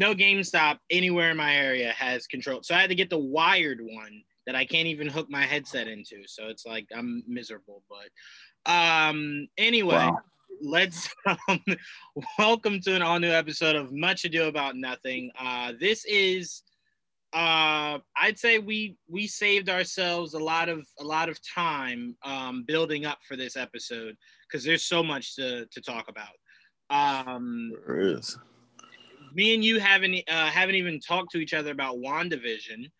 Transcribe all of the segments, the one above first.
no GameStop anywhere in my area has control. So I had to get the wired one that I can't even hook my headset into. So it's like I'm miserable. But um anyway, wow. let's um, welcome to an all new episode of Much Ado About Nothing. Uh this is uh I'd say we we saved ourselves a lot of a lot of time um building up for this episode because there's so much to to talk about. Um there is me and you haven't uh, haven't even talked to each other about WandaVision.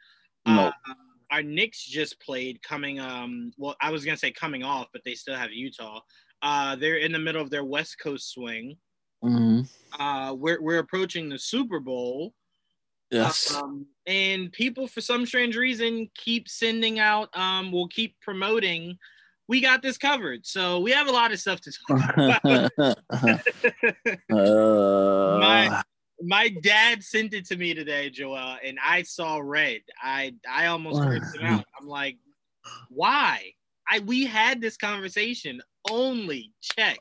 No. Uh, our Knicks just played coming um well I was gonna say coming off, but they still have Utah. Uh they're in the middle of their West Coast swing. Mm-hmm. Uh we're we're approaching the Super Bowl. Yes. Um, and people for some strange reason keep sending out um will keep promoting we got this covered. So we have a lot of stuff to talk about. uh... My my dad sent it to me today, Joel, and I saw red. I I almost cursed him out. I'm like, why? I we had this conversation. Only check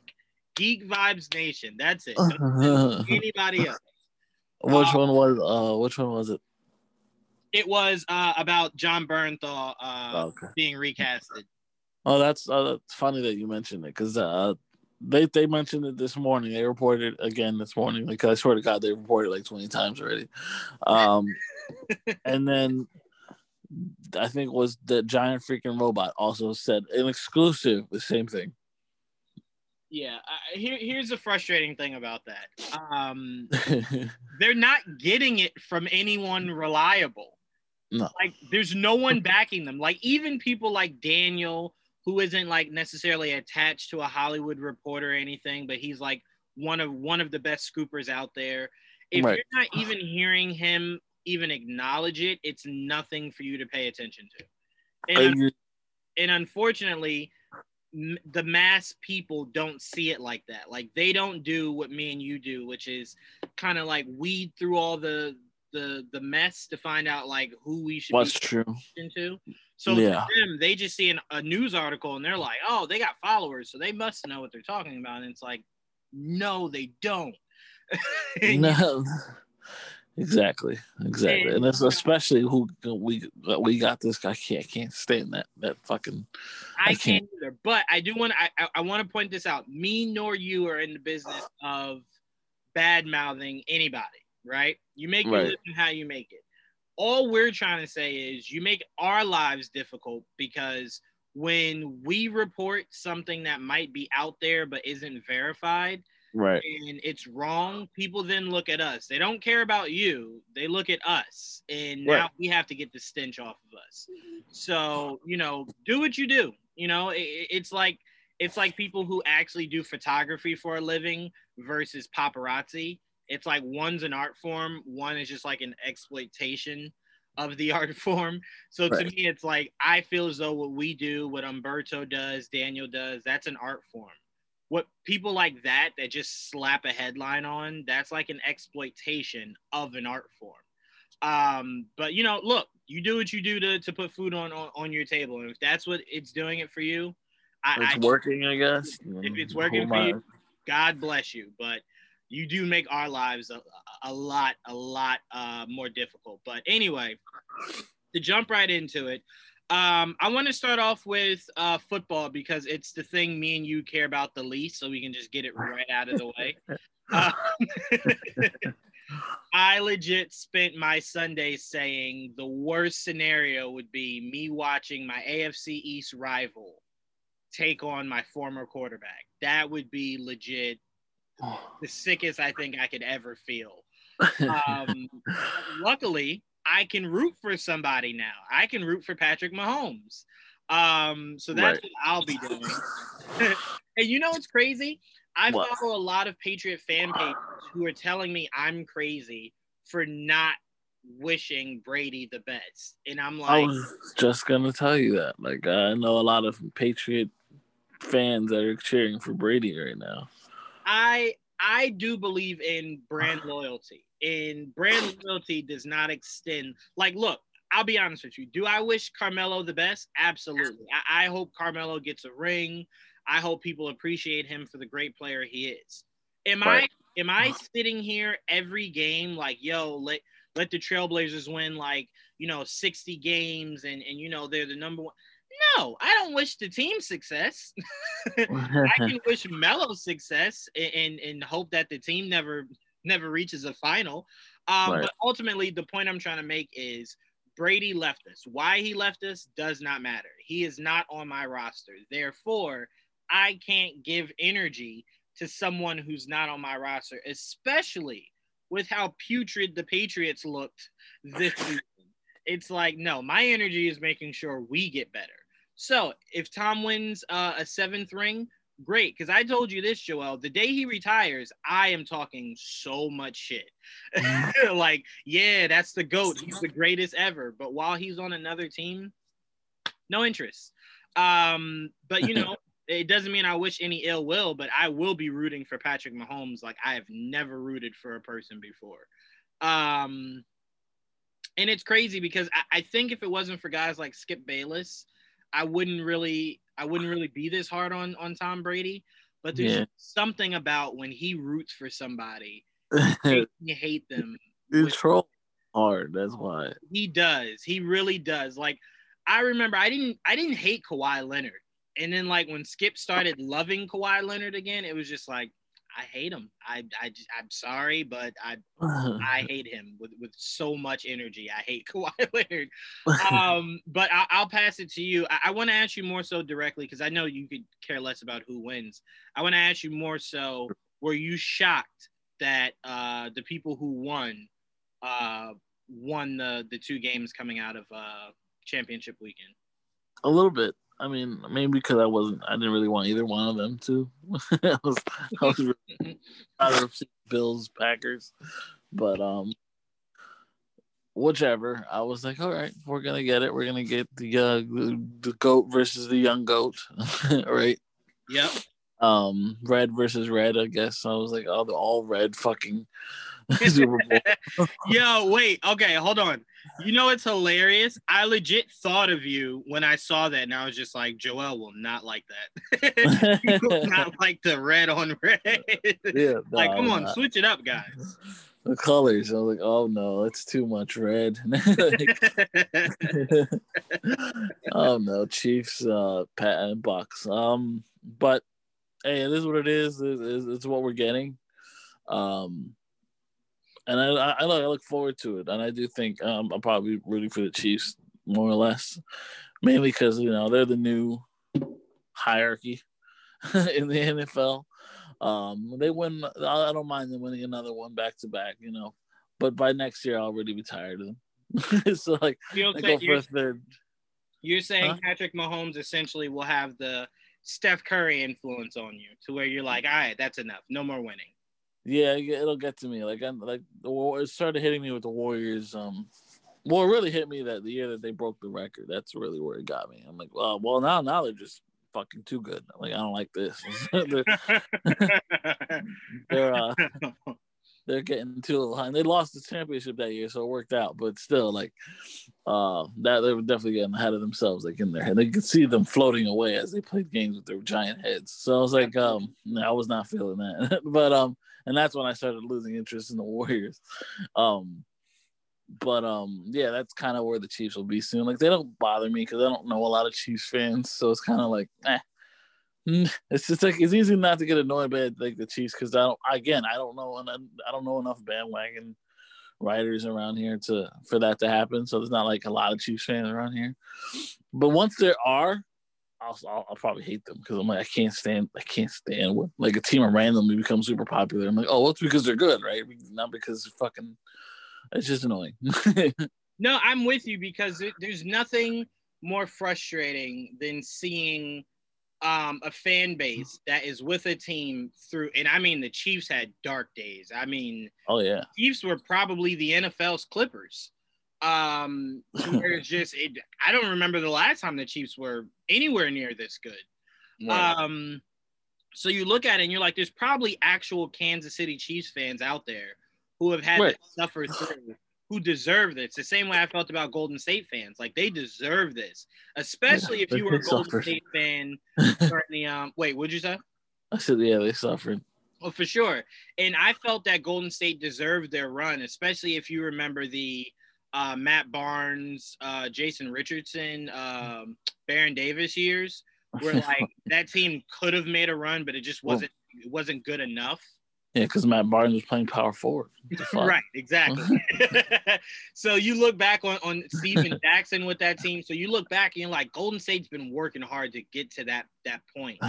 Geek Vibes Nation. That's it. anybody else? Which uh, one was? Uh, which one was it? It was uh, about Jon Bernthal uh, oh, okay. being recasted. Oh, that's uh, that's funny that you mentioned it because uh, they they mentioned it this morning. They reported again this morning because I swear to God they reported like twenty times already. Um, and then I think was the Giant Freakin Robot also said an exclusive the same thing. Yeah, uh, here, here's the frustrating thing about that. Um, they're not getting it from anyone reliable. No. Like, there's no one backing them. Like, even people like Daniel who isn't like necessarily attached to a Hollywood reporter or anything, but he's like one of one of the best scoopers out there. If right. you're not even hearing him even acknowledge it, it's nothing for you to pay attention to. And, and unfortunately, the mass people don't see it like that. Like they don't do what me and you do, which is kind of like weed through all the the the mess to find out like who we should what's true into. So yeah. them, they just see an, a news article and they're like, "Oh, they got followers, so they must know what they're talking about." And it's like, no, they don't. no, exactly, exactly, and, it's especially who we we got this guy. I can't, I can't stand that that fucking. I, I can't. can't either, but I do want I I want to point this out. Me nor you are in the business of bad mouthing anybody, right? You make right. your living how you make it. All we're trying to say is you make our lives difficult because when we report something that might be out there but isn't verified right. and it's wrong people then look at us. They don't care about you. They look at us. And right. now we have to get the stench off of us. So you know do what you do. You know it, it's like it's like people who actually do photography for a living versus paparazzi it's like one's an art form, one is just like an exploitation of the art form. So right. to me, it's like I feel as though what we do, what Umberto does, Daniel does, that's an art form. What people like that that just slap a headline on, that's like an exploitation of an art form. Um, but you know, look, you do what you do to, to put food on, on, on your table. And if that's what it's doing it for you, I, it's I, working, I guess. If it's working for you, God bless you. But you do make our lives a, a lot, a lot uh, more difficult. But anyway, to jump right into it, um, I want to start off with uh, football because it's the thing me and you care about the least, so we can just get it right out of the way. Um, I legit spent my Sunday saying the worst scenario would be me watching my AFC East rival take on my former quarterback. That would be legit the sickest I think I could ever feel. Um, luckily, I can root for somebody now. I can root for Patrick Mahomes. Um, so that's right. what I'll be doing. and you know what's crazy? I what? follow a lot of Patriot fan pages who are telling me I'm crazy for not wishing Brady the best. And I'm like, I was just gonna tell you that. Like, I know a lot of Patriot fans that are cheering for Brady right now. I I do believe in brand loyalty. And brand loyalty does not extend like look, I'll be honest with you. Do I wish Carmelo the best? Absolutely. I, I hope Carmelo gets a ring. I hope people appreciate him for the great player he is. Am right. I am I sitting here every game like, yo, let let the Trailblazers win like, you know, 60 games and and you know they're the number one. No, I don't wish the team success. I can wish Melo success and, and, and hope that the team never never reaches a final. Um, right. But ultimately, the point I'm trying to make is Brady left us. Why he left us does not matter. He is not on my roster. Therefore, I can't give energy to someone who's not on my roster, especially with how putrid the Patriots looked this season. It's like, no, my energy is making sure we get better. So if Tom wins uh, a seventh ring, great. Because I told you this, Joel. The day he retires, I am talking so much shit. like, yeah, that's the GOAT. He's the greatest ever. But while he's on another team, no interest. Um, but you know, it doesn't mean I wish any ill will, but I will be rooting for Patrick Mahomes like I have never rooted for a person before. Um, and it's crazy because I, I think if it wasn't for guys like Skip Bayless, I wouldn't really I wouldn't really be this hard on on Tom Brady. But there's yeah. something about when he roots for somebody, you hate them. He's troll hard. That's why he does. He really does. Like I remember, I didn't I didn't hate Kawhi Leonard, and then like when Skip started loving Kawhi Leonard again, it was just like I hate him. I I just, I'm sorry, but I I hate him with with so much energy. I hate Kawhi Leonard. Um, but I, will pass it to you. I, I want to ask you more so directly because I know you could care less about who wins. I want to ask you more so. Were you shocked that uh, the people who won uh, won the the two games coming out of uh, championship weekend? A little bit. I mean, maybe because I wasn't, I didn't really want either one of them to. I was, I was really of Bills, Packers, but um, whichever. I was like, all right, we're gonna get it. We're gonna get the uh, the, the goat versus the young goat, right? Yep. Um, red versus red. I guess I was like, oh, the all red fucking Super Bowl. Yo, wait. Okay, hold on. You know it's hilarious. I legit thought of you when I saw that, and I was just like, Joel will not like that. not like the red on red. Yeah, no, like, come on, switch it up, guys. The colors. I was like, oh no, it's too much red. oh no, Chiefs, uh, Pat and Bucs. Um, but hey, it is what it is. It's, it's what we're getting. Um, and I, I, I look forward to it. And I do think um, I'm probably rooting for the Chiefs more or less, mainly because you know they're the new hierarchy in the NFL. Um, they win. I don't mind them winning another one back to back. You know, but by next year I'll already be tired of them. so like, You'll I go for third. You're saying huh? Patrick Mahomes essentially will have the Steph Curry influence on you, to where you're like, all right, that's enough, no more winning. Yeah, it'll get to me. Like, I'm like it started hitting me with the Warriors. Um, well, it really hit me that the year that they broke the record. That's really where it got me. I'm like, well, well, now now they're just fucking too good. Like, I don't like this. they're, they're uh, they're getting too high. They lost the championship that year, so it worked out. But still, like uh, that, they were definitely getting ahead of themselves, like in their head. They could see them floating away as they played games with their giant heads. So I was like, um, I was not feeling that. but um, and that's when I started losing interest in the Warriors. Um, but um, yeah, that's kind of where the Chiefs will be soon. Like they don't bother me because I don't know a lot of Chiefs fans, so it's kind of like, eh it's just like it's easy not to get annoyed by like the Chiefs because I don't. Again, I don't know, and I don't know enough bandwagon riders around here to for that to happen. So there's not like a lot of Chiefs fans around here. But once there are, I'll I'll, I'll probably hate them because I'm like I can't stand I can't stand when like a team randomly becomes super popular. I'm like, oh, well, it's because they're good, right? Not because they're fucking. It's just annoying. no, I'm with you because there's nothing more frustrating than seeing um, a fan base that is with a team through, and I mean the Chiefs had dark days. I mean, oh yeah, Chiefs were probably the NFL's Clippers. Um, it's just it, I don't remember the last time the Chiefs were anywhere near this good. Right. Um, so you look at it and you're like, there's probably actual Kansas City Chiefs fans out there who have had right. to suffer through who deserve this. The same way I felt about Golden State fans. Like they deserve this, especially yeah, if you were a Golden. State fan. the um, wait, what'd you say? I said, yeah, they suffered. Oh, for sure. And I felt that Golden State deserved their run, especially if you remember the uh, Matt Barnes, uh, Jason Richardson, um, Baron Davis years, where like that team could have made a run, but it just wasn't it wasn't good enough. Yeah, because Matt Barnes was playing power forward. right, exactly. so you look back on, on Stephen Jackson with that team. So you look back and you're like, Golden State's been working hard to get to that that point.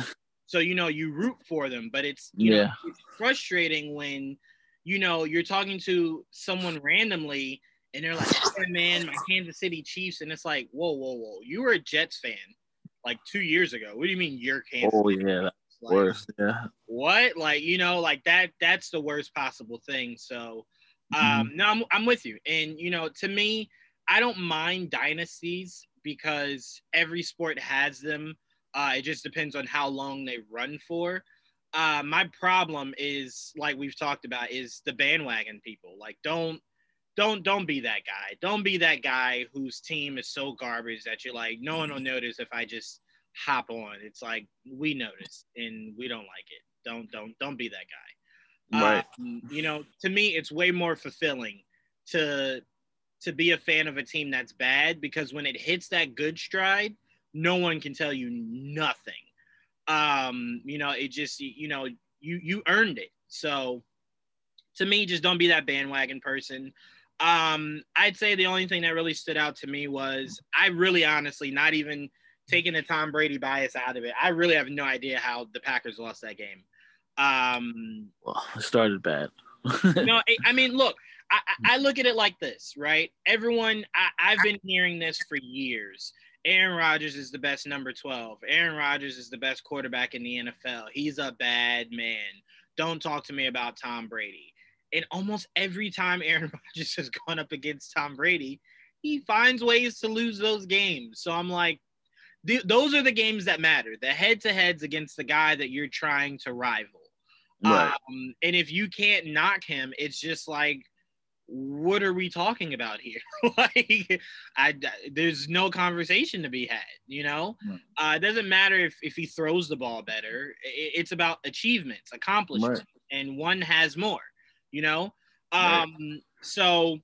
So you know you root for them, but it's you yeah. know it's frustrating when you know you're talking to someone randomly and they're like, hey, "Man, my Kansas City Chiefs," and it's like, "Whoa, whoa, whoa! You were a Jets fan like two years ago. What do you mean you're Kansas?" Oh yeah, like, worse. Yeah. What? Like you know, like that. That's the worst possible thing. So, um, mm-hmm. no, I'm I'm with you. And you know, to me, I don't mind dynasties because every sport has them. Uh, it just depends on how long they run for. Uh, my problem is like we've talked about is the bandwagon people. Like, don't don't don't be that guy. Don't be that guy whose team is so garbage that you're like, no one will notice if I just hop on. It's like we notice and we don't like it. Don't don't don't be that guy. Right. Um, you know, to me, it's way more fulfilling to to be a fan of a team that's bad because when it hits that good stride, no one can tell you nothing. Um, you know, it just you know you you earned it. So to me, just don't be that bandwagon person. Um, I'd say the only thing that really stood out to me was I really honestly not even taking the Tom Brady bias out of it. I really have no idea how the Packers lost that game. Um, well, it started bad. no, I mean, look, I, I, look at it like this, right? Everyone, I, I've been hearing this for years. Aaron Rodgers is the best number 12. Aaron Rodgers is the best quarterback in the NFL. He's a bad man. Don't talk to me about Tom Brady. And almost every time Aaron Rodgers has gone up against Tom Brady, he finds ways to lose those games. So I'm like, th- those are the games that matter. The head to heads against the guy that you're trying to rival. Right. Um, and if you can't knock him, it's just like, what are we talking about here? like, I, there's no conversation to be had, you know? Right. Uh, it doesn't matter if, if he throws the ball better, it, it's about achievements, accomplishments, right. and one has more you know? Um, right. so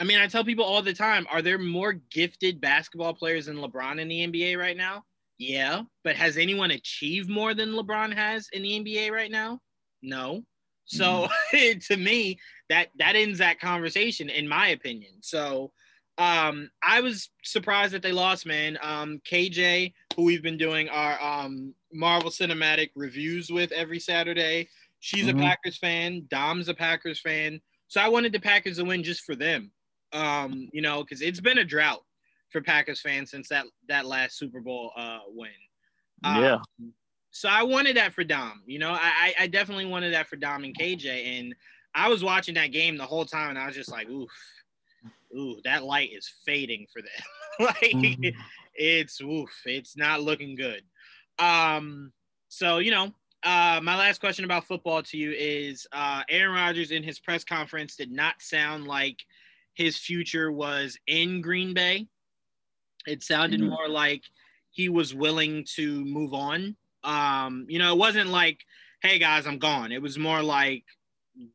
I mean, I tell people all the time, are there more gifted basketball players than LeBron in the NBA right now? Yeah, but has anyone achieved more than LeBron has in the NBA right now? No. So mm-hmm. to me, that that ends that conversation, in my opinion. So um, I was surprised that they lost, man. Um, KJ, who we've been doing our um, Marvel Cinematic reviews with every Saturday, She's mm-hmm. a Packers fan. Dom's a Packers fan. So I wanted the Packers to win just for them. Um, you know, because it's been a drought for Packers fans since that that last Super Bowl uh win. Um, yeah. So I wanted that for Dom. You know, I I definitely wanted that for Dom and KJ. And I was watching that game the whole time, and I was just like, oof, ooh, that light is fading for them. like mm-hmm. it's oof, it's not looking good. Um, so you know, uh, my last question about football to you is uh, Aaron Rodgers in his press conference did not sound like his future was in Green Bay. It sounded mm-hmm. more like he was willing to move on. Um, you know, it wasn't like, hey guys, I'm gone. It was more like,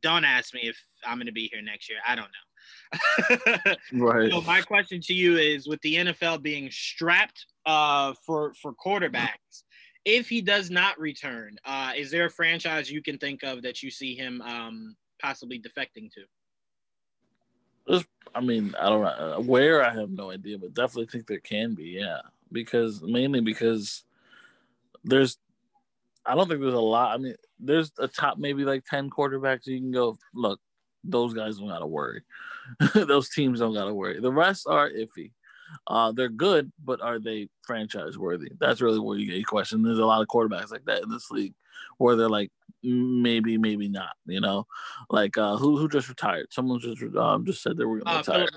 don't ask me if I'm going to be here next year. I don't know. right. So my question to you is with the NFL being strapped uh, for for quarterbacks, if he does not return, uh, is there a franchise you can think of that you see him um, possibly defecting to? I mean, I don't know uh, where. I have no idea, but definitely think there can be. Yeah, because mainly because there's. I don't think there's a lot. I mean, there's a top maybe like ten quarterbacks you can go. Look, those guys don't gotta worry. those teams don't gotta worry. The rest are iffy. Uh, they're good, but are they franchise worthy? That's really where you get your question. There's a lot of quarterbacks like that in this league where they're like, maybe, maybe not. You know, like uh, who who just retired? Someone just um, just said they were going to uh, retire.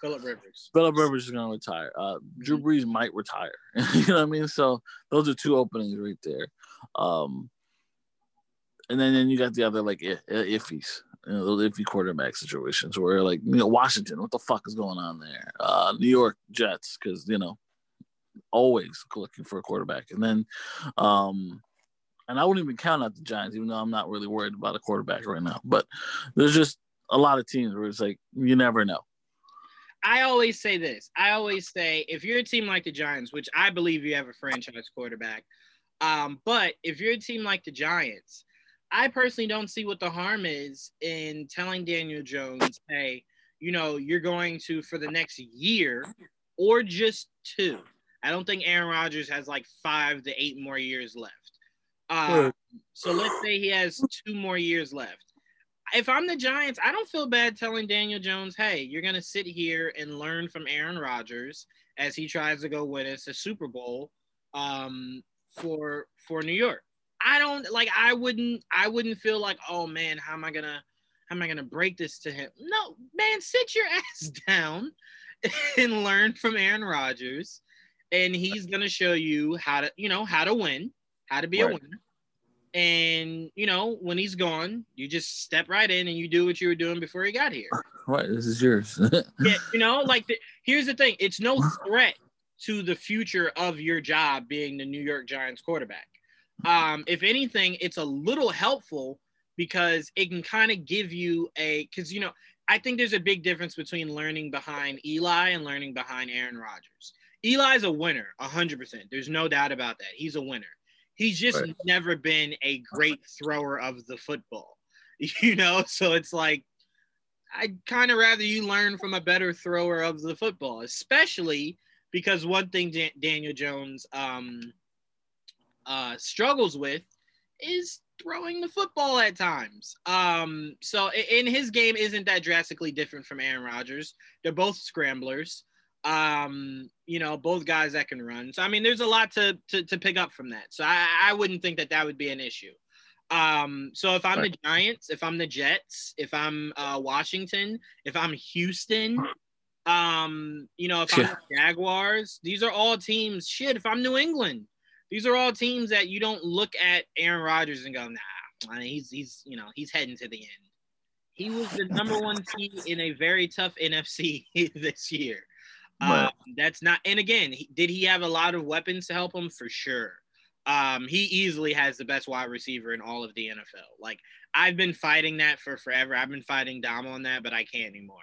Philip Rivers. Philip Rivers is going to retire. Uh, Drew mm-hmm. Brees might retire. you know what I mean? So those are two openings right there. Um, and then, then you got the other like if, iffies you know, quarterback situations where like you know Washington, what the fuck is going on there? Uh, New York Jets, because you know always looking for a quarterback, and then um, and I wouldn't even count out the Giants, even though I'm not really worried about a quarterback right now. But there's just a lot of teams where it's like you never know. I always say this. I always say if you're a team like the Giants, which I believe you have a franchise quarterback, um, but if you're a team like the Giants, I personally don't see what the harm is in telling Daniel Jones, hey, you know, you're going to for the next year or just two. I don't think Aaron Rodgers has like five to eight more years left. Uh, so let's say he has two more years left if I'm the Giants, I don't feel bad telling Daniel Jones, hey, you're going to sit here and learn from Aaron Rodgers as he tries to go win us a Super Bowl um, for for New York. I don't like I wouldn't I wouldn't feel like, oh man, how am I gonna how am I gonna break this to him? No, man, sit your ass down and learn from Aaron Rodgers. And he's gonna show you how to, you know, how to win, how to be right. a winner and you know when he's gone you just step right in and you do what you were doing before he got here right this is yours yeah you know like the, here's the thing it's no threat to the future of your job being the new york giants quarterback um if anything it's a little helpful because it can kind of give you a because you know i think there's a big difference between learning behind eli and learning behind aaron rodgers eli's a winner 100% there's no doubt about that he's a winner He's just right. never been a great thrower of the football, you know. So it's like I'd kind of rather you learn from a better thrower of the football, especially because one thing Dan- Daniel Jones um, uh, struggles with is throwing the football at times. Um, so in his game isn't that drastically different from Aaron Rodgers. They're both scramblers. Um, you know, both guys that can run. So I mean, there's a lot to to, to pick up from that. So I, I wouldn't think that that would be an issue. Um, so if I'm right. the Giants, if I'm the Jets, if I'm uh, Washington, if I'm Houston, um, you know, if I'm yeah. the Jaguars, these are all teams. Shit, if I'm New England, these are all teams that you don't look at Aaron Rodgers and go, nah, he's he's you know he's heading to the end. He was the number one team in a very tough NFC this year. Um, that's not. And again, he, did he have a lot of weapons to help him? For sure. Um, he easily has the best wide receiver in all of the NFL. Like I've been fighting that for forever. I've been fighting Dom on that, but I can't anymore.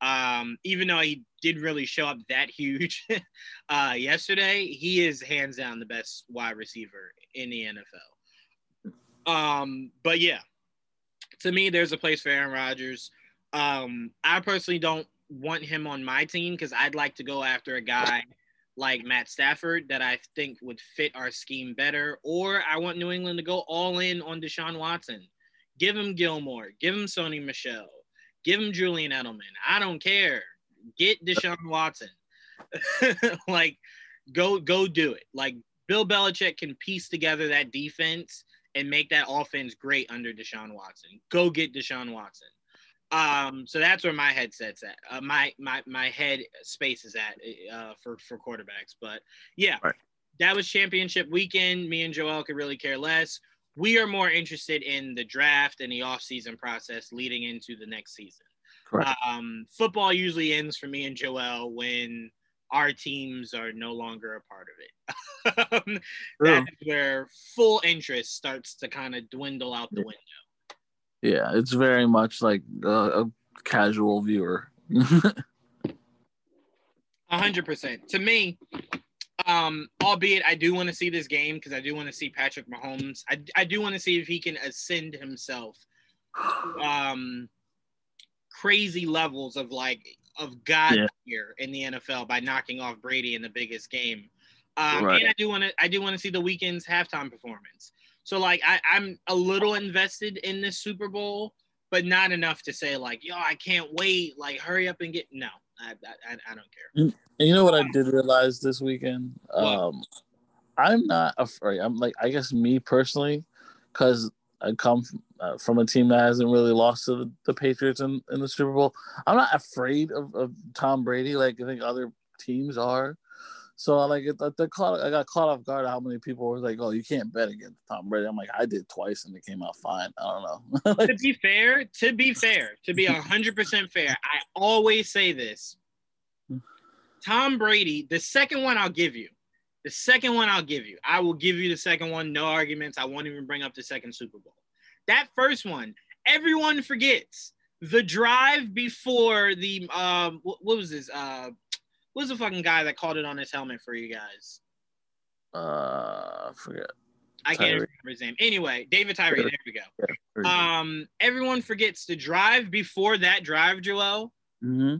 Um, even though he did really show up that huge uh, yesterday, he is hands down the best wide receiver in the NFL. Um, but yeah, to me, there's a place for Aaron Rodgers. Um, I personally don't want him on my team because I'd like to go after a guy like Matt Stafford that I think would fit our scheme better. Or I want New England to go all in on Deshaun Watson. Give him Gilmore, give him Sony Michel, give him Julian Edelman. I don't care. Get Deshaun Watson. like, go go do it. Like Bill Belichick can piece together that defense and make that offense great under Deshaun Watson. Go get Deshaun Watson. Um, so that's where my headset's at. Uh, my my my head space is at uh, for for quarterbacks. But yeah, right. that was championship weekend. Me and Joel could really care less. We are more interested in the draft and the offseason process leading into the next season. Correct. Um, football usually ends for me and Joel when our teams are no longer a part of it. um, that's where full interest starts to kind of dwindle out the window. Yeah, it's very much like a, a casual viewer. Hundred percent. To me, um, albeit I do want to see this game because I do want to see Patrick Mahomes. I, I do want to see if he can ascend himself, um, crazy levels of like of God yeah. here in the NFL by knocking off Brady in the biggest game. Um, right. And I do want to I do want to see the Weeknd's halftime performance. So like I, I'm a little invested in this Super Bowl, but not enough to say like, yo, I can't wait. Like, hurry up and get. No, I, I, I don't care. And you know what I did realize this weekend? Um, I'm not afraid. I'm like, I guess me personally, because I come from, uh, from, a team that hasn't really lost to the, the Patriots in, in the Super Bowl. I'm not afraid of, of Tom Brady like I think other teams are. So I like it. The caught, I got caught off guard how many people were like, "Oh, you can't bet against Tom Brady." I'm like, I did twice and it came out fine. I don't know. to be fair, to be fair, to be hundred percent fair, I always say this. Tom Brady, the second one I'll give you, The second one I'll give you. I will give you the second one. No arguments. I won't even bring up the second Super Bowl. That first one, everyone forgets the drive before the um what was this uh what was the fucking guy that called it on his helmet for you guys? Uh, I forget. I can't remember his name. Anyway, David Tyree. There we go. Um, everyone forgets the drive before that drive, Joel. Mm-hmm.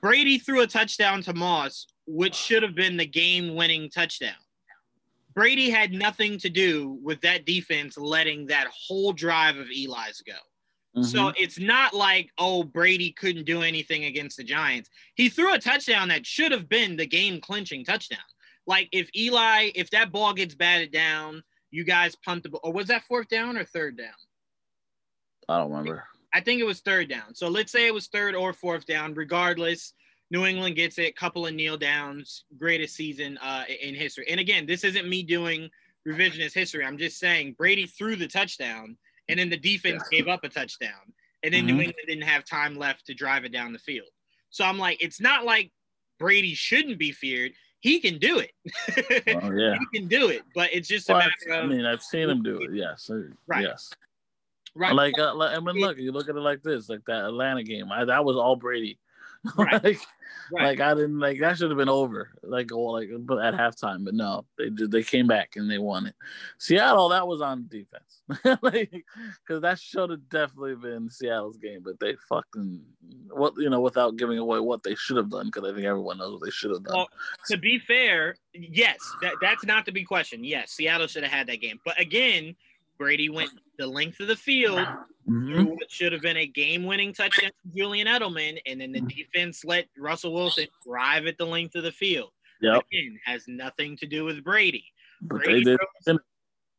Brady threw a touchdown to Moss, which should have been the game-winning touchdown. Brady had nothing to do with that defense letting that whole drive of Eli's go. Mm-hmm. So it's not like, oh, Brady couldn't do anything against the Giants. He threw a touchdown that should have been the game clinching touchdown. Like if Eli, if that ball gets batted down, you guys punt the ball, or was that fourth down or third down? I don't remember. I think it was third down. So let's say it was third or fourth down. Regardless, New England gets it. Couple of kneel downs, greatest season uh, in history. And again, this isn't me doing revisionist history. I'm just saying Brady threw the touchdown and then the defense yeah. gave up a touchdown, and then mm-hmm. New England didn't have time left to drive it down the field. So I'm like, it's not like Brady shouldn't be feared. He can do it. Oh, yeah. he can do it, but it's just well, a matter of. I mean, I've seen him do it. Yes. Right. Yes. Right. Like, uh, like, I mean, look, you look at it like this, like that Atlanta game. I, that was all Brady. Right. like, right. like I didn't like that should have been over, like like but at halftime. But no, they did. They came back and they won it. Seattle, that was on defense, like because that should have definitely been Seattle's game. But they fucking what you know without giving away what they should have done because I think everyone knows what they should have done. Well, to be fair, yes, that, that's not to be questioned. Yes, Seattle should have had that game. But again, Brady went the length of the field, mm-hmm. what should have been a game-winning touchdown to Julian Edelman, and then the mm-hmm. defense let Russell Wilson drive at the length of the field. Yep. Again, has nothing to do with Brady. But Brady did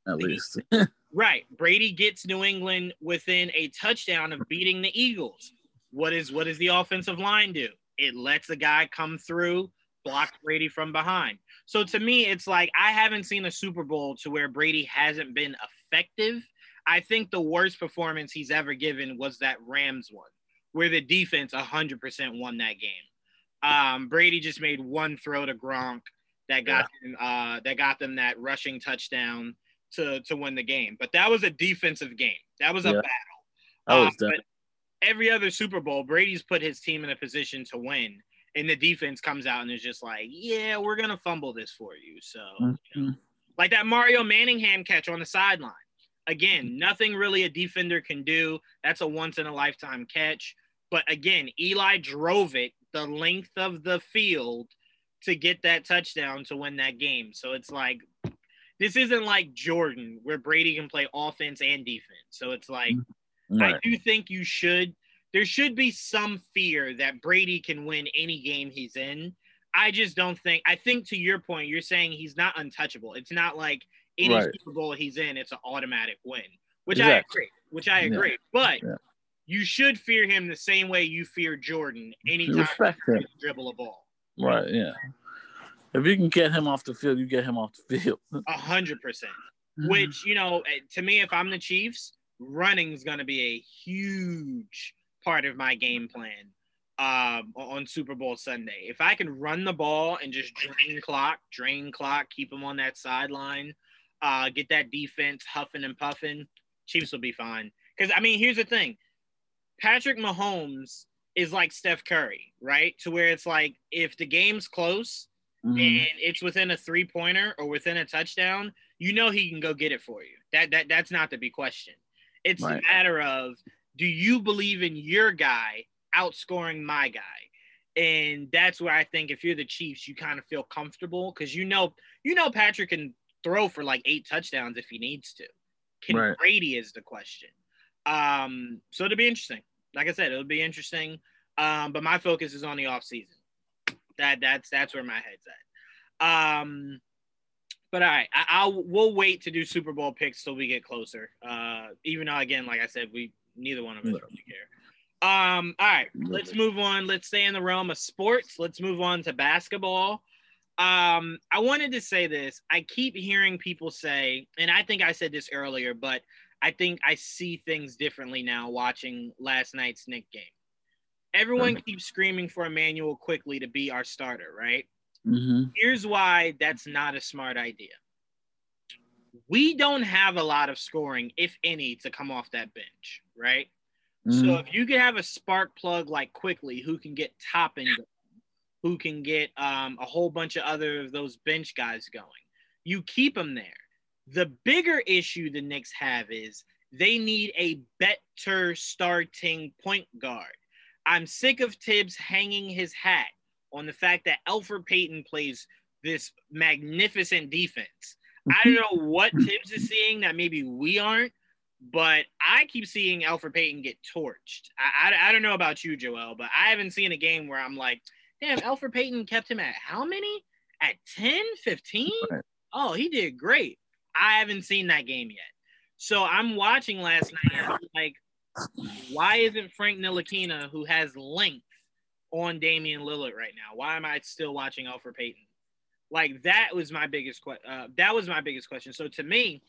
at least. right. Brady gets New England within a touchdown of beating the Eagles. What is what does the offensive line do? It lets a guy come through, block Brady from behind. So to me, it's like I haven't seen a Super Bowl to where Brady hasn't been effective. I think the worst performance he's ever given was that Rams one, where the defense 100% won that game. Um, Brady just made one throw to Gronk that got yeah. them, uh, that got them that rushing touchdown to to win the game. But that was a defensive game. That was a yeah. battle. Um, but every other Super Bowl, Brady's put his team in a position to win, and the defense comes out and is just like, "Yeah, we're gonna fumble this for you." So, mm-hmm. you know, like that Mario Manningham catch on the sideline. Again, nothing really a defender can do. That's a once in a lifetime catch. But again, Eli drove it the length of the field to get that touchdown to win that game. So it's like this isn't like Jordan where Brady can play offense and defense. So it's like mm-hmm. right. I do think you should there should be some fear that Brady can win any game he's in. I just don't think I think to your point, you're saying he's not untouchable. It's not like any right. Super Bowl he's in, it's an automatic win, which exactly. I agree. Which I agree. Yeah. But yeah. you should fear him the same way you fear Jordan anytime you dribble a ball. Right. Yeah. If you can get him off the field, you get him off the field. A hundred percent. Which you know, eh, to me, if I'm the Chiefs, running is going to be a huge part of my game plan um, on Super Bowl Sunday. If I can run the ball and just drain clock, drain clock, keep them on that sideline, uh, get that defense huffing and puffing, Chiefs will be fine. Because I mean, here's the thing: Patrick Mahomes is like Steph Curry, right? To where it's like if the game's close mm-hmm. and it's within a three pointer or within a touchdown, you know he can go get it for you. That that that's not to be questioned. It's right. a matter of do you believe in your guy outscoring my guy? And that's where I think if you're the Chiefs, you kind of feel comfortable because you know you know Patrick can throw for like eight touchdowns if he needs to. Can right. Brady is the question. Um, so it'll be interesting. Like I said, it'll be interesting. Um, but my focus is on the off season. That that's that's where my head's at. Um, but all right, I, I'll we'll wait to do Super Bowl picks till we get closer. Uh, even though again, like I said, we neither one of us really care. Um, all right, let's move on. Let's stay in the realm of sports. Let's move on to basketball. Um, I wanted to say this. I keep hearing people say, and I think I said this earlier, but I think I see things differently now watching last night's Knick game. Everyone keeps screaming for Immanuel Quickley to be our starter, right? Mm-hmm. Here's why that's not a smart idea. We don't have a lot of scoring, if any, to come off that bench, right? Mm-hmm. So if you could have a spark plug like Quickley, who can get top who can get um, a whole bunch of other of those bench guys going, you keep them there. The bigger issue the Knicks have is they need a better starting point guard. I'm sick of Thibs hanging his hat on the fact that Elfrid Payton plays this magnificent defense. I don't know what Thibs is seeing that maybe we aren't, but I keep seeing Elfrid Payton get torched. I, I, I, don't know about you, Joel, but I haven't seen a game where I'm like, damn, Elfrid Payton kept him at how many? At 10, 15? Oh, he did great. I haven't seen that game yet. So I'm watching last night. I'm like, why isn't Frank Ntilikina, who has length, on Damian Lillard right now? Why am I still watching Elfrid Payton? Like that was my biggest question. Uh, that was my biggest question. So to me,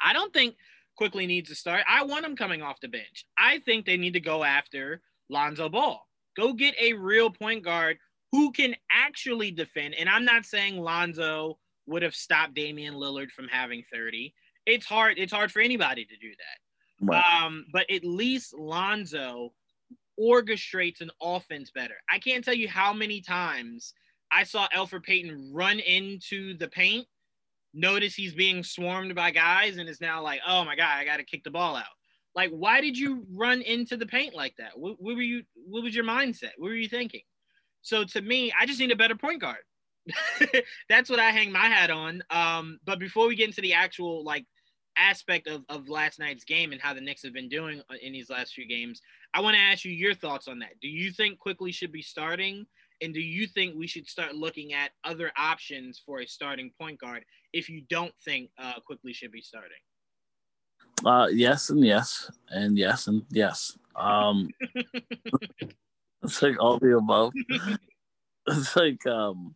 I don't think Quickley needs to start. I want him coming off the bench. I think they need to go after Lonzo Ball. Go get a real point guard who can actually defend. And I'm not saying Lonzo would have stopped Damian Lillard from having 30. It's hard. It's hard for anybody to do that. Right. Um, but at least Lonzo orchestrates an offense better. I can't tell you how many times I saw Elfrid Payton run into the paint, notice he's being swarmed by guys, and is now like, oh my god, I got to kick the ball out. Like, why did you run into the paint like that? What, what were you? What was your mindset? What were you thinking? So to me, I just need a better point guard. That's what I hang my hat on. Um, but before we get into the actual like aspect of, of last night's game and how the Knicks have been doing in these last few games, I want to ask you your thoughts on that. Do you think Quickley should be starting? And do you think we should start looking at other options for a starting point guard if you don't think uh, Quickley should be starting? Uh, yes, and yes, and yes, and yes. Um, it's like all the above. it's like um,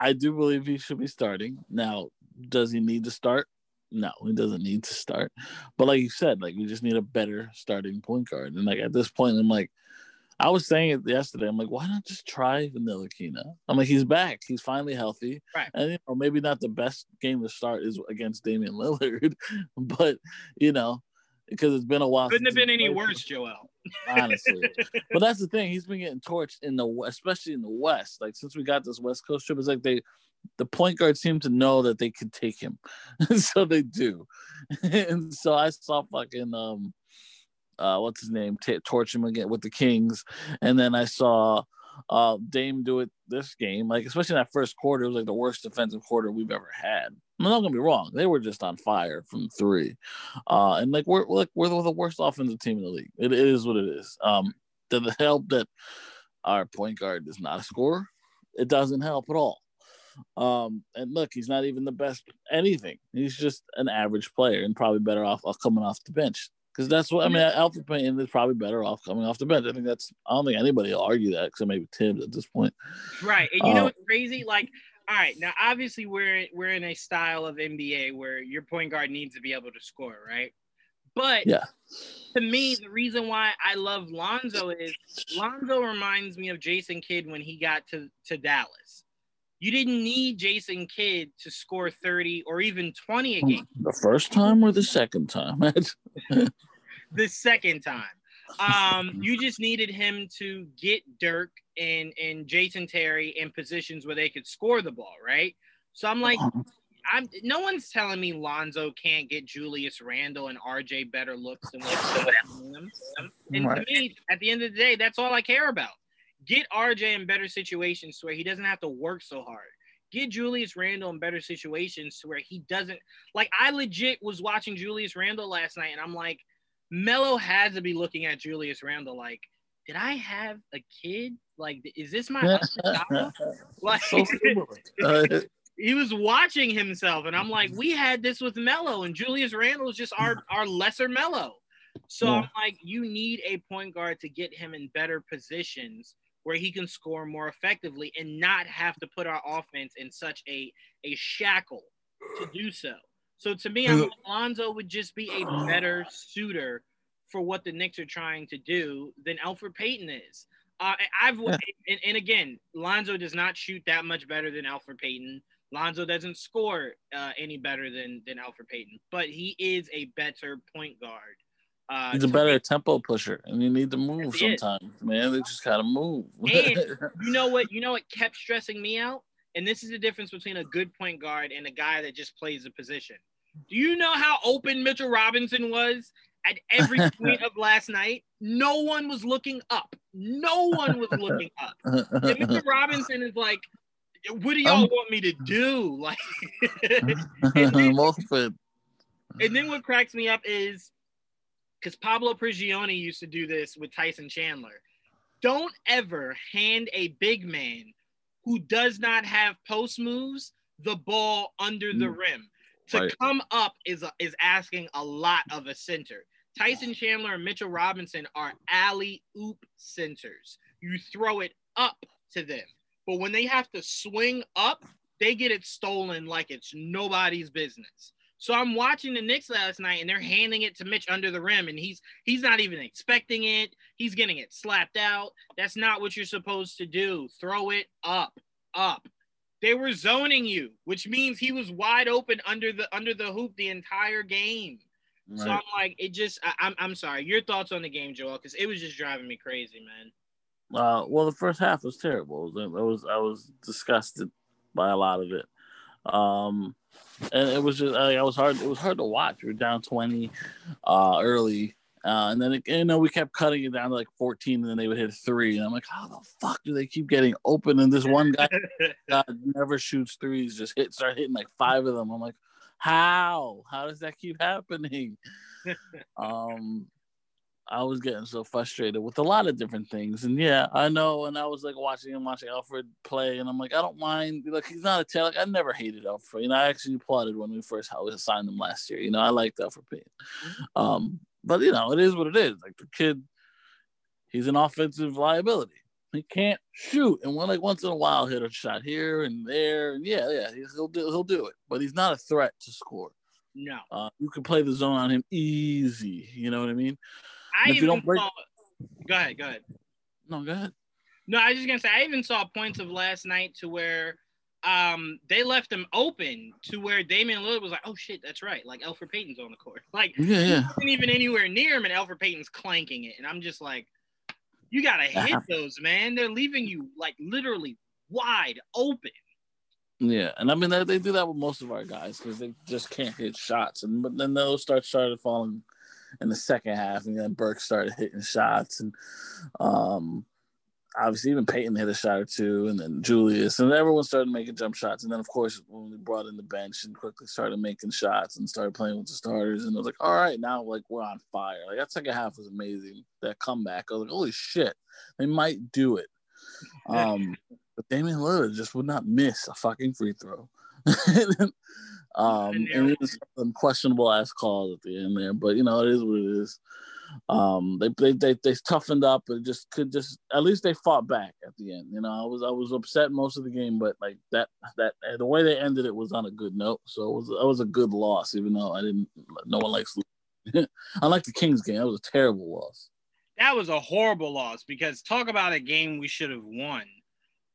I do believe he should be starting. Now, does he need to start? No, he doesn't need to start. But like you said, like we just need a better starting point guard. And like at this point, I'm like, I was saying it yesterday. I'm like, why not just try Ntilikina? I'm like, he's back. He's finally healthy. Right. And you know, maybe not the best game to start is against Damian Lillard, but you know, because it's been a while. Couldn't have been any worse, Joel. Honestly, but that's the thing. He's been getting torched in the especially in the West. Like since we got this West Coast trip, it's like they the point guard seemed to know that they could take him, so they do. and so I saw fucking um, uh, what's his name, T- torch him again with the Kings, and then I saw uh Dame do it this game. Like especially in that first quarter, it was like the worst defensive quarter we've ever had. I'm not gonna be wrong; they were just on fire from three, uh, and like we're like we're the worst offensive team in the league. it, it is what it is. Um, it help that our point guard is not a scorer? It doesn't help at all. Um, and look, he's not even the best anything. He's just an average player and probably better off coming off the bench. Because that's what I mean. Elfrid Payton is probably better off coming off the bench. I think that's. I don't think anybody will argue that, except maybe Thibs at this point. Right, and you know uh, what's crazy? Like, all right, now obviously we're we're in a style of NBA where your point guard needs to be able to score, right? But yeah, to me, the reason why I love Lonzo is Lonzo reminds me of Jason Kidd when he got to to Dallas. You didn't need Jason Kidd to score 30 or even 20 a game. The first time or the second time? the second time. Um, you just needed him to get Dirk and, and Jason Terry in positions where they could score the ball, right? So I'm like, uh-huh. I'm no one's telling me Lonzo can't get Julius Randle and RJ better looks than what them. And right. to me, at the end of the day, that's all I care about. Get RJ in better situations where he doesn't have to work so hard. Get Julius Randle in better situations to where he doesn't like. I legit was watching Julius Randle last night, and I'm like, Melo had to be looking at Julius Randle like, did I have a kid? Like, is this my like? he was watching himself, and I'm like, we had this with Melo, and Julius Randle is just our our lesser Melo. So yeah. I'm like, you need a point guard to get him in better positions where he can score more effectively and not have to put our offense in such a a shackle to do so. So to me, I'm, Alonzo would just be a better suitor for what the Knicks are trying to do than Elfrid Payton is. Uh, I've and, and, again, Lonzo does not shoot that much better than Elfrid Payton. Lonzo doesn't score uh, any better than than Elfrid Payton, but he is a better point guard. Uh, He's a better me. tempo pusher, and you need to move sometimes, man. They just gotta move. and you know what? You know what kept stressing me out, and this is the difference between a good point guard and a guy that just plays a position. Do you know how open Mitchell Robinson was at every point of last night? No one was looking up. No one was looking up. And Mitchell Robinson is like, what do y'all want me to do? Like, and, then, and then what cracks me up is because Pablo Prigioni used to do this with Tyson Chandler. Don't ever hand a big man who does not have post moves the ball under the mm. rim. To right. come up is is asking a lot of a center. Tyson Chandler and Mitchell Robinson are alley oop centers. You throw it up to them. But when they have to swing up, they get it stolen like it's nobody's business. So I'm watching the Knicks last night and they're handing it to Mitch under the rim and he's he's not even expecting it. He's getting it slapped out. That's not what you're supposed to do. Throw it up, up. They were zoning you, which means he was wide open under the under the hoop the entire game. Right. So I'm like, it just I, am I'm, I'm sorry. Your thoughts on the game, Joel, because it was just driving me crazy, man. Uh, well, the first half was terrible. I was I was disgusted by a lot of it. Um, and it was just I, I was hard. It was hard to watch. We were down twenty uh, early, uh, and then it, you know we kept cutting it down to like fourteen, and then they would hit three, and I'm like, how the fuck do they keep getting open? And this one guy God, never shoots threes, just hit start hitting like five of them. I'm like, how? How does that keep happening? um, I was getting so frustrated with a lot of different things. And yeah, I know. And I was like watching him, watching Elfrid play, and I'm like, I don't mind. Like he's not a talent. Like, I never hated Elfrid. You know, I actually applauded when we first signed him last year. You know, I liked Elfrid Payton. Mm-hmm. Um, but you know, it is what it is. Like the kid, he's an offensive liability. He can't shoot, and one like once in a while hit a shot here and there, and yeah, yeah, he'll do he'll do it. But he's not a threat to score. No, uh, you can play the zone on him easy. You know what I mean? I even break... saw. Go ahead. Go ahead. No, go ahead. No, I was just gonna say I even saw points of last night to where um they left them open to where Damian Lillard was like, oh shit, that's right. Like Elfrid Payton's on the court. Like yeah, yeah. wasn't even anywhere near him, and Elfrid Payton's clanking it, and I'm just like, you gotta hit those, man. They're leaving you like literally wide open. Yeah, and I mean they, they do that with most of our guys because they just can't hit shots, and but then those start started falling in the second half, and then Burks started hitting shots, and um, obviously even Payton hit a shot or two, and then Julius, and everyone started making jump shots, and then of course when we brought in the bench and Quickley started making shots and started playing with the starters, and I was like, all right, now like we're on fire. Like that second half was amazing. That comeback, I was like, holy shit, they might do it. Um, but Damian Lillard just would not miss a fucking free throw. Um, and was some questionable ass calls at the end there, but you know it is what it is. Um, they they they, they toughened up and just could just at least they fought back at the end. You know, I was I was upset most of the game, but like that that the way they ended it was on a good note. So it was it was a good loss, even though I didn't. No one likes. I like the Kings game, that was a terrible loss. That was a horrible loss because talk about a game we should have won.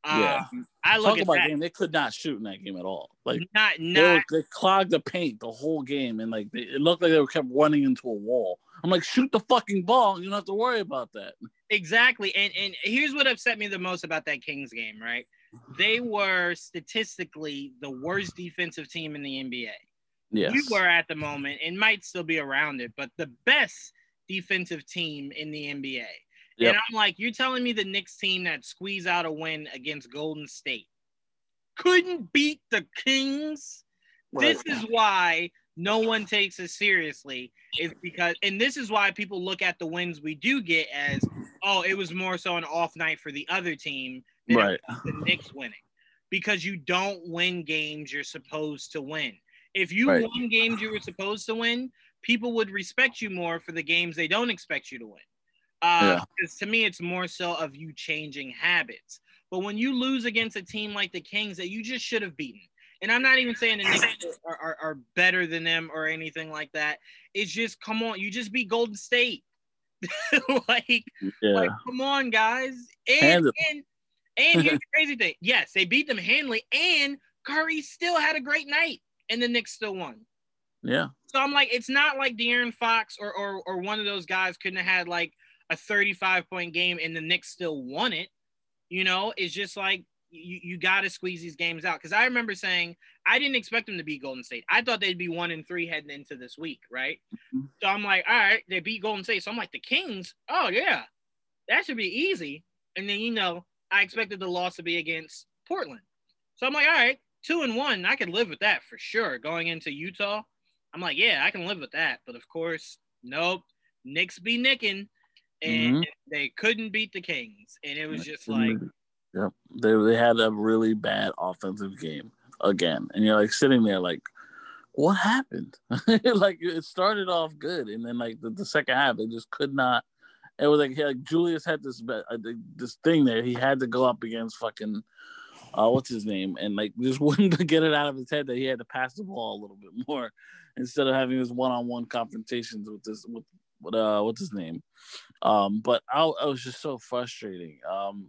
Yeah, um, I look talk at about that. game. They could not shoot in that game at all. Like not not they, were, they clogged the paint the whole game, and like they, it looked like they were kept running into a wall. I'm like, shoot the fucking ball. You don't have to worry about that. Exactly. And and here's what upset me the most about that Kings game. Right, they were statistically the worst defensive team in the NBA. Yes. we were at the moment, and might still be around it, but the best defensive team in the NBA. Yep. And I'm like, you're telling me the Knicks team that squeezed out a win against Golden State couldn't beat the Kings? Right. This is why no one takes us seriously. Is because, and this is why people look at the wins we do get as, oh, it was more so an off night for the other team than right. the Knicks winning. Because you don't win games you're supposed to win. If you right. won games you were supposed to win, people would respect you more for the games they don't expect you to win. Uh, yeah. To me, it's more so of you changing habits. But when you lose against a team like the Kings that you just should have beaten, and I'm not even saying the Knicks are, are, are, better than them or anything like that. It's just come on, you just beat Golden State. like, yeah. like, come on, guys. And and and here's the crazy thing. Yes, they beat them handily, and Curry still had a great night, and the Knicks still won. Yeah. So I'm like, it's not like De'Aaron Fox or or or one of those guys couldn't have had like a 35 point game and the Knicks still won it. You know, it's just like you, you got to squeeze these games out. Because I remember saying I didn't expect them to beat Golden State. I thought they'd be one and three heading into this week, right? Mm-hmm. So I'm like, all right, they beat Golden State. So I'm like, the Kings, oh yeah, that should be easy. And then you know, I expected the loss to be against Portland. So I'm like, all right, two and one, I could live with that for sure. Going into Utah, I'm like, yeah, I can live with that. But of course, nope. Knicks be nicking, and mm-hmm. they couldn't beat the Kings, and it was just like Yep. They they had a really bad offensive game again. And you're like sitting there like, what happened? like it started off good and then like the, the second half they just could not it was like, like Julius had this uh, this thing there. He had to go up against fucking uh, what's his name, and like just wouldn't get it out of his head that he had to pass the ball a little bit more instead of having his one-on-one confrontations with this with, with uh what's his name. Um, but I, I was just so frustrating. Um,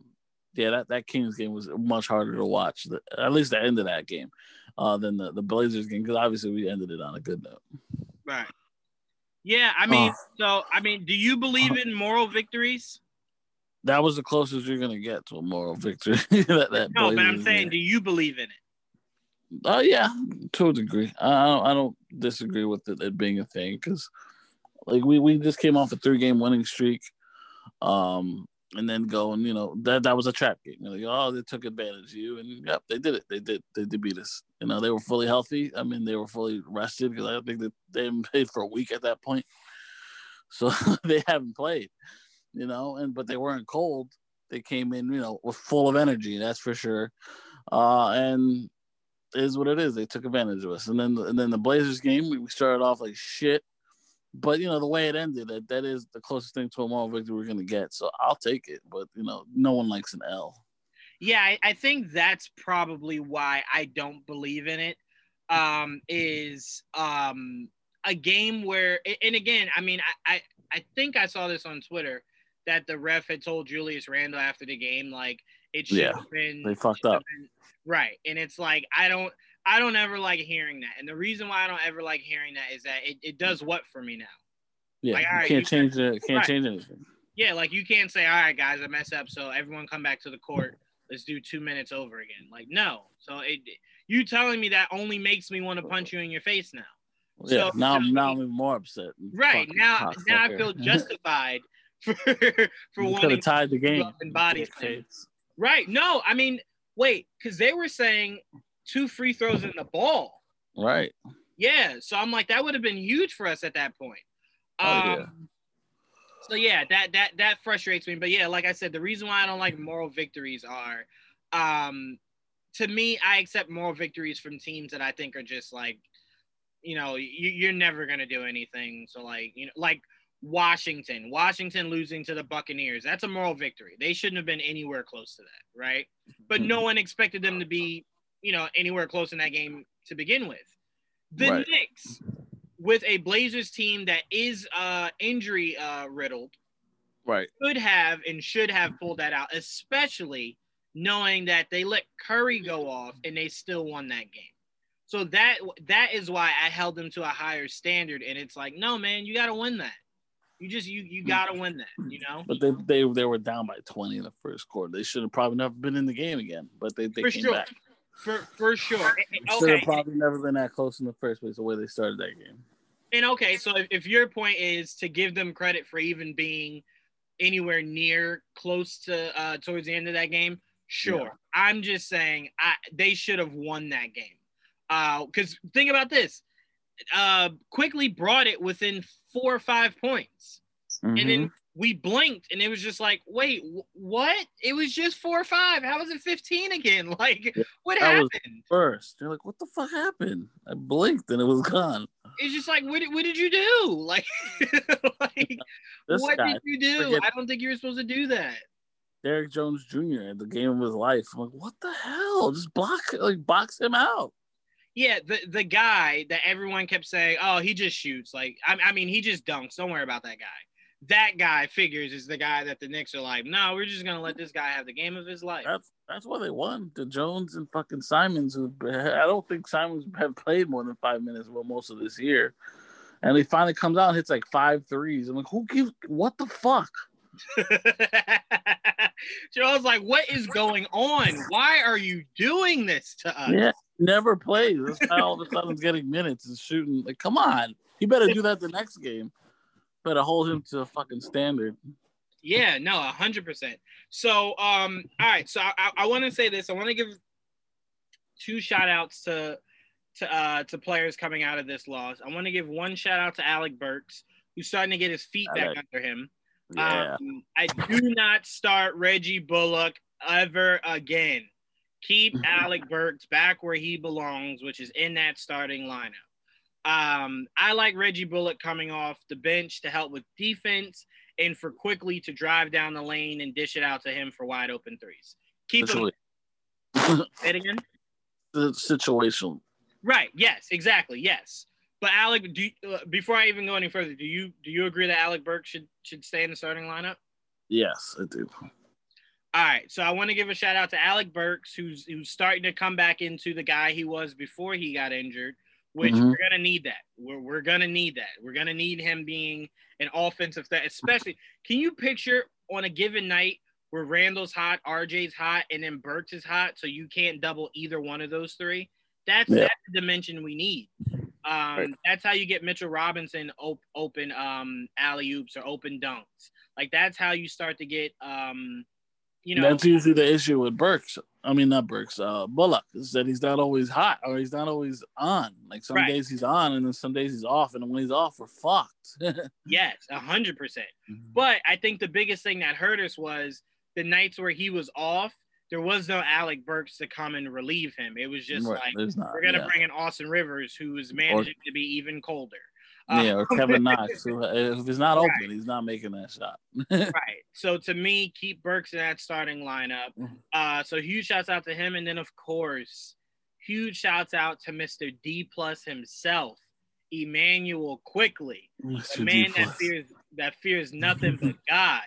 yeah, that, that Kings game was much harder to watch. The, at least the end of that game, uh, than the, the Blazers game because obviously we ended it on a good note. Right. Yeah, I mean, uh, so I mean, do you believe in moral victories? That was the closest you're gonna get to a moral victory. that, that no, Blazers but I'm saying, game. do you believe in it? Oh uh, yeah, to a degree. I don't, I don't disagree with it, it being a thing because, like, we we just came off a three game winning streak. Um, and then go and you know that that was a trap game. You're like, oh, they took advantage of you, and yep, they did it. They did. They did beat us. You know, they were fully healthy. I mean, they were fully rested because I think that they haven't played for a week at that point, so they haven't played. You know, and but they weren't cold. They came in, you know, with full of energy. That's for sure. Uh, and is what it is. They took advantage of us, and then and then the Blazers game, we started off like shit but you know the way it ended, that that is the closest thing to a moral victory we're gonna get. So I'll take it. But you know, no one likes an L. Yeah, I, I think that's probably why I don't believe in it. Um, is um a game where, and again, I mean, I, I I think I saw this on Twitter that the ref had told Julius Randle after the game, like it should yeah, have been they fucked up. Been, right. And it's like I don't I don't ever like hearing that. And the reason why I don't ever like hearing that is that it, it does what for me now? Yeah, like, you can't you change it. Can't right. change anything. Yeah, like you can't say, "All right, guys, I messed up, so everyone come back to the court. Let's do two minutes over again." Like, no. So it, you telling me that only makes me want to punch you in your face now. Yeah, so, now, now I'm even more upset. Right now, now I feel justified for for wanting tied the game in bodies. Right? No, I mean, wait, because they were saying two free throws in the ball. Right. Yeah. So I'm like, that would have been huge for us at that point. Oh, um, yeah. So yeah, that that that frustrates me. But yeah, like I said, the reason why I don't like moral victories are, um, to me, I accept moral victories from teams that I think are just like, you know, you, you're never gonna do anything. So like, you know, like Washington, Washington losing to the Buccaneers, that's a moral victory. They shouldn't have been anywhere close to that, right? But no mm-hmm. one expected them to be you know, anywhere close in that game to begin with. The right. Knicks, with a Blazers team that is uh, injury uh, riddled, right, could have and should have pulled that out, especially knowing that they let Curry go off and they still won that game. So that that is why I held them to a higher standard. And it's like, no, man, you got to win that. You just you you got to win that. You know. But they they they were down by twenty in the first quarter. They should have probably never been in the game again. But they they For came sure. back. For for sure. Should have probably never been that close in the first place. The way they started that game. And okay, so if, if your point is to give them credit for even being anywhere near close to uh, towards the end of that game, sure. Yeah. I'm just saying I, they should have won that game. Uh because uh, think about this, uh, Quickley brought it within four or five points, mm-hmm. and then mm-hmm we blinked and it was just like, wait, what? It was just four or five. How was it 15 again? Like, what happened? first, they're like, what the fuck happened? I blinked and it was gone. It's just like, what did, what did you do? Like, like what guy, did you do? I don't think you were supposed to do that. Derrick Jones Jr. At the game of his life. I'm like, what the hell? Just block, like, box him out. Yeah, the the guy that everyone kept saying, oh, he just shoots. Like, I, I mean, he just dunks. Don't worry about that guy that guy figures is the guy that the Knicks are like, no, we're just gonna let this guy have the game of his life. That's that's what they won. The Jones and fucking Simons. Who I don't think Simons have played more than five minutes well most of this year, and he finally comes out and hits like five threes. I'm like, who gives? What the fuck? Joe's like, what is going on? Why are you doing this to us? Yeah, never plays. This guy all of a sudden getting minutes and shooting. Like, come on, You better do that the next game. Better hold him to a fucking standard. Yeah, no, a hundred percent. So, um, all right. So I, I want to say this. I want to give two shout outs to to uh to players coming out of this loss. I want to give one shout out to Alec Burks, who's starting to get his feet back like, under him. Yeah. Um, I do not start Reggie Bullock ever again. Keep Alec Burks back where he belongs, which is in that starting lineup. Um, I like Reggie Bullock coming off the bench to help with defense and for Quickley to drive down the lane and dish it out to him for wide open threes. Keep him. Say it again. The situation. Right. Yes. Exactly. Yes. But Alec, do you, uh, before I even go any further, do you do you agree that Alec Burks should should stay in the starting lineup? Yes, I do. All right, so I want to give a shout out to Alec Burks, who's who's starting to come back into the guy he was before he got injured, which mm-hmm. we're gonna need that. We're we're gonna need that. We're gonna need him being an offensive threat, especially. Can you picture on a given night where Randle's hot, RJ's hot, and then Burks is hot, so you can't double either one of those three? That's yeah. that's the dimension we need. Um, right. That's how you get Mitchell Robinson op- open um, alley oops or open dunks. Like that's how you start to get, um, you know. That's usually the issue with Burks. I mean, not Burks. Uh, Bullock is that he's not always hot or he's not always on. Like some right. days he's on and then some days he's off, and when he's off, we're fucked. yes, a hundred percent. Mm-hmm. But I think the biggest thing that hurt us was the nights where he was off there was no Alec Burks to come and relieve him. It was just right, like not, we're gonna yeah. bring in Austin Rivers, who is managing or, to be even colder. Yeah, um, or Kevin Knox. Who, if he's not right. open, he's not making that shot. right. So to me, keep Burks in that starting lineup. Mm-hmm. Uh, so huge shouts out to him, and then of course, huge shouts out to Mr. D plus himself, Immanuel Quickley, Mr. a man that fears that fears nothing but God.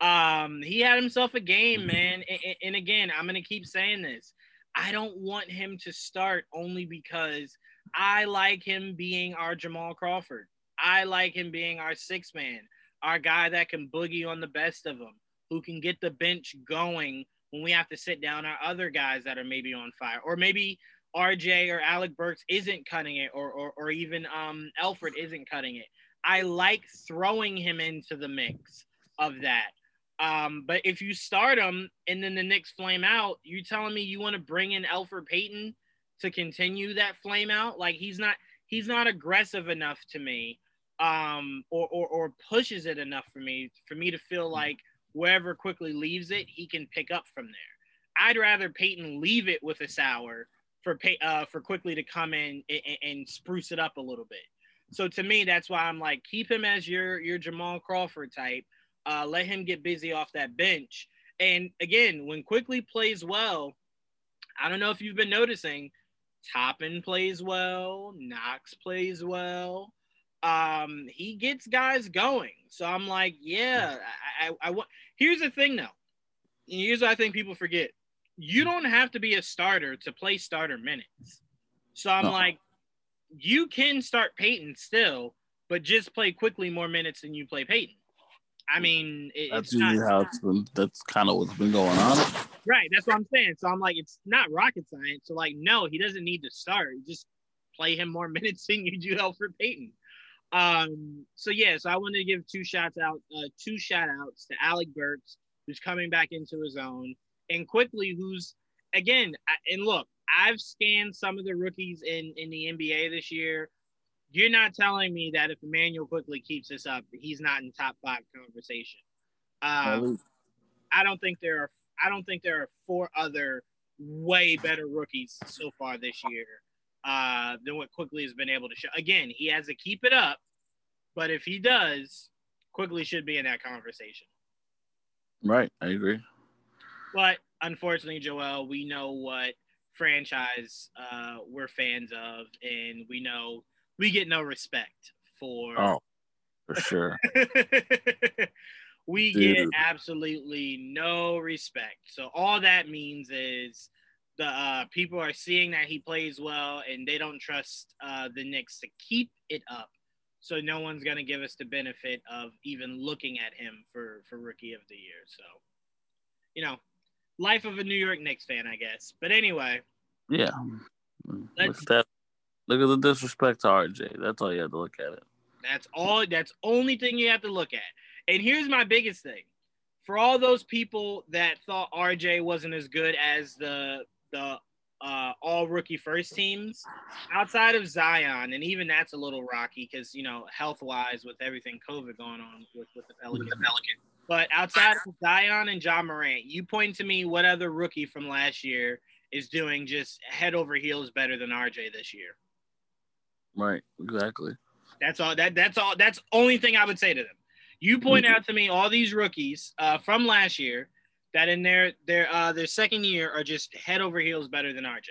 Um, he had himself a game, man. And, and again, I'm gonna keep saying this. I don't want him to start only because I like him being our Jamal Crawford. I like him being our six man, our guy that can boogie on the best of them, who can get the bench going when we have to sit down our other guys that are maybe on fire, or maybe RJ or Alec Burks isn't cutting it, or or, or even um, Elfrid isn't cutting it. I like throwing him into the mix of that. Um, but if you start him and then the Knicks flame out, you're telling me you want to bring in Elfrid Payton to continue that flame out? Like he's not he's not aggressive enough to me, um, or, or or pushes it enough for me for me to feel mm-hmm. like wherever Quickley leaves it, he can pick up from there. I'd rather Payton leave it with a sour for pay, uh, for Quickley to come in and, and spruce it up a little bit. So to me, that's why I'm like keep him as your your Jamal Crawford type uh, let him get busy off that bench. And again, when Quickley plays well, I don't know if you've been noticing, Toppin plays well, Knox plays well. Um, he gets guys going. So I'm like, yeah, I, I, I want. Here's the thing, though. Here's what I think people forget: you don't have to be a starter to play starter minutes. So I'm no. like, you can start Payton still, but just play Quickley more minutes than you play Payton. I mean, it, that's usually not, how it's been. That's kind of what's been going on. Right. That's what I'm saying. So I'm like, it's not rocket science. So like, no, he doesn't need to start. Just play him more minutes than you do Elfrid Payton. Um. So yeah. So I wanted to give two shots out, uh, two shout outs to Alec Burks, who's coming back into his own, and Quickley, who's again, and look, I've scanned some of the rookies in in the NBA this year you're not telling me that if Immanuel Quickley keeps this up, he's not in top five conversation. Um, I don't think there are. I don't think there are four other way better rookies so far this year uh, than what Quickley has been able to show. Again, he has to keep it up, but if he does, Quickley should be in that conversation. Right, I agree. But unfortunately, Joel, we know what franchise uh, we're fans of, and we know we get no respect for oh, for sure. we Dude. get absolutely no respect. So all that means is the uh, people are seeing that he plays well, and they don't trust uh, the Knicks to keep it up. So no one's gonna give us the benefit of even looking at him for for rookie of the year. So, you know, life of a New York Knicks fan, I guess. But anyway. Yeah. Look at that. Look at the disrespect to RJ. That's all you have to look at it. That's all. That's only thing you have to look at. And here's my biggest thing: for all those people that thought RJ wasn't as good as the the uh, all rookie first teams outside of Zion, and even that's a little rocky because you know health wise with everything COVID going on with, with the Pelicans. With the Pelican. But outside of Zion and John Morant, you point to me what other rookie from last year is doing just head over heels better than RJ this year. Right, exactly. That's all. That that's all. That's only thing I would say to them. You point mm-hmm. out to me all these rookies uh, from last year that in their their uh, their second year are just head over heels better than RJ.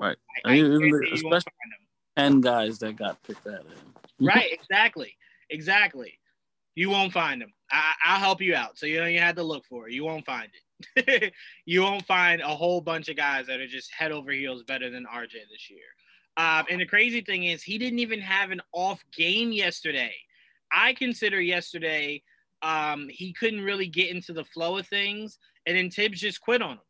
Right. I, I especially and guys that got picked at him. right. Exactly. Exactly. You won't find them. I, will help you out. So you don't even have to look for it. You won't find it. you won't find a whole bunch of guys that are just head over heels better than RJ this year. Um, and the crazy thing is, he didn't even have an off game yesterday. I consider yesterday um, he couldn't really get into the flow of things, and then Thibs just quit on him.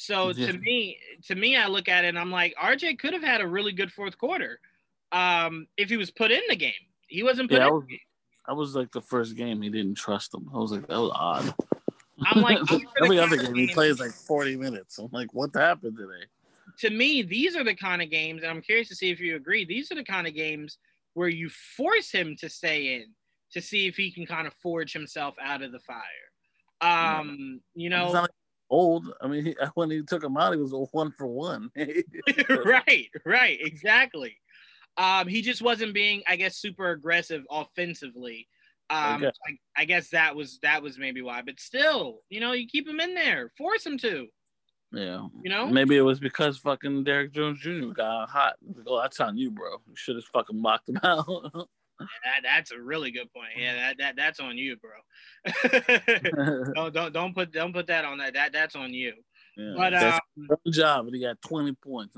So yeah. to me, to me, I look at it and I'm like, RJ could have had a really good fourth quarter um, if he was put in the game. He wasn't put yeah, in. I was, I was like the first game he didn't trust him. I was like, that was odd. I'm like, every other game he plays like 40 minutes. I'm like, what happened today? To me, these are the kind of games, and I'm curious to see if you agree. These are the kind of games where you force him to stay in to see if he can kind of forge himself out of the fire. Um, yeah. you know, like old. I mean, he, when he took him out, he was one for one. right, right, exactly. Um, he just wasn't being, I guess, super aggressive offensively. Um, okay. I, I, guess that was that was maybe why. But still, you know, you keep him in there, force him to. Yeah. You know? Maybe it was because fucking Derrick Jones Jr. got hot. Oh, that's on you, bro. You should have fucking mocked him out. that, that's a really good point. Yeah, that, that that's on you, bro. don't, don't don't put don't put that on that. That that's on you. Yeah, but um, one job, but he got twenty points.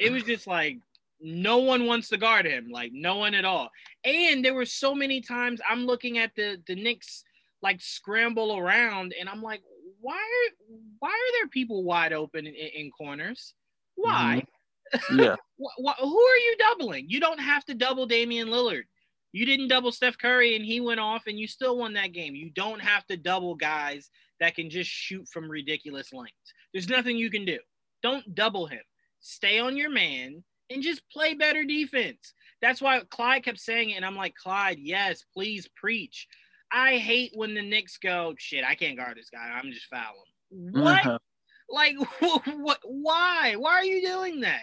it was just like no one wants to guard him, like no one at all. And there were so many times I'm looking at the the Knicks like scramble around, and I'm like, why are why are there people wide open in, in corners? Why? Mm-hmm. Yeah. who are you doubling? You don't have to double Damian Lillard. You didn't double Steph Curry and he went off and you still won that game. You don't have to double guys that can just shoot from ridiculous lengths. There's nothing you can do. Don't double him. Stay on your man and just play better defense. That's why Clyde kept saying it. And I'm like, Clyde, yes, please preach. I hate when the Knicks go, shit, I can't guard this guy. I'm just fouling. What? Uh-huh. Like, what? Why? Why are you doing that?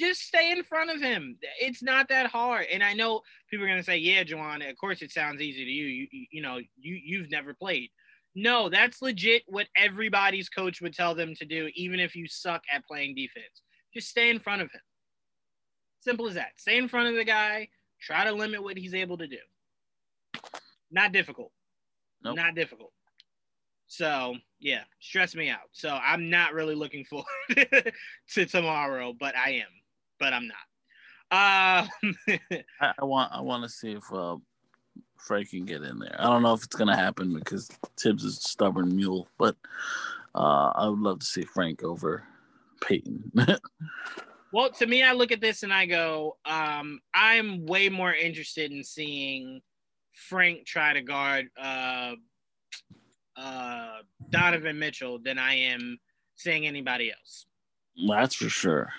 just stay in front of him. It's not that hard. And I know people are gonna say, "Yeah, Juwaan, of course it sounds easy to you. You, you, you know, you you've never played." No, that's legit what everybody's coach would tell them to do, even if you suck at playing defense. Just stay in front of him. Simple as that. Stay in front of the guy. Try to limit what he's able to do. Not difficult. Nope. Not difficult. So yeah, stress me out. So I'm not really looking forward to tomorrow, but I am but I'm not. Uh, I, I, want I want to see if uh, Frank can get in there. I don't know if it's gonna happen because Thibs is a stubborn mule, but uh, I would love to see Frank over Payton. well, to me, I look at this and I go, um, I'm way more interested in seeing Frank try to guard uh, uh, Donovan Mitchell than I am seeing anybody else. That's for sure.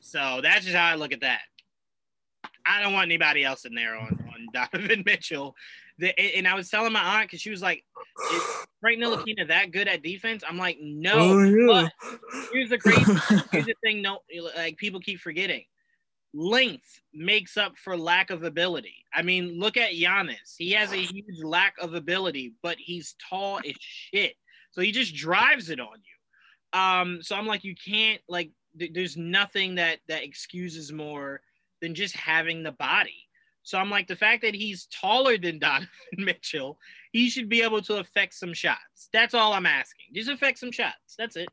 So that's just how I look at that. I don't want anybody else in there on, on Donovan Mitchell. The, and I was telling my aunt because she was like, "Is Frank Ntilikina that good at defense?" I'm like, "No." Oh, yeah. here's the crazy. here's the thing. No, like people keep forgetting. Length makes up for lack of ability. I mean, look at Giannis. He has a huge lack of ability, but he's tall as shit. So he just drives it on you. Um, so I'm like, you can't like th- there's nothing that that excuses more than just having the body. So I'm like, the fact that he's taller than Donovan Mitchell, he should be able to affect some shots. That's all I'm asking. Just affect some shots. That's it.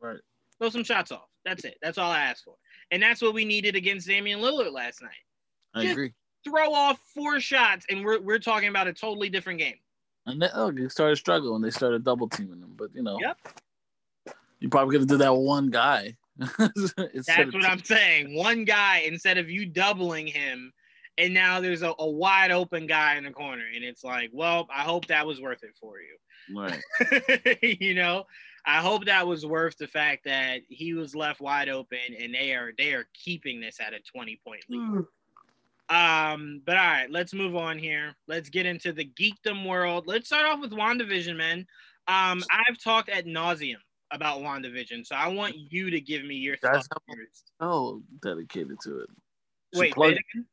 Right. Throw some shots off. That's it. That's all I asked for. And that's what we needed against Damian Lillard last night. I Just agree. Throw off four shots, and we're, we're talking about a totally different game. And they, oh, they started struggling. They started double teaming them, but you know, Yep. you probably could have did that one guy. That's what I'm saying. One guy instead of you doubling him, and now there's a, a wide open guy in the corner, and it's like, well, I hope that was worth it for you. Right. you know, I hope that was worth the fact that he was left wide open, and they are they are keeping this at a 20 point lead. Um, but all right, let's move on here. Let's get into the geekdom world. Let's start off with WandaVision, man. Um, I've talked at nauseum about WandaVision, so I want you to give me your thoughts. Oh, dedicated to it. Should Wait, plug- wait again?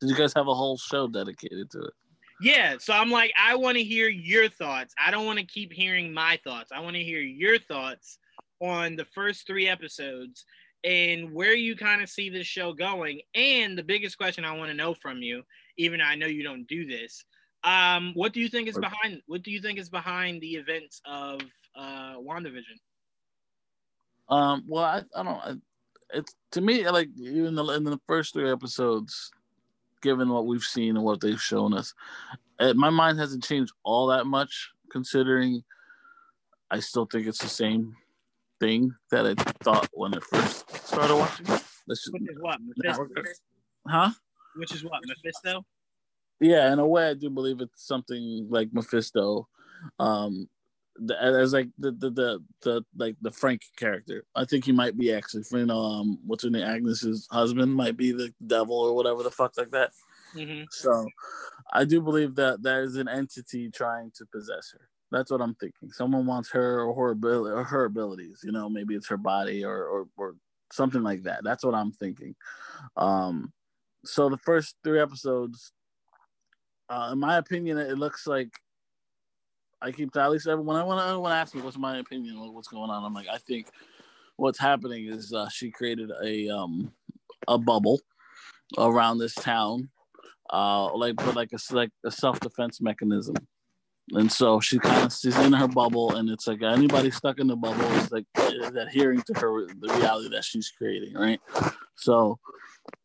Did you guys have a whole show dedicated to it? Yeah, so I'm like, I want to hear your thoughts. I don't want to keep hearing my thoughts. I want to hear your thoughts on the first three episodes and where you kind of see this show going. And the biggest question I want to know from you, even though I know you don't do this, um, what do you think is behind? What do you think is behind the events of uh, WandaVision? Um, well, I, I don't. I, it's to me like even the, in the first three episodes, given what we've seen and what they've shown us, it, my mind hasn't changed all that much. Considering, I still think it's the same thing that I thought when I first started watching. This Which is what Mephisto. huh? Which is what Mephisto. Yeah, in a way, I do believe it's something like Mephisto, um, the, as like the, the the the like the Frank character. I think he might be actually, know, um, what's her name, Agnes's husband might be the devil or whatever the fuck like that. hmm So, I do believe that there is an entity trying to possess her. That's what I'm thinking. Someone wants her or her ability or her abilities. You know, maybe it's her body or or, or something like that. That's what I'm thinking. Um, so the first three episodes, uh, in my opinion, it looks like I keep at least everyone. I want to ask me what's my opinion on what's going on. I'm like, I think what's happening is uh, she created a um a bubble around this town, uh, like but like a like a self defense mechanism. And so she kind of she's in her bubble, and it's like anybody stuck in the bubble is like adhering to her the reality that she's creating, right? So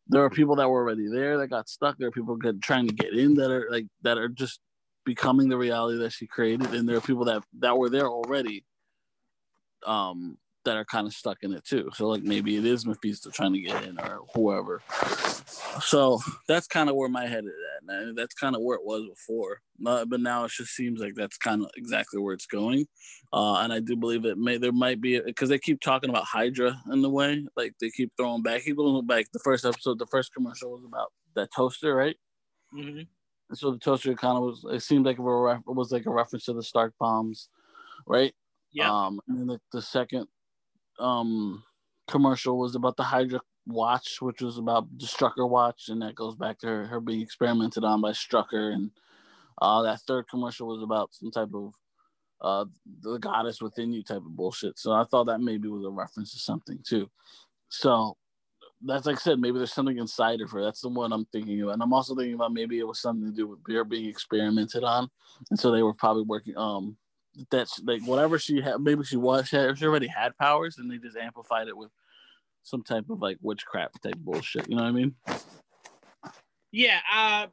there are people that were already there that got stuck. There are people get, trying to get in that are like that are just becoming the reality that she created, and there are people that that were there already, um, that are kind of stuck in it too. So like maybe it is Mephisto trying to get in or whoever. So that's kind of where my head is at. Man. That's kind of where it was before, uh, but now it just seems like that's kind of exactly where it's going. Uh, and I do believe it may there might be because they keep talking about Hydra in the way, like they keep throwing back, keep going back. The first episode, the first commercial was about that toaster, right? hmm And so the toaster kind of was. It seemed like it was like a reference to the Stark bombs, right? Yeah. Um, and then the, the second um commercial was about the Hydra watch, which was about the Strucker watch, and that goes back to her, her being experimented on by Strucker. And uh, that third commercial was about some type of uh the goddess within you type of bullshit. So I thought that maybe was a reference to something too. So that's like I said, maybe there's something inside of her. That's the one I'm thinking about. And I'm also thinking about maybe it was something to do with beer being experimented on. And so they were probably working um that's like whatever she had maybe she was she, had, she already had powers and they just amplified it with some type of like witchcraft type bullshit. You know what I mean? Yeah. Uh,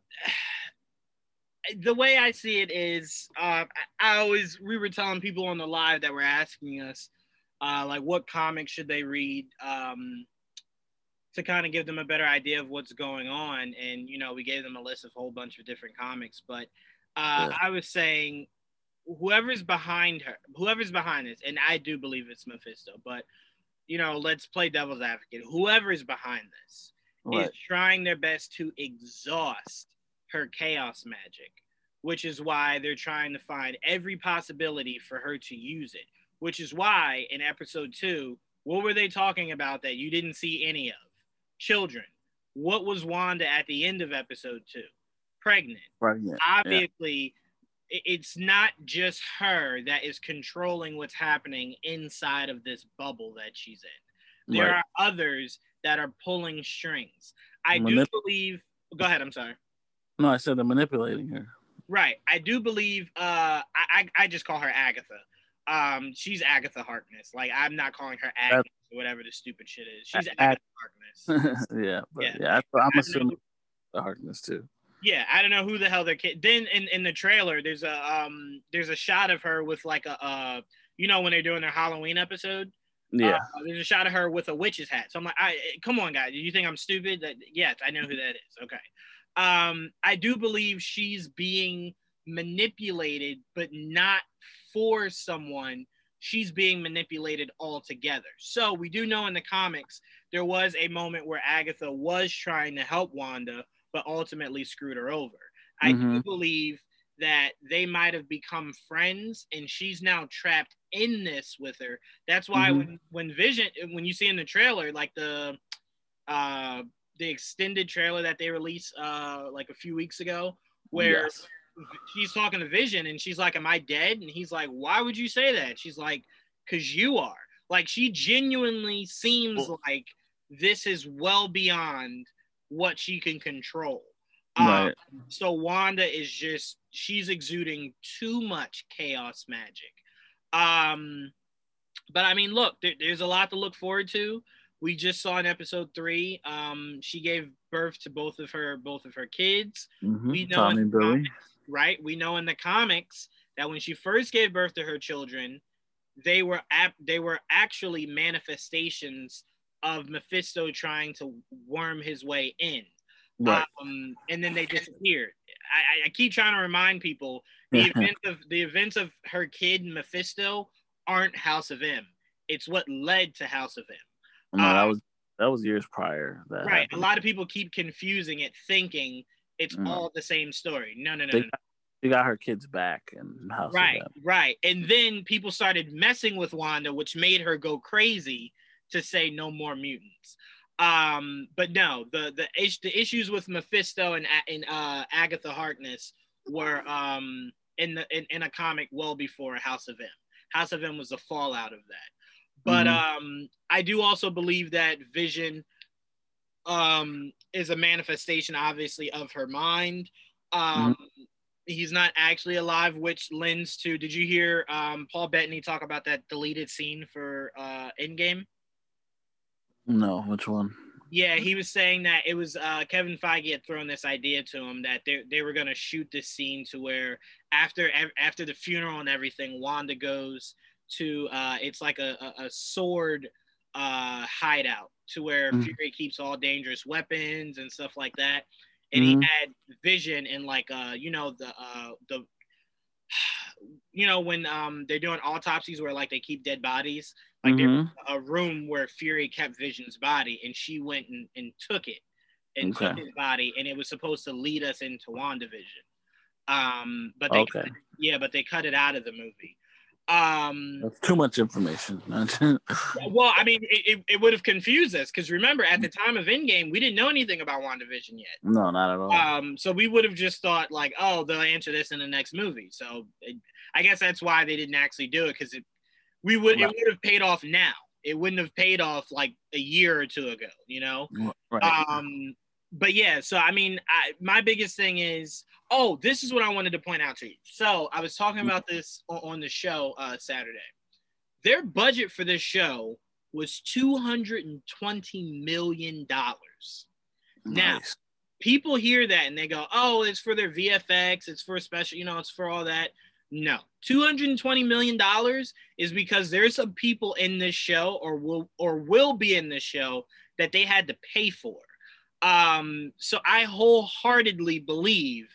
the way I see it is, uh, I always we were telling people on the live that were asking us, uh, like, what comics should they read um, to kind of give them a better idea of what's going on, and you know, we gave them a list of a whole bunch of different comics, but uh, Yeah. I was saying. Whoever's behind her, whoever's behind this, and I do believe it's Mephisto, but you know, let's play devil's advocate. Whoever is behind this, Right. is trying their best to exhaust her chaos magic, which is why they're trying to find every possibility for her to use it. Which is why in episode two, what were they talking about that you didn't see any of? Children. What was Wanda at the end of episode two? Pregnant. Yeah. Obviously, i- it's not just her that is controlling what's happening inside of this bubble that she's in there Right. are others that are pulling strings. I do believe Go ahead. I'm sorry. No, I said they're manipulating her. Right. I do believe. Uh, I I, I just call her Agatha. Um, she's Agatha Harkness. Like I'm not calling her or whatever the stupid shit is. She's Agatha Harkness. yeah, but yeah, yeah I, am assuming the Harkness too. Yeah, I don't know who the hell they're kid. Then in, in the trailer, there's a um there's a shot of her with like a uh you know when they're doing their Halloween episode. Yeah. Uh, there's a shot of her with a witch's hat. So I'm like, I come on, guys. Do you think I'm stupid? That yes, I know who that is. Okay. Um, I do believe she's being manipulated, but not for someone. She's being manipulated altogether. So we do know in the comics there was a moment where Agatha was trying to help Wanda, but ultimately screwed her over. I mm-hmm. do believe that they might have become friends and she's now trapped in this with her. That's why mm-hmm. when when Vision when you see in the trailer like the uh the extended trailer that they released uh like a few weeks ago where yes. She's talking to Vision and she's like am I dead and he's like why would you say that? She's like cuz you are. Like she genuinely seems well, like this is well beyond what she can control. Right. Um, so Wanda is just she's exuding too much chaos magic. Um, but I mean, look, there, there's a lot to look forward to. We just saw in episode three. Um, she gave birth to both of her both of her kids. Mm-hmm. We know Tommy and Billy. Comics, right? We know in the comics that when she first gave birth to her children, they were ap- they were actually manifestations of Mephisto trying to worm his way in. Right. Um, and then they disappeared. I, I keep trying to remind people the events of the events of her kid Mephisto aren't House of M. It's what led to House of M. No, um, that was that was years prior. Right. Happened. A lot of people keep confusing it, thinking it's mm. all the same story. No, no, no. They, no. She got her kids back and House right, right. And then people started messing with Wanda, which made her go crazy to say no more mutants. Um, but no, the the the issues with Mephisto and and uh, Agatha Harkness were um, in the in, in, a comic well before House of M. House of M was the fallout of that. But mm-hmm. um, I do also believe that Vision um, is a manifestation, obviously, of her mind. Um, mm-hmm. He's not actually alive, which lends to. Did you hear um, Paul Bettany talk about that deleted scene for uh, Endgame? No, which one? Yeah, he was saying that it was uh, Kevin Feige had thrown this idea to him that they, they were going to shoot this scene to where after after the funeral and everything, Wanda goes to uh, it's like a, a, a S.W.O.R.D. uh, hideout to where mm-hmm. Fury keeps all dangerous weapons and stuff like that. And mm-hmm. he had Vision in like uh you know the uh the you know when um they're doing autopsies where like they keep dead bodies like mm-hmm. a room where Fury kept Vision's body, and she went and, and took it and okay. took his body, and it was supposed to lead us into WandaVision. Um, but they okay. cut, yeah, but they cut it out of the movie. Um, That's too much information. well, I mean, it, it, it would have confused us because remember, at the time of Endgame, we didn't know anything about WandaVision yet. No, not at all. Um, so we would have just thought like, oh, they'll answer this in the next movie. So it, I guess that's why they didn't actually do it because it we would right. it would have paid off now. It wouldn't have paid off like a year or two ago, you know. Right. Um, but yeah, so I mean, I, my biggest thing is, oh, this is what I wanted to point out to you. So I was talking about this on, the show uh, Saturday. Their budget for this show was two hundred and twenty million dollars. Nice. Now, people hear that and they go, "Oh, it's for their VFX, it's for special, you know, it's for all that." No, two hundred and twenty million dollars is because there's some people in this show, or will or will be in this show that they had to pay for. Um, so I wholeheartedly believe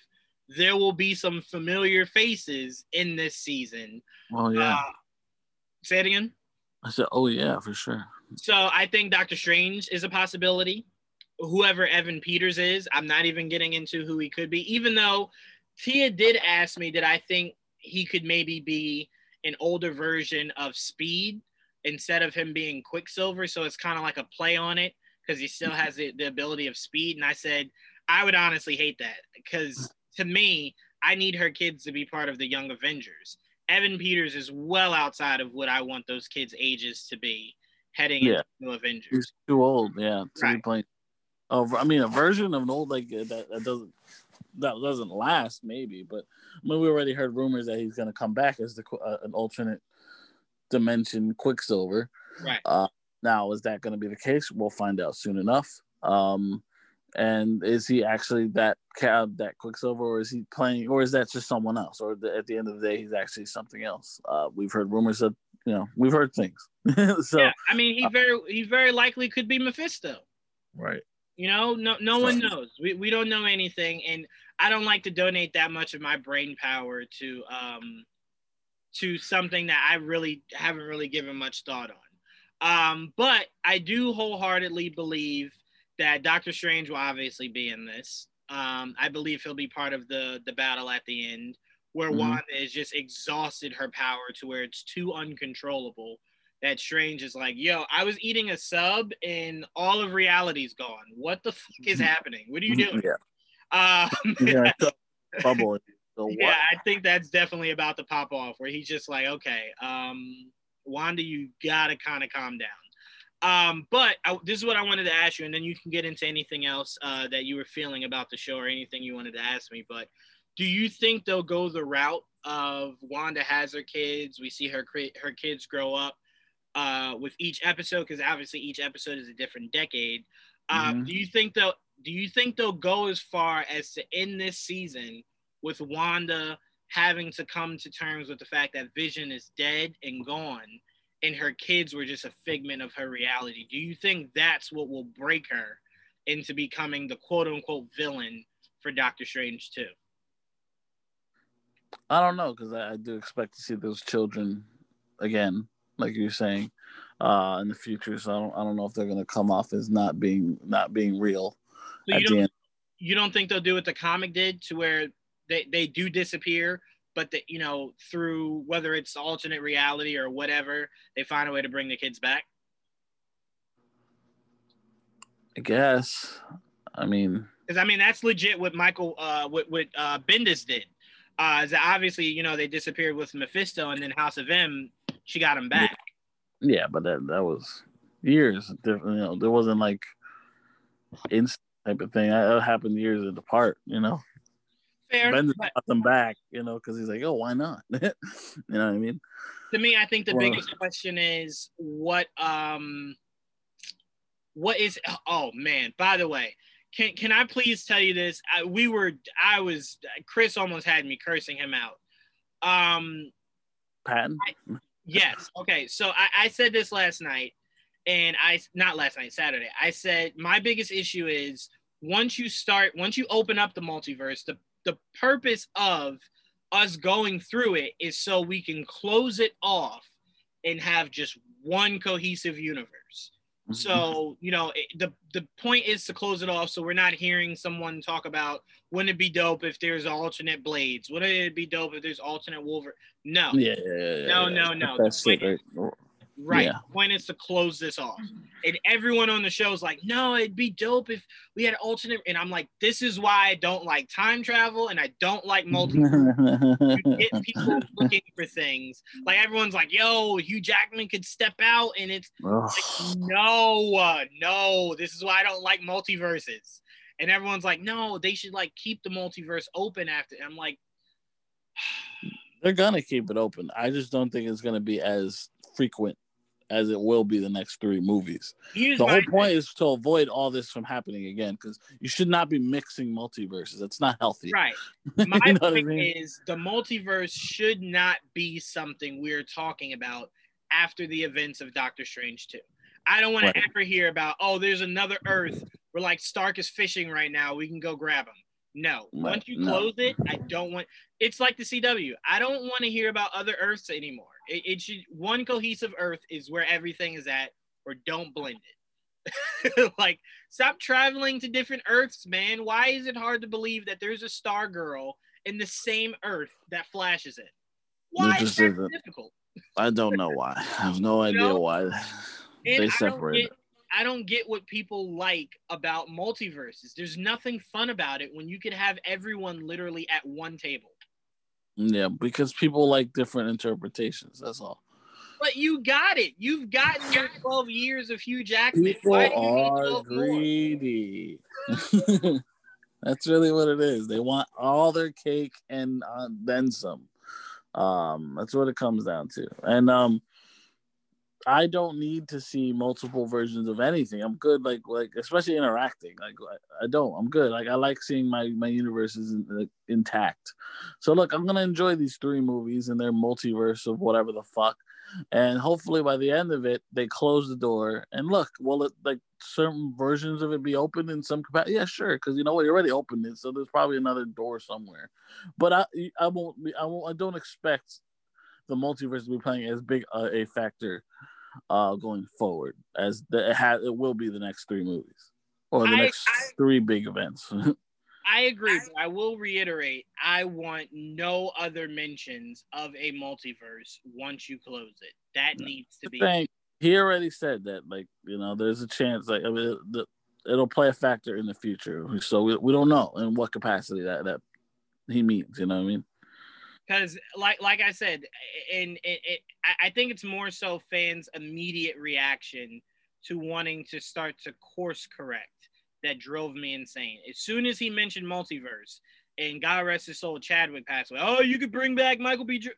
there will be some familiar faces in this season. Oh yeah. Uh, say it again. I said, oh yeah, for sure. So I think Doctor Strange is a possibility. Whoever Evan Peters is, I'm not even getting into who he could be, even though Tia did ask me, did I think he could maybe be an older version of Speed instead of him being Quicksilver. So it's kind of like a play on it because he still has the, the ability of speed. And I said, I would honestly hate that because to me, I need her kids to be part of the Young Avengers. Evan Peters is well outside of what I want those kids' ages to be heading yeah. into Avengers. He's too old, yeah, to right. be playing. Of I mean, a version of an old like that, that doesn't that doesn't last maybe, but I mean, we already heard rumors that he's going to come back as the uh, an alternate dimension Quicksilver. Right. Uh, now, is that going to be the case? We'll find out soon enough. Um, and is he actually that cab that Quicksilver, or is he playing, or is that just someone else? Or the, at the end of the day, he's actually something else. Uh, we've heard rumors that you know we've heard things. so yeah, I mean, he uh, very he very likely could be Mephisto. Right. You know, no no one knows. We we don't know anything, and I don't like to donate that much of my brain power to um to something that I really haven't really given much thought on. Um, but I do wholeheartedly believe that Doctor Strange will obviously be in this. Um, I believe he'll be part of the the battle at the end, where mm-hmm. Wanda is just exhausted her power to where it's too uncontrollable. That Strange is like, yo, I was eating a sub and all of reality's gone. What the fuck is mm-hmm. happening? What are you doing? Yeah. Um, yeah, bubble. So yeah, I think that's definitely about to pop off where he's just like, okay, um, Wanda, you gotta kind of calm down. Um, but I, this is what I wanted to ask you, and then you can get into anything else uh, that you were feeling about the show or anything you wanted to ask me. But do you think they'll go the route of Wanda has her kids? We see her create her kids grow up uh, with each episode because obviously each episode is a different decade. Um, mm-hmm. Do you think they'll do you think they'll go as far as to end this season with Wanda having to come to terms with the fact that Vision is dead and gone, and her kids were just a figment of her reality. Do you think that's what will break her into becoming the quote unquote villain for Doctor Strange 2? I don't know because I, I, do expect to see those children again, like you're saying, uh, in the future. So I don't, I don't know if they're going to come off as not being not being real. So you don't, you don't think they'll do what the comic did to where they, they do disappear but that you know through whether it's alternate reality or whatever they find a way to bring the kids back? I guess. I mean because i mean that's legit what michael uh what, what uh bendis did. Uh is that obviously you know they disappeared with mephisto and then house of m she got him back. Yeah. But that that was years you know there wasn't like instant type of thing. That happened years apart you know fair. Bendis but, got them back, you know, because he's like, oh, why not? you know what I mean? To me, I think the well, biggest question is what um what is oh man, by the way, can can I please tell you this? I, we were I was Chris almost had me cursing him out. Um Patton? I, yes. Okay. So I, I said this last night and I not last night, Saturday. I said my biggest issue is once you start, once you open up the multiverse, the the purpose of us going through it is so we can close it off and have just one cohesive universe. Mm-hmm. So, you know, it, the the point is to close it off so we're not hearing someone talk about wouldn't it be dope if there's alternate blades? Wouldn't it be dope if there's alternate Wolverine? No. Yeah. yeah, yeah no, no, no. That's it, right? Right. Yeah. Point is to close this off. And everyone on the show is like, no, it'd be dope if we had alternate. And I'm like, this is why I don't like time travel and I don't like multi. get people looking for things. Like everyone's like, yo, Hugh Jackman could step out. And it's like, no, uh, no, this is why I don't like multiverses. And everyone's like, no, they should like keep the multiverse open after. And I'm like, they're gonna keep it open. I just don't think it's gonna be as frequent as it will be the next three movies. Here's the whole point thing. is to avoid all this from happening again because you should not be mixing multiverses. It's not healthy. Right. My you know point I mean? is the multiverse should not be something we're talking about after the events of Doctor Strange 2. I don't want right. to ever hear about, oh, there's another Earth where like Stark is fishing right now. We can go grab him. No. Once you close no. it, I don't want it's like the CW. I don't want to hear about other Earths anymore. It, it should one cohesive Earth is where everything is at, or don't blend it. like, stop traveling to different Earths, man. Why is it hard to believe that there's a Star Girl in the same Earth that flashes it? Why is that difficult? I don't know why. I have no idea know? why they separated. I don't get what people like about multiverses. There's nothing fun about it when you can have everyone literally at one table. Yeah, because people like different interpretations. That's all. But you got it. You've gotten your 12 years of Hugh Jackman. People are greedy. That's really what it is. They want all their cake and uh, then some. Um, that's what it comes down to. And um, I don't need to see multiple versions of anything. I'm good, like like especially interacting. Like I, don't. I'm good. Like I like seeing my my universes in, like, intact. So look, I'm gonna enjoy these three movies and their multiverse of whatever the fuck, and hopefully by the end of it they close the door. And look, will it like certain versions of it be open in some capacity? Yeah, sure. Because you know what, you already opened it, so there's probably another door somewhere. But I I won't. be I won't. I don't expect the multiverse to be playing as big a, a factor uh, going forward, as the, it has it will be the next three movies or the I, next I, three big events. I agree, but I will reiterate: I want no other mentions of a multiverse once you close it. That needs to be. Thing, he already said that, like you know, there's a chance, like I mean, the, it'll play a factor in the future. So we, we don't know in what capacity that that he means. You know what I mean? Because like like I said, and I think it's more so fans' immediate reaction to wanting to start to course correct that drove me insane. As soon as he mentioned multiverse, and God rest his soul, Chadwick passed away. Oh, you could bring back Michael B. Dr-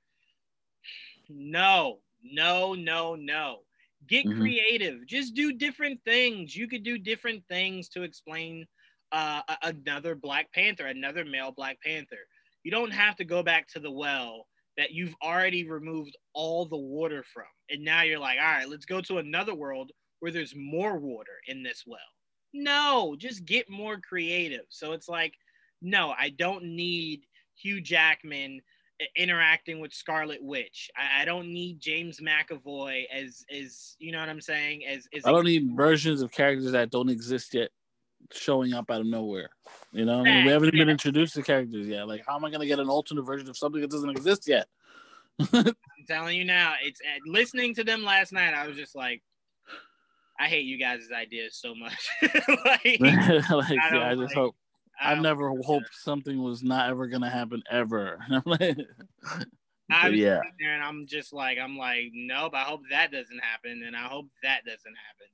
no, no, no, no. Get mm-hmm. creative. Just do different things. You could do different things to explain uh, another Black Panther, another male Black Panther you don't have to go back to the well that you've already removed all the water from. And now you're like, all right, let's go to another world where there's more water in this well. No, just get more creative. So it's like, no, I don't need Hugh Jackman uh, interacting with Scarlet Witch. I, I, don't need James McAvoy as as you know what I'm saying. As, as I don't need versions of characters that don't exist yet showing up out of nowhere. You know, I mean, we haven't been introduced to characters yet. Like, how am I going to get an alternate version of something that doesn't exist yet? I'm telling you now, it's uh, listening to them last night. I was just like, I hate you guys' ideas so much. like, like I, yeah, I just like, hope. I have never hoped something was not ever gonna happen ever. I'm yeah, there and I'm just like, I'm like, nope. I hope that doesn't happen, and I hope that doesn't happen.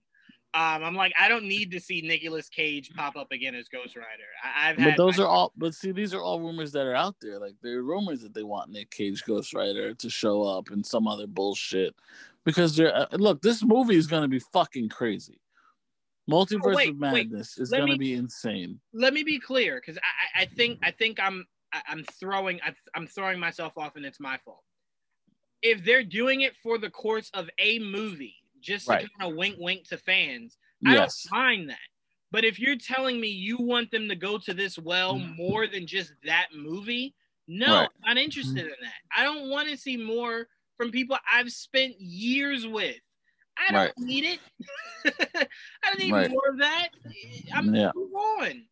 Um, I'm like, I don't need to see Nicolas Cage pop up again as Ghost Rider. I, have but those my- are all. But see, these are all rumors that are out there. Like there are rumors that they want Nick Cage Ghost Rider to show up and some other bullshit. Because they're uh, look, this movie is gonna be fucking crazy. Multiverse oh, wait, of Madness wait. is gonna me, be insane. Let me be clear, because I, I think I think I'm I'm throwing I'm throwing myself off, and it's my fault. If they're doing it for the course of a movie just right. to kind of wink wink to fans. I don't mind that. But if you're telling me you want them to go to this well mm. more than just that movie, no, right. I'm not interested in that. I don't want to see more from people I've spent years with. I don't right. need it. I don't need right. more of that. I'm yeah. move on.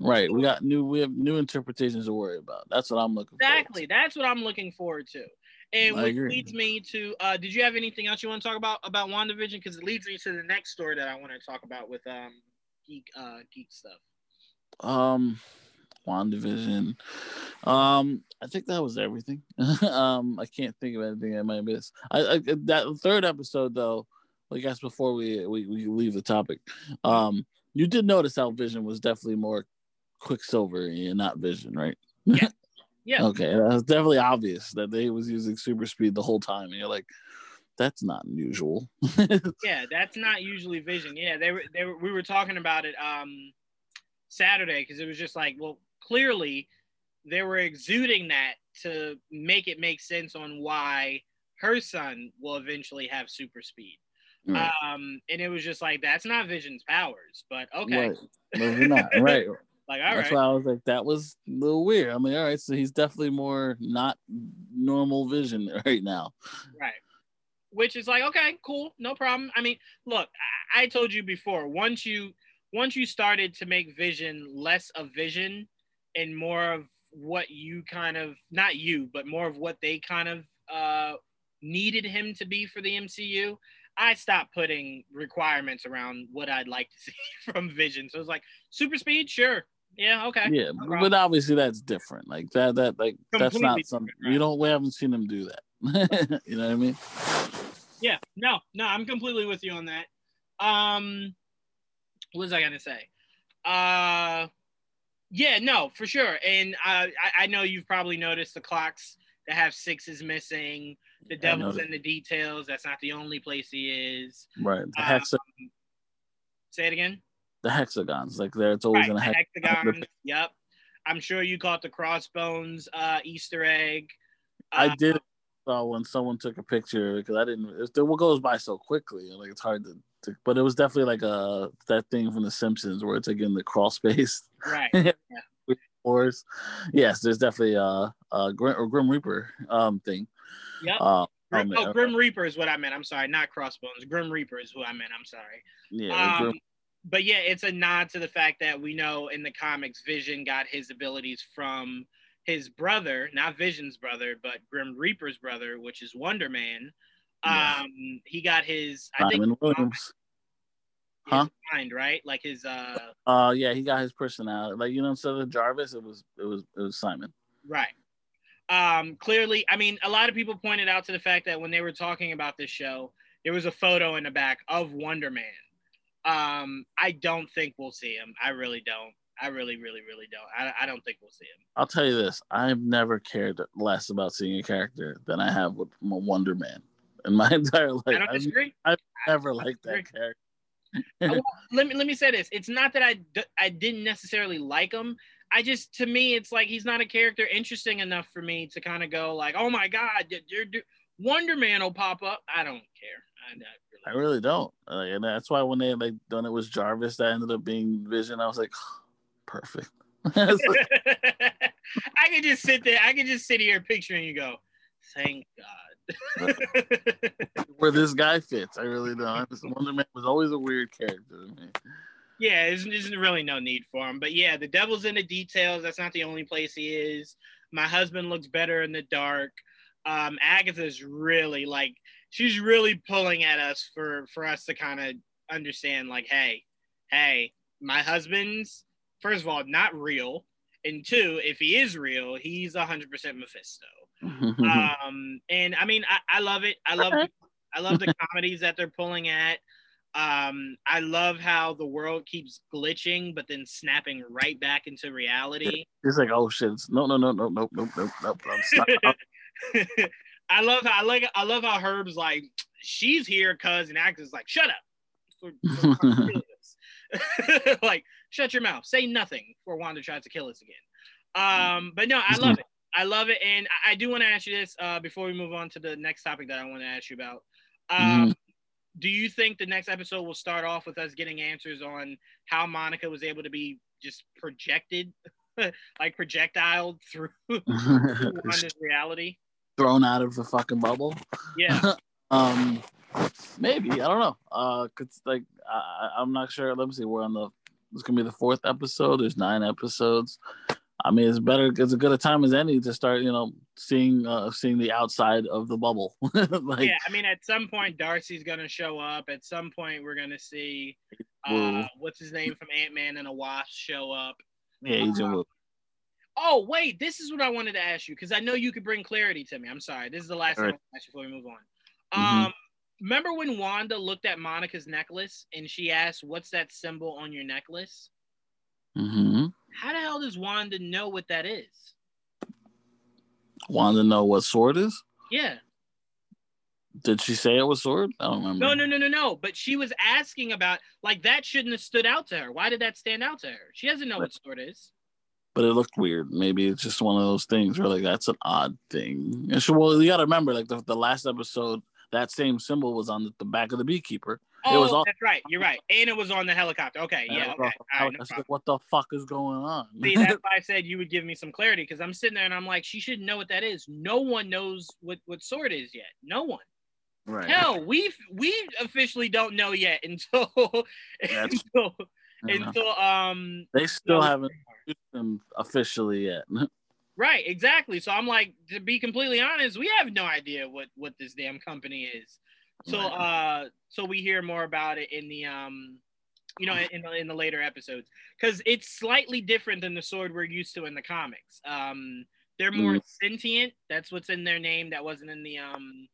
Right. We got new we have new interpretations to worry about. That's what I'm looking exactly. That's what I'm looking forward to. And which leads me to uh, did you have anything else you want to talk about about WandaVision? Because it leads me to the next story that I want to talk about with um geek uh geek stuff. Um WandaVision. Um, I think that was everything. um, I can't think of anything I might miss. I, I that third episode though, I guess before we, we we leave the topic, um, you did notice how Vision was definitely more Quicksilver and not Vision, right? Yeah, Yeah. Okay, that's definitely obvious that they was using super speed the whole time. And you're like, that's not unusual. yeah, that's not usually Vision. Yeah, they were they were we were talking about it um Saturday because it was just like, well, clearly they were exuding that to make it make sense on why her son will eventually have super speed. Right. Um, and it was just like that's not Vision's powers, but okay. Right. not. right. Like, all That's right. why I was like, that was a little weird. I mean, all right, so he's definitely more not normal vision right now. Right. Which is like, okay, cool, no problem. I mean, look, I, I told you before, once you once you started to make vision less of vision and more of what you kind of not you, but more of what they kind of uh needed him to be for the MCU, I stopped putting requirements around what I'd like to see from Vision. So it's like super speed, sure, yeah, okay. Yeah, no but obviously that's different. Like that, that, like Completely that's not something right. you don't. We haven't seen him do that. you know what I mean? Yeah, no, no, I'm completely with you on that. Um, what was I gonna say? Uh, yeah, no, for sure. And uh, I, I know you've probably noticed the clocks that have sixes missing. The devil's in the details. That's not the only place he is. Right. Um, say it again. The hexagons, like there, it's always right, in a hex- hexagon. Yep. I'm sure you caught the crossbones uh, Easter egg. I uh, did uh, when someone took a picture because I didn't. It, what goes by so quickly, like it's hard to, to, But it was definitely like a uh, that thing from The Simpsons where it's again the crawl space. Right. yeah. Wars. Yes, there's definitely a, a Grim, or Grim Reaper um thing. Yep. Uh, Grim, oh, Grim Reaper is what I meant. I'm sorry, not Crossbones. Grim Reaper is who I meant. I'm sorry. Yeah. Um, but yeah, it's a nod to the fact that we know in the comics, Vision got his abilities from his brother, not Vision's brother, but Grim Reaper's brother, which is Wonder Man. Yeah. Um, he got his. I Simon think, Williams. Huh? Mind, right? Like his. uh Uh, yeah, he got his personality. Like you know, instead of Jarvis, it was it was it was Simon. Right. Um, clearly, I mean, a lot of people pointed out to the fact that when they were talking about this show, there was a photo in the back of Wonder Man. Um, I don't think we'll see him. I really don't. I really, really, really don't. I, I don't think we'll see him. I'll tell you this: I've never cared less about seeing a character than I have with Wonder Man in my entire life. I don't disagree. I've, I've never liked that character. well, let me let me say this: it's not that I I didn't necessarily like him. I just to me, it's like he's not a character interesting enough for me to kind of go like, oh my god, you're, you're, Wonder Man will pop up. I don't care. I, I really don't. Like, and that's why when they like done it was Jarvis that ended up being Vision, I was like, oh, perfect. I could just sit there. I could just sit here picturing you go, thank God. Where this guy fits, I really don't. Wonder Man was always a weird character to me. Yeah, there's, there's really no need for him. But yeah, the devil's in the details. That's not the only place he is. My husband looks better in the dark. Um, Agatha's really like she's really pulling at us for for us to kind of understand like hey hey my husband's first of all not real and two if he is real he's 100% mephisto. Um and i mean I, I love it. I love i love the comedies that they're pulling at. Um i love how the world keeps glitching but then snapping right back into reality. It's like oh shit no no no no no no no no no I love how I like I love how Herb's like she's here cuz and actor's like shut up. like shut your mouth, say nothing before Wanda tries to kill us again. Um, but no, I love it. I love it, and I, I do want to ask you this uh, before we move on to the next topic that I want to ask you about. Um, mm-hmm. Do you think the next episode will start off with us getting answers on how Monica was able to be just projected, like projectile through Wanda's reality? Thrown out of the fucking bubble. Yeah. um, maybe I don't know. Uh, cause like I, I'm not sure. Let me see. We're on the. It's gonna be the fourth episode. There's nine episodes. I mean, it's better. It's as good a time as any to start. You know, seeing uh, seeing the outside of the bubble. like, yeah, I mean, at some point Darcy's gonna show up. At some point, we're gonna see uh, what's his name from Ant Man and a Wasp show up. Yeah, Agent uh, Oh, wait, this is what I wanted to ask you because I know you could bring clarity to me. I'm sorry. This is the last right. thing I ask you before we move on. Mm-hmm. Um, remember when Wanda looked at Monica's necklace and she asked, What's that symbol on your necklace? Mm-hmm. How the hell does Wanda know what that is? Wanda know what S.W.O.R.D is? Yeah. Did she say it was S.W.O.R.D? I don't remember. No, no, no, no, no. But she was asking about like that shouldn't have stood out to her. Why did that stand out to her? She doesn't know what S.W.O.R.D is but it looked weird. Maybe it's just one of those things where like that's an odd thing. And so, well, you got to remember, like the, the last episode, that same symbol was on the, the back of the beekeeper. Oh, it was all- that's right. You're right, and it was on the helicopter. Okay, yeah, okay. Right, no like, what the fuck is going on? See, that's why I said you would give me some clarity because I'm sitting there and I'm like, she shouldn't know what that is. No one knows what what S.W.O.R.D is yet. No one. Right. Hell, we we officially don't know yet until until until um they still haven't them officially yet. right, exactly. So I'm like, to be completely honest, we have no idea what what this damn company is. So uh so we hear more about it in the um you know in the, in the later episodes because it's slightly different than the S.W.O.R.D we're used to in the comics. Um they're more mm. sentient. That's what's in their name. That wasn't in the um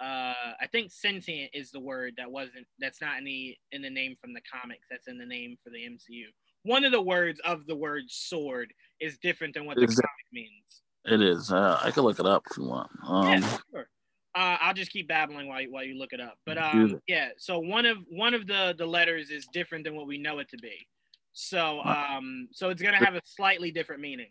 uh I think sentient is the word that wasn't that's not in the in the name from the comics. That's in the name for the MCU. One of the words of the word S.W.O.R.D is different than what the comic means. It is. Uh, I can look it up if you want. Um, yeah, sure. Uh, I'll just keep babbling while you, while you look it up. But um, yeah, so one of one of the the letters is different than what we know it to be. So um, so it's gonna have a slightly different meaning.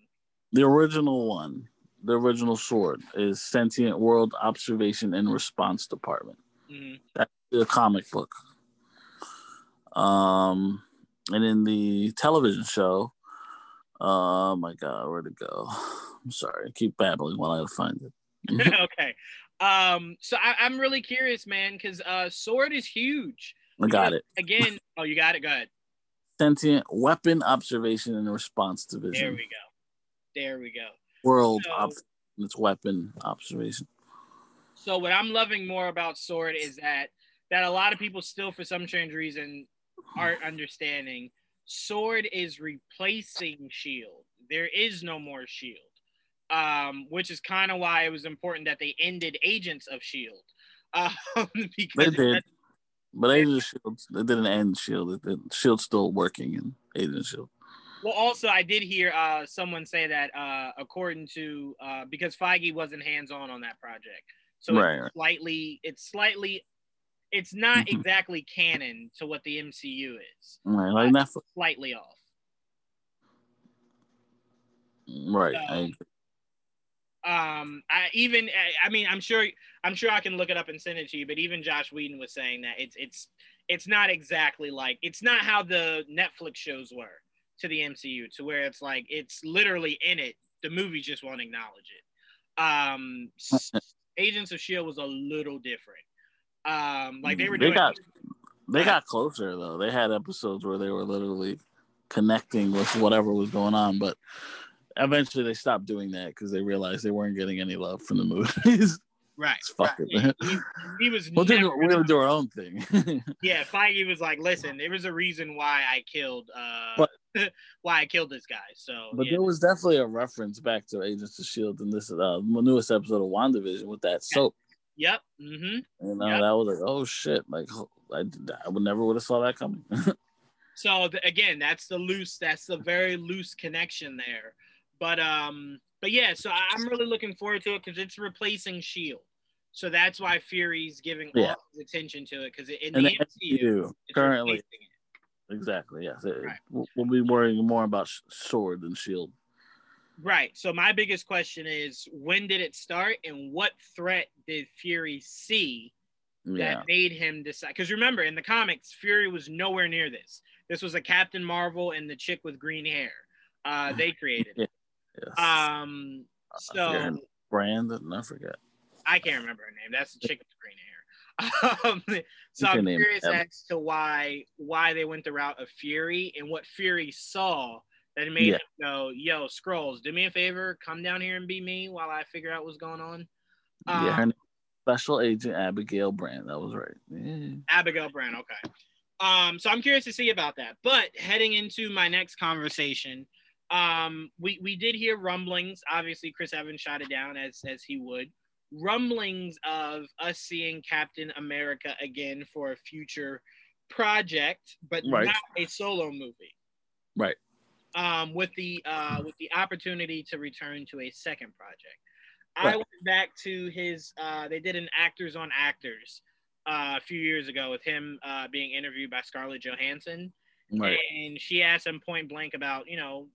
The original one, the original S.W.O.R.D, is Sentient World Observation and Response Department. Mm-hmm. That's the comic book. Um, and in the television show, oh my god, where'd it go? I'm sorry, I keep babbling while I find it. okay. Um, so I, am really curious, man, because uh, S.W.O.R.D is huge. I got it again. oh, you got it. Go ahead. Sentient weapon observation and response division. There we go. There we go. World so, op- its weapon observation. So what I'm loving more about S.W.O.R.D is that that a lot of people still, for some strange reason, aren't understanding. S.W.O.R.D is replacing shield. There is no more shield um, which is kind of why it was important that they ended Agents of Shield. Um, because they did, but Agents of Shield they didn't end Shield. Shield's still working in Agents of Shield. Well, also I did hear uh, someone say that uh, according to uh, because Feige wasn't hands on on that project, so right, it's slightly it's slightly it's not mm-hmm. exactly canon to what the MCU is. Right, like Netflix. Slightly off. Right. So, um i even i mean i'm sure i'm sure i can look it up and send it to you but even Joss whedon was saying that it's it's it's not exactly like it's not how the netflix shows were to the mcu to where it's like it's literally in it the movie just won't acknowledge it um agents of shield was a little different um like they were they got they got closer though they had episodes where they were literally connecting with whatever was going on but eventually they stopped doing that because they realized they weren't getting any love from the movies. Right. fuck right. it. He, he, was. we're gonna do our own thing. yeah, Feige was like, "Listen, there was a reason why I killed, uh, but, why I killed this guy." So, but yeah. there was definitely a reference back to Agents of Shield in this uh, newest episode of WandaVision with that soap. Yep. Mm-hmm. You know, yep. that was like, oh shit! Like, I, I would never would have saw that coming. so the, again, that's the loose. That's the very loose connection there. But um, but yeah, so I'm really looking forward to it because it's replacing Shield. So that's why Fury's giving yeah. all his attention to it because in the, the MCU, currently, exactly, yes, right. we'll be worrying more about S.W.O.R.D than Shield. Right. So my biggest question is, when did it start, and what threat did Fury see that yeah. made him decide? Because remember, in the comics, Fury was nowhere near this. This was a Captain Marvel and the chick with green hair. Uh, they created. Yes. Um. So Brandon, I forget. I can't remember her name. That's the chick with green hair. Um, so I'm curious as to why why they went the route of Fury and what Fury saw that made yeah. him go, "Yo, scrolls, do me a favor, come down here and be me while I figure out what's going on." Um, yeah, Special Agent Abigail Brand. That was right. Yeah. Abigail Brand. Okay. Um, so I'm curious to see about that. But heading into my next conversation, um, we we did hear rumblings. Obviously, Chris Evans shot it down as as he would. Rumblings of us seeing Captain America again for a future project, but right. not a solo movie. Right. Um, with the uh, with the opportunity to return to a second project. Right. I went back to his. Uh, they did an actors on actors uh, a few years ago with him uh, being interviewed by Scarlett Johansson, right. and she asked him point blank about you know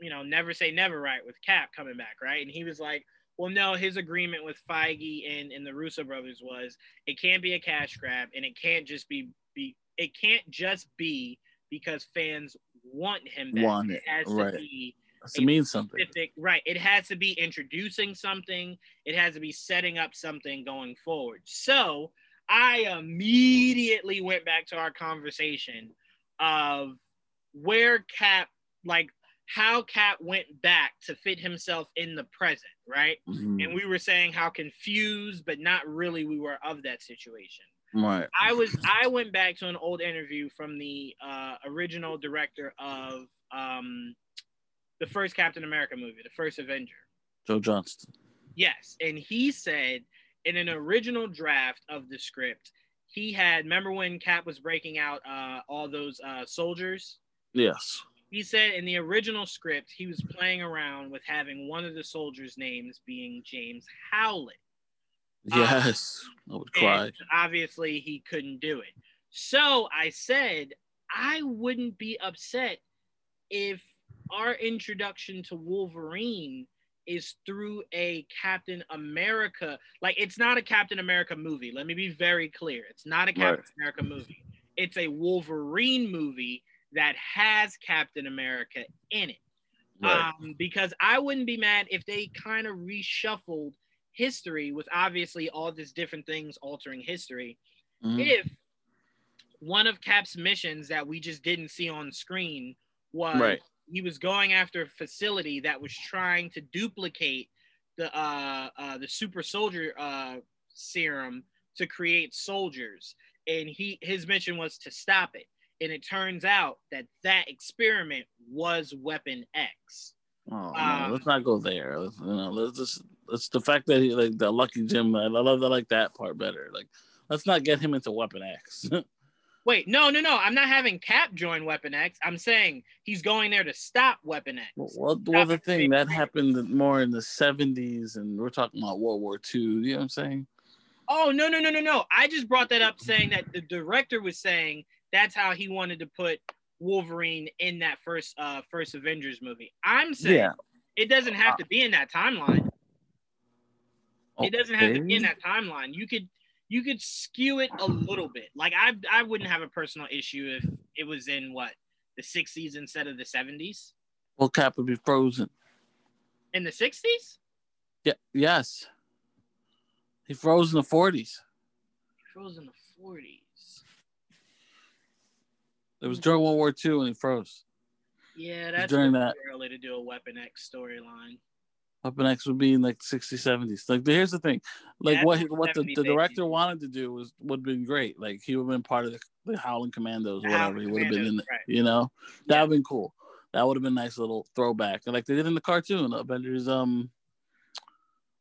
you know, never say never, right, with Cap coming back, right? And he was like, well, no, his agreement with Feige and, and the Russo brothers was it can't be a cash grab and it can't just be, be it can't just be because fans want him back. Want it, it has right. to be to mean something. Right. It has to be introducing something. It has to be setting up something going forward. So I immediately went back to our conversation of where Cap like how Cap went back to fit himself in the present, right? Mm-hmm. And we were saying how confused, but not really we were of that situation. Right. I was I went back to an old interview from the uh, original director of um, the first Captain America movie, the first Avenger. Joe Johnston. Yes, and he said in an original draft of the script, he had remember when Cap was breaking out uh, all those uh, soldiers. Yes. He said in the original script he was playing around with having one of the soldiers' names being James Howlett. Yes, um, I would cry. Obviously, he couldn't do it. So I said I wouldn't be upset if our introduction to Wolverine is through a Captain America. Like it's not a Captain America movie. Let me be very clear. It's not a Captain right. America movie. It's a Wolverine movie that has Captain America in it. Right. Um, because I wouldn't be mad if they kind of reshuffled history with obviously all these different things altering history. Mm-hmm. If one of Cap's missions that we just didn't see on screen was right he was going after a facility that was trying to duplicate the uh, uh, the super soldier uh, serum to create soldiers, and he his mission was to stop it. And it turns out that that experiment was Weapon X. Oh, um, let's not go there. Let's, you know, let's just it's the fact that he like the Lucky Jim. I love I like that part better. Like, let's not get him into Weapon X. Wait, no, no, no. I'm not having Cap join Weapon X. I'm saying he's going there to stop Weapon X. Well, well the thing that happened more in the 70s, and we're talking about World War II. You know what I'm saying? Oh no, no, no, no, no. I just brought that up, saying that the director was saying that's how he wanted to put Wolverine in that first uh first Avengers movie. I'm saying yeah. it doesn't have to be in that timeline. It doesn't have to be in that timeline. You could you could skew it a little bit. Like I I wouldn't have a personal issue if it was in what the 60s instead of the 70s. Well, Cap would be frozen. In the 60s? Yeah. Yes. He froze in the 40s. He froze in the 40s. It was during World War II when he froze. Yeah, that's during that early to do a Weapon X storyline. Weapon X would be in like 60s, 70s. Like here's the thing, like yeah, what what the, the director wanted to do was would have been great. Like he would have been part of the, the Howling Commandos or whatever. He would have been in it. Right. You know, that would have been cool. That would have been a nice little throwback, like they did in the cartoon Avengers. Um,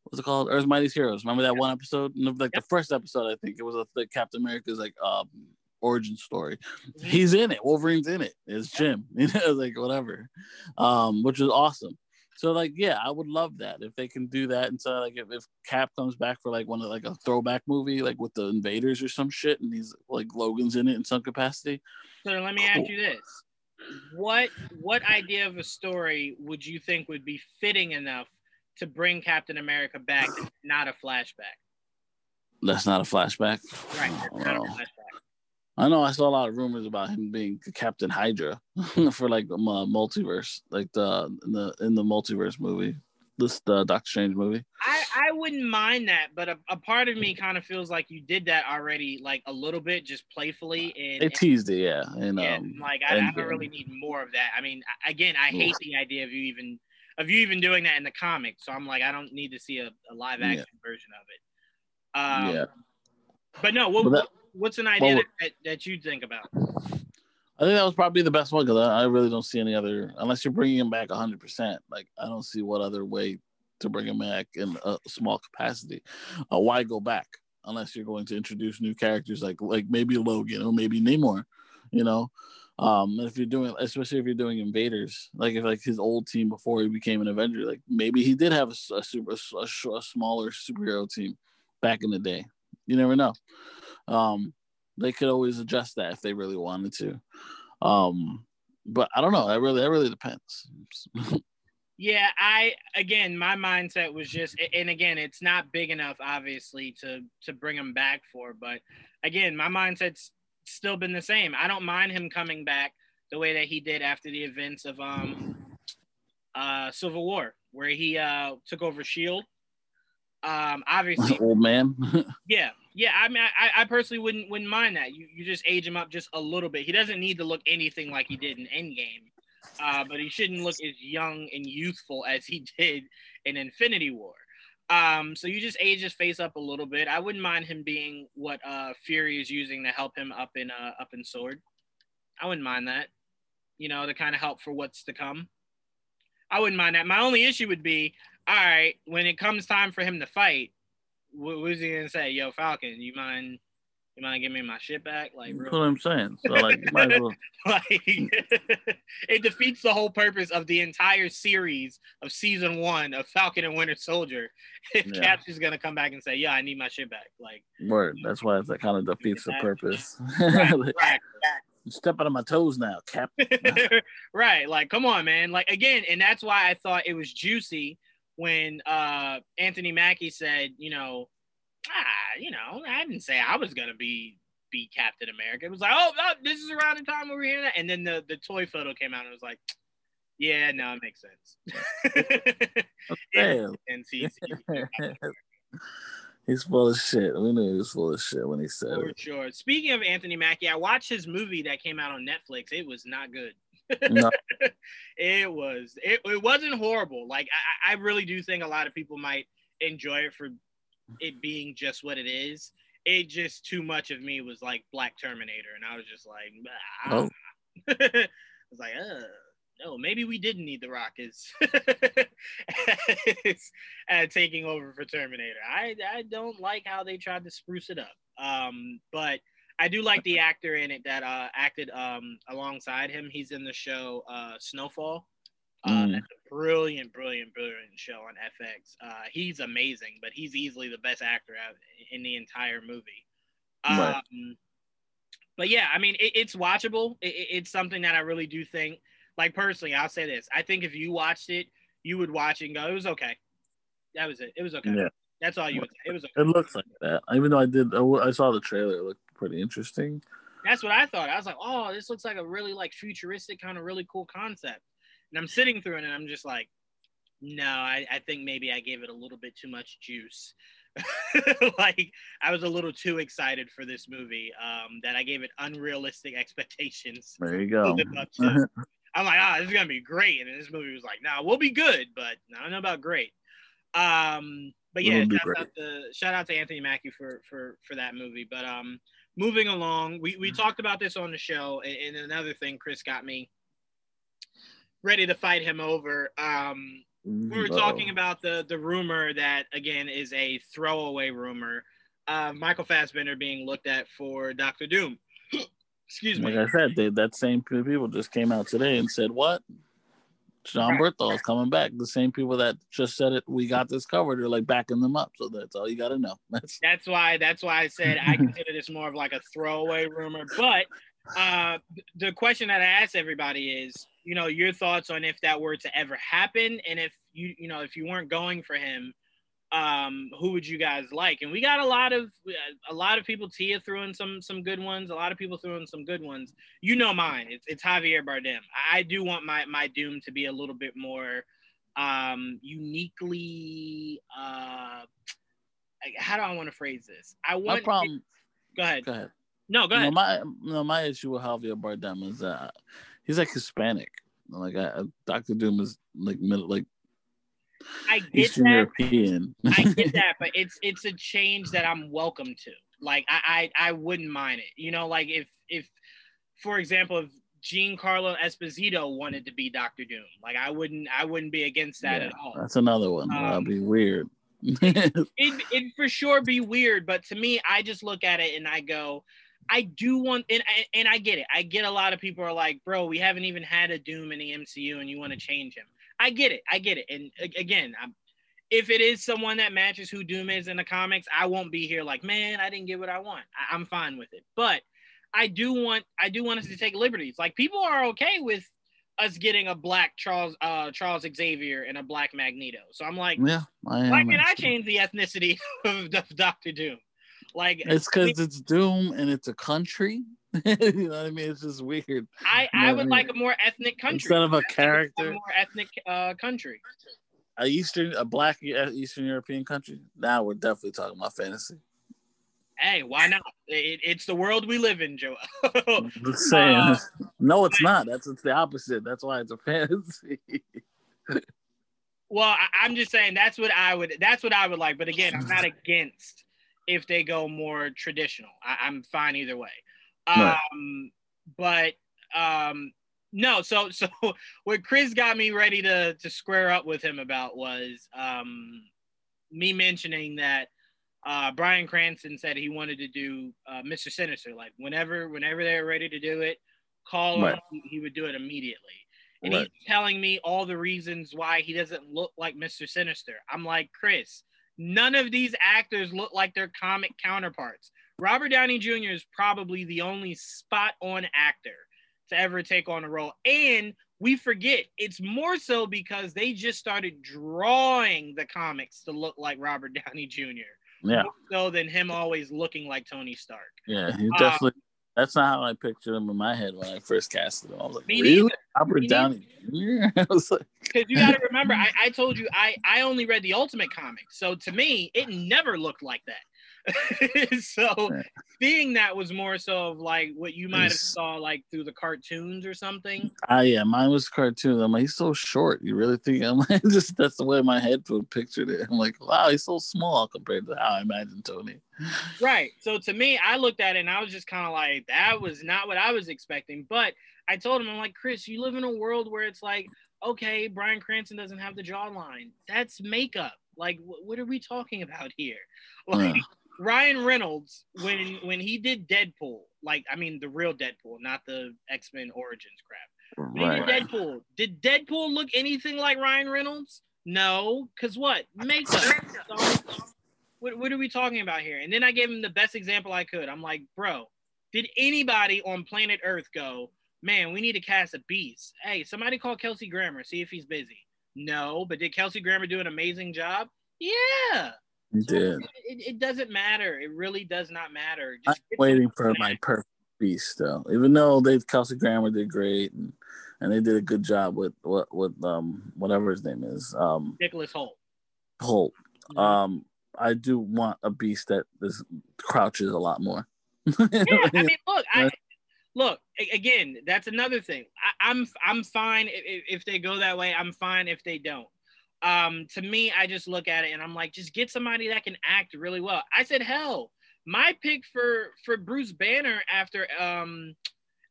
what's it called? Earth's Mightiest Heroes. Remember that one episode? Like the first episode, I think it was a, the Captain America's like um origin story. Mm-hmm. He's in it. Wolverine's in it. It's Jim. You know, like whatever. Um, which was awesome. So like, yeah, I would love that if they can do that. And so like, if, if Cap comes back for like one of like a throwback movie, like with the Invaders or some shit, and he's like Logan's in it in some capacity. So let me oh. ask you this: what what idea of a story would you think would be fitting enough to bring Captain America back, not a flashback? That's not a flashback. Right. Not a flashback. I know I saw a lot of rumors about him being Captain Hydra for like the uh, multiverse, like the in the in the multiverse movie, this the Doctor Strange movie. I I wouldn't mind that, but a, a part of me kind of feels like you did that already, like a little bit, just playfully. And they teased it, yeah. And yeah, um, like I, I, don't really need more of that. I mean, again, I hate the idea of you even of you even doing that in the comics. So I'm like, I don't need to see a, a live action yeah. version of it. Um, yeah. But no, what, that, what's an idea well, that, that you think about? I think that was probably the best one because I, I, really don't see any other unless you're bringing him back 100. percent Like I don't see what other way to bring him back in a small capacity. Uh, why go back unless you're going to introduce new characters like like maybe Logan or maybe Namor, you know? Um, if you're doing, especially if you're doing invaders, like if like his old team before he became an Avenger, like maybe he did have a, a super a, a smaller superhero team back in the day. You never know. Um, they could always adjust that if they really wanted to. Um, but I don't know. That really, that really depends. yeah, I again, my mindset was just, and again, it's not big enough, obviously, to to bring him back for. But again, my mindset's still been the same. I don't mind him coming back the way that he did after the events of um uh Civil War, where he uh took over Shield. Um, obviously, old man. yeah, yeah, I mean, I, I personally wouldn't wouldn't mind that. You you just age him up just a little bit. He doesn't need to look anything like he did in Endgame, uh, but he shouldn't look as young and youthful as he did in Infinity War. Um, so you just age his face up a little bit. I wouldn't mind him being what uh, Fury is using to help him up in uh, up in S.W.O.R.D. I wouldn't mind that. You know, to kind of help for what's to come. I wouldn't mind that. My only issue would be, all right, when it comes time for him to fight, what was he gonna say? Yo, Falcon, you mind you mind giving me my shit back? Like, That's what I'm saying. So like, might as well. like it defeats the whole purpose of the entire series of season one of Falcon and Winter Soldier. If Yeah. Cap's just gonna come back and say, "Yeah, I need my shit back," like, Word. That's why that kind of defeats the purpose. right, Like, right, Step out of my toes now, Cap. right. Like, come on, man. Like again, and that's why I thought it was juicy when uh Anthony Mackie said, you know, ah, you know, I didn't say I was gonna be be Captain America. It was like, oh, oh, this is around the time we were hearing that, and then the the toy photo came out, and it was like, yeah, no, it makes sense. And he's, full of shit. We knew he was full of shit when he said for it. sure. Speaking of Anthony Mackie, I watched his movie that came out on Netflix. It was not good. No, it was it, it wasn't horrible. Like I, I really do think a lot of people might enjoy it for it being just what it is. It just too much of me was like black terminator and i was just like Oh. I was like uh no maybe we didn't need the rock as, as taking over for terminator. I i don't like how they tried to spruce it up. Um but I do like the actor in it that uh, acted um, alongside him. He's in the show uh, Snowfall. Uh, Mm. That's a brilliant, brilliant, brilliant show on FX. Uh, he's amazing, but he's easily the best actor out in the entire movie. Um, Right. But yeah, I mean, it, it's watchable. It, it- it's something that I really do think. Like personally, I'll say this: I think if you watched it, you would watch it and go, "It was okay." That was it. It was okay. Yeah. That's all you would say. It was it looks like that. Even though I did, I saw the trailer. It looked pretty interesting. That's what I thought. I was like, oh, this looks like a really like futuristic kind of really cool concept. And I'm sitting through it and I'm just like, no, I, I think maybe I gave it a little bit too much juice. like I was a little too excited for this movie. Um, that I gave it unrealistic expectations. There you go. live up to. I'm like, ah, this is gonna be great. And then this movie was like, nah, we'll be good, but I don't know about great. Um, but yeah, shout out to shout out to Anthony Mackie for for for that movie. But um, moving along, we we talked about this on the show, and, and another thing, Chris got me ready to fight him over. Um, we were Uh-oh. talking about the the rumor that again is a throwaway rumor of Michael Fassbender being looked at for Doctor Doom. Excuse me. Like I said, they, that same people just came out today and said, "What? Jon Right. Bernthal is coming back." The same people that just said it, we got this covered, are like backing them up. So that's all you got to know. That's That's why that's why I said I consider this more of like a throwaway rumor. But uh, the question that I ask everybody is, you know, your thoughts on if that were to ever happen, and if you you know if you weren't going for him, um, who would you guys like? And we got a lot of a lot of people. Tia threw in some some good ones. A lot of people threw in some good ones. You know mine. It's it's Javier Bardem. I, do want my my Doom to be a little bit more um uniquely uh how do I want to phrase this? I my want problem. go ahead. Go ahead. No, go No, ahead. my no, my issue with Javier Bardem is that he's like Hispanic. Like I, Doctor Doom is like middle, like I get Eastern that. European. I get that, but it's it's a change that I'm welcome to. Like I, I I wouldn't mind it. You know, like if if for example, if Giancarlo Esposito wanted to be Doctor Doom, like I wouldn't I wouldn't be against that Yeah, at all. That's another one. Um, That'd be weird. It it for sure be weird, but to me, I just look at it and I go, I do want, and and I get it. I get a lot of people are like, bro, we haven't even had a Doom in the MCU, and you want to change him. I get it. I get it. And again, I'm, if it is someone that matches who Doom is in the comics, I won't be here like, man, I didn't get what I want. I, I'm fine with it. But I do want, I do want us to take liberties. Like people are okay with us getting a black Charles, uh, Charles Xavier and a black Magneto. So I'm like, yeah, I why can I change the ethnicity of, of Doctor Doom? Like It's because it's Doom and it's a country. you know what I mean? It's just weird. I, I I would mean, like a more ethnic country Instead of a character, more ethnic uh, country. a Eastern, a black E- Eastern European country. Now we're definitely talking about fantasy. Hey, why not? It, it's the world we live in, Joe. I'm just saying. Uh, no, it's not. That's it's the opposite. That's why it's a fantasy. well, I, I'm just saying that's what I would. That's what I would like. But again, I'm not against if they go more traditional. I, I'm fine either way. Right. Um, but um, no. So so what Chris got me ready to to square up with him about was um, me mentioning that uh, Bryan Cranston said he wanted to do uh, Mr. Sinister. Like whenever, whenever they're ready to do it, call right. him. He, he, would do it immediately. And right. he's telling me all the reasons why he doesn't look like Mr. Sinister. I'm like, Chris, none of these actors look like their comic counterparts. Robert Downey Jr. is probably the only spot on actor to ever take on a role. And we forget it's more so because they just started drawing the comics to look like Robert Downey Jr. Yeah. So than him always looking like Tony Stark. Yeah, he definitely. Um, that's not how I pictured him in my head when I first casted him. I was like, really? Robert me Downey Jr. Because like... you got to remember, I, I told you I, I only read the Ultimate comic. So to me, it never looked like that. so seeing that was more so of like what you might have saw like through the cartoons or something. Ah, yeah, mine was cartoons. I'm like, he's so short. You really think I'm like, just that's the way my head pictured it. I'm like, wow, he's so small compared to how I imagined Tony. Right. So to me, I looked at it and I was just kind of like, that was not what I was expecting. But I told him, I'm like, Chris, you live in a world where it's like, okay, Bryan Cranston doesn't have the jawline. That's makeup. Like, what are we talking about here? Like, yeah. Ryan Reynolds when when he did Deadpool, like I mean the real Deadpool, not the X Men Origins crap. Right. Did Deadpool. Did Deadpool look anything like Ryan Reynolds? No, because what makeup? What, what are we talking about here? And then I gave him the best example I could. I'm like, bro, did anybody on planet Earth go, man, we need to cast a beast? Hey, somebody call Kelsey Grammer, see if he's busy. No, but did Kelsey Grammer do an amazing job? Yeah. So did. It, it, doesn't matter. It really does not matter. Just I'm waiting for my perfect beast though. Even though they Kelsey Grammer did great and, and they did a good job with what with um whatever his name is. Um Nicholas Hoult. Hoult. Mm-hmm. Um I do want a beast that is crouches a lot more. yeah, I mean look, I look again, that's another thing. I, am I'm, I'm fine if, if they go that way. I'm fine if they don't um, to me, I just look at it and I'm like, just get somebody that can act really well. I said, hell, my pick for for Bruce Banner after um,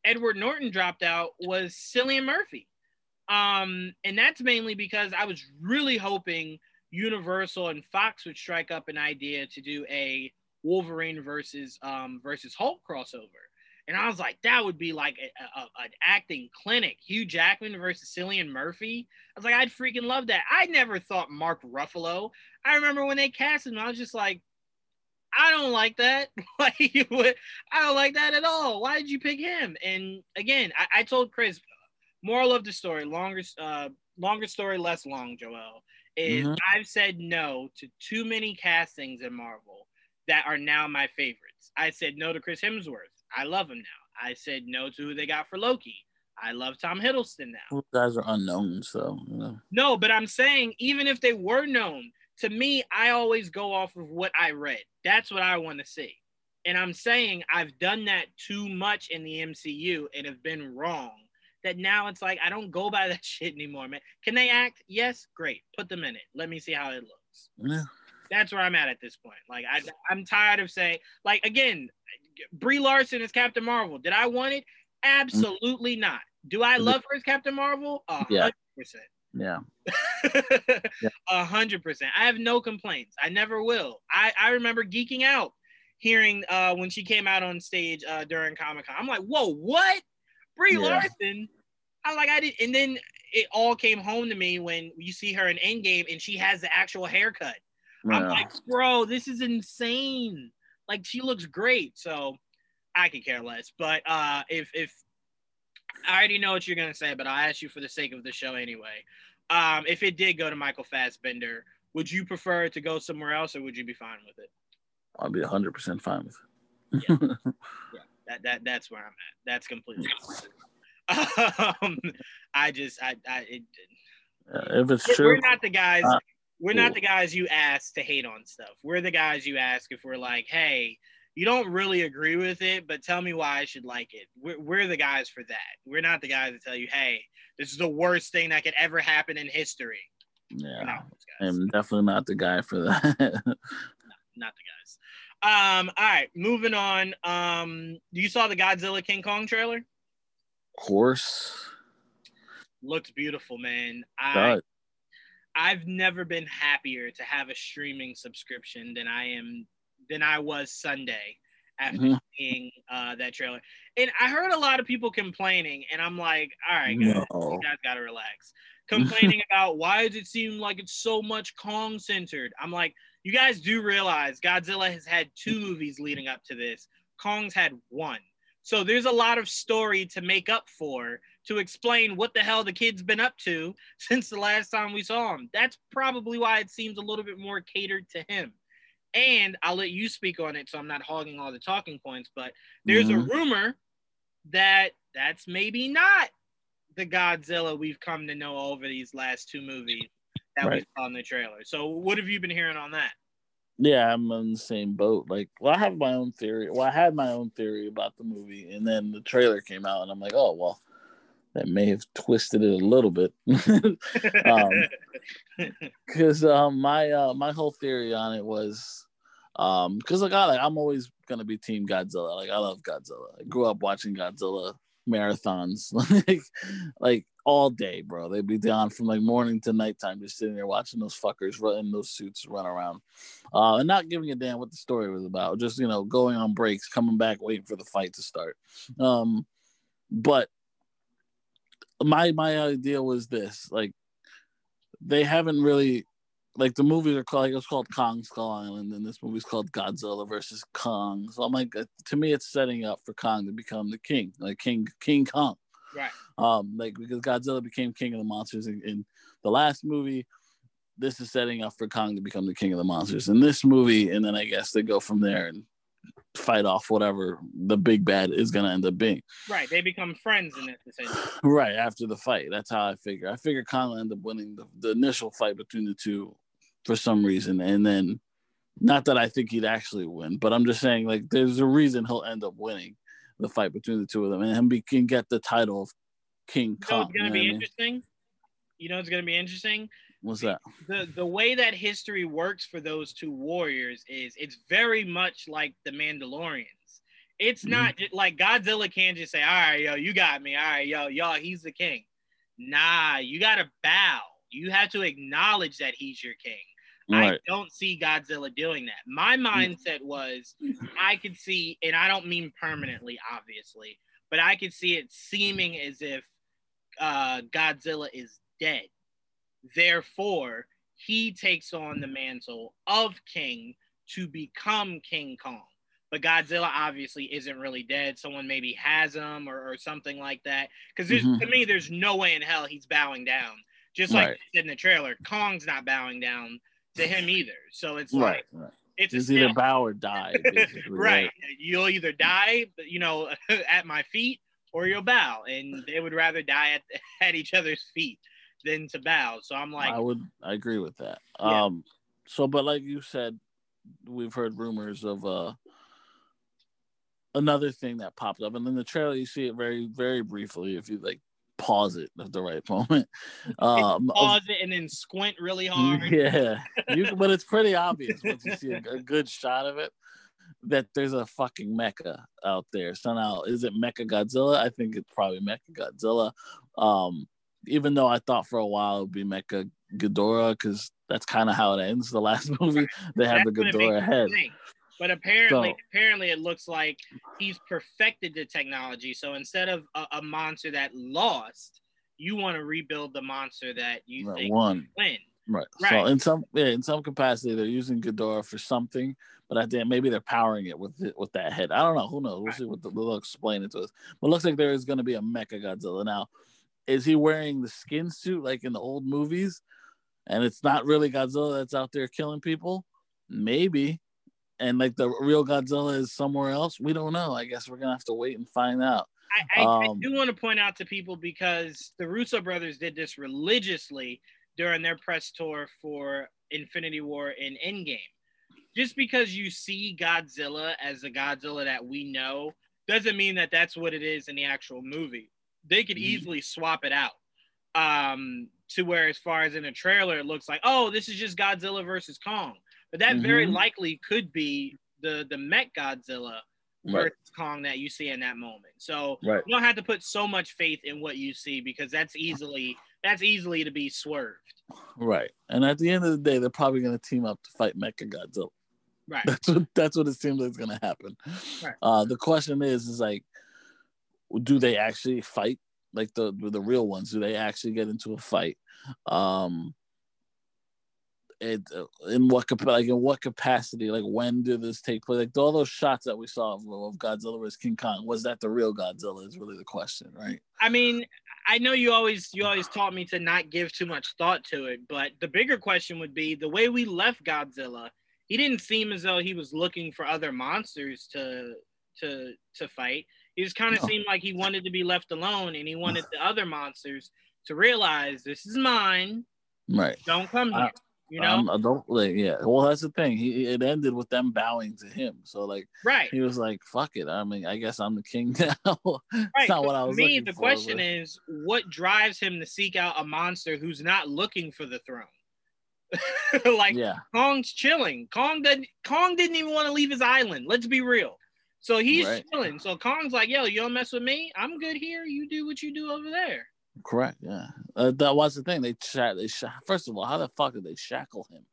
Edward Norton dropped out was Cillian Murphy, um, and that's mainly because I was really hoping Universal and Fox would strike up an idea to do a Wolverine versus um, versus Hulk crossover. And I was like, that would be like a, a, an acting clinic. Hugh Jackman versus Cillian Murphy. I was like, I'd freaking love that. I never thought Mark Ruffalo. I remember when they cast him, I was just like, I don't like that. like, I don't like that at all. Why did you pick him? And again, I, I told Chris, moral of the story, longer, uh, longer story, less long, Joel, is mm-hmm. I've said no to too many castings in Marvel that are now my favorites. I said no to Chris Hemsworth. I love him now. I said no to who they got for Loki. I love Tom Hiddleston now. Those guys are unknown, so no. But I'm saying even if they were known, to me, I always go off of what I read. That's what I want to see. And I'm saying I've done that too much in the MCU and have been wrong. That now it's like I don't go by that shit anymore, man. Can they act? Yes, great. Put them in it. Let me see how it looks. Yeah. That's where I'm at at this point. Like I, I'm tired of saying, like again, Brie Larson as Captain Marvel. Did I want it? Absolutely not. Do I love her as Captain Marvel? A hundred percent. Yeah. A hundred percent. I have no complaints. I never will. I, I remember geeking out hearing uh when she came out on stage uh during Comic Con. I'm like, whoa, what? Brie yeah. Larson. I'm like, I did, and then it all came home to me when you see her in Endgame and she has the actual haircut. Yeah. I'm like, bro, this is insane. Like she looks great, so I could care less. But uh, if if I already know what you're gonna say, but I'll ask you for the sake of the show anyway. Um, if it did go to Michael Fassbender, would you prefer it to go somewhere else, or would you be fine with it? I'd be 100 percent fine with it. yeah. yeah, that that that's where I'm at. That's completely. um, I just I I it, if it's we're, true, we're not the guys. We're not the guys you ask to hate on stuff. We're the guys you ask if we're like, hey, you don't really agree with it, but tell me why I should like it. We're, we're the guys for that. We're not the guys that tell you, hey, this is the worst thing that could ever happen in history. Yeah, I'm definitely not the guy for that. no, not the guys. Um, all right, moving on. Um, you saw the Godzilla King Kong trailer? Of course. Looks beautiful, man. I I've never been happier to have a streaming subscription than I am than I was Sunday after mm-hmm. seeing uh, that trailer. And I heard a lot of people complaining, and I'm like, all right, guys, no. you guys gotta relax. Complaining about why does it seem like it's so much Kong centered? I'm like, you guys do realize Godzilla has had two movies leading up to this. Kong's had one. So there's a lot of story to make up for to explain what the hell the kid's been up to since the last time we saw him. That's probably why it seems a little bit more catered to him. And I'll let you speak on it so I'm not hogging all the talking points, but there's mm-hmm. a rumor that that's maybe not the Godzilla we've come to know over these last two movies that right. we saw in the trailer. So what have you been hearing on that? Yeah, I'm on the same boat. Like, well, I have my own theory. Well, I had my own theory about the movie, and then the trailer came out, and I'm like, oh well, that may have twisted it a little bit. because um, um, my uh, my whole theory on it was um because like I like I'm always gonna be team Godzilla. Like I love Godzilla. I grew up watching Godzilla marathons like like all day, bro. They'd be down from like morning to nighttime, just sitting there watching those fuckers in those suits run around, uh, and not giving a damn what the story was about. Just you know, going on breaks, coming back, waiting for the fight to start. Um, but my my idea was this: like they haven't really like the movies are called like it was called Kong Skull Island, and this movie's called Godzilla versus Kong. So I'm like, uh, to me, it's setting up for Kong to become the king, like King King Kong. Right. Um, like because Godzilla became king of the monsters in, in the last movie. This is setting up for Kong to become the king of the monsters in this movie, and then I guess they go from there and fight off whatever the big bad is going to end up being. Right. They become friends in it. Right. After the fight. That's how I figure. I figure Kong will end up winning the, the initial fight between the two for some reason. And then, not that I think he'd actually win, but I'm just saying, like, there's a reason he'll end up winning the fight between the two of them. And him be, can get the title of King Kong. it's going to be interesting. Mean? You know, it's going to be interesting What's that? The the way that history works for those two warriors is it's very much like the Mandalorians. It's mm-hmm. not like Godzilla can't just say, "All right, yo, you got me. All right, yo, y'all, he's the king." Nah, you gotta bow. You have to acknowledge that he's your king. Right. I don't see Godzilla doing that. My mindset was I could see, and I don't mean permanently, obviously, but I could see it seeming as if uh, Godzilla is dead. Therefore, he takes on the mantle of king to become King Kong. But Godzilla obviously isn't really dead. Someone maybe has him or, or something like that. Because mm-hmm. to me, there's no way in hell he's bowing down. Just like right. in the trailer, Kong's not bowing down to him either. So it's right, like right. it's, it's either bow or die. right. right. You'll either die, you know, at my feet, or you'll bow, and they would rather die at at each other's feet than to bow. So I'm like, I would, I agree with that. Yeah. Um, so, but like you said, we've heard rumors of uh another thing that popped up, and in the trailer you see it very, very briefly. If you like pause it at the right moment, um, pause it and then squint really hard. Yeah, you, but it's pretty obvious once you see a, a good shot of it that there's a fucking mecha out there. So now, is it Mecha Godzilla? I think it's probably Mecha Godzilla. Um, even though I thought for a while it would be Mecha Ghidorah because that's kind of how it ends. The last movie they have the Ghidorah head. But apparently, so, apparently, it looks like he's perfected the technology. So instead of a, a monster that lost, you want to rebuild the monster that you think won. Win. Right. right. So in some yeah, in some capacity, they're using Ghidorah for something, but I think maybe they're powering it with it, with that head. I don't know. Who knows? We'll right. see what the, they'll explain it to us. But it looks like there is going to be a Mecha Godzilla now is he wearing the skin suit like in the old movies? And it's not really Godzilla that's out there killing people? Maybe. And like the real Godzilla is somewhere else? We don't know. I guess we're gonna have to wait and find out. I, I, um, I do want to point out to people because the Russo brothers did this religiously during their press tour for Infinity War and Endgame. Just because you see Godzilla as the Godzilla that we know doesn't mean that that's what it is in the actual movie they could mm-hmm. easily swap it out um, to where, as far as in a trailer, it looks like, oh, this is just Godzilla versus Kong. But that mm-hmm. very likely could be the the Mech Godzilla versus right. Kong that you see in that moment. So right. you don't have to put so much faith in what you see because that's easily that's easily to be swerved. Right. And at the end of the day, they're probably going to team up to fight Mecha Godzilla. Right. That's what that's what it seems like is gonna happen. Right. Uh, the question is, is like, do they actually fight? Like the the real ones, do they actually get into a fight? Um, it uh, in what like in what capacity? Like when did this take place? Like all those shots that we saw of, of Godzilla vs King Kong, was that the real Godzilla? Is really the question, right? I mean, I know you always you always taught me to not give too much thought to it, but the bigger question would be the way we left Godzilla. He didn't seem as though he was looking for other monsters to to to fight. He just kind of no. seemed like he wanted to be left alone, and he wanted the other monsters to realize this is mine. Right. Don't come here. You know, um, I don't like. Yeah, well, that's the thing. He it ended with them bowing to him. So like, right? He was like, "Fuck it." I mean, I guess I'm the king now. right. not what I was. Me, the for, question but... is, what drives him to seek out a monster who's not looking for the throne? like, yeah, Kong's chilling. Kong didn't. Kong didn't even want to leave his island. Let's be real. So he's right. chilling. So Kong's like, "Yo, you don't mess with me. I'm good here. You do what you do over there." Correct. Yeah, uh, that was the thing. They shot. They shot. First of all, how the fuck did they shackle him?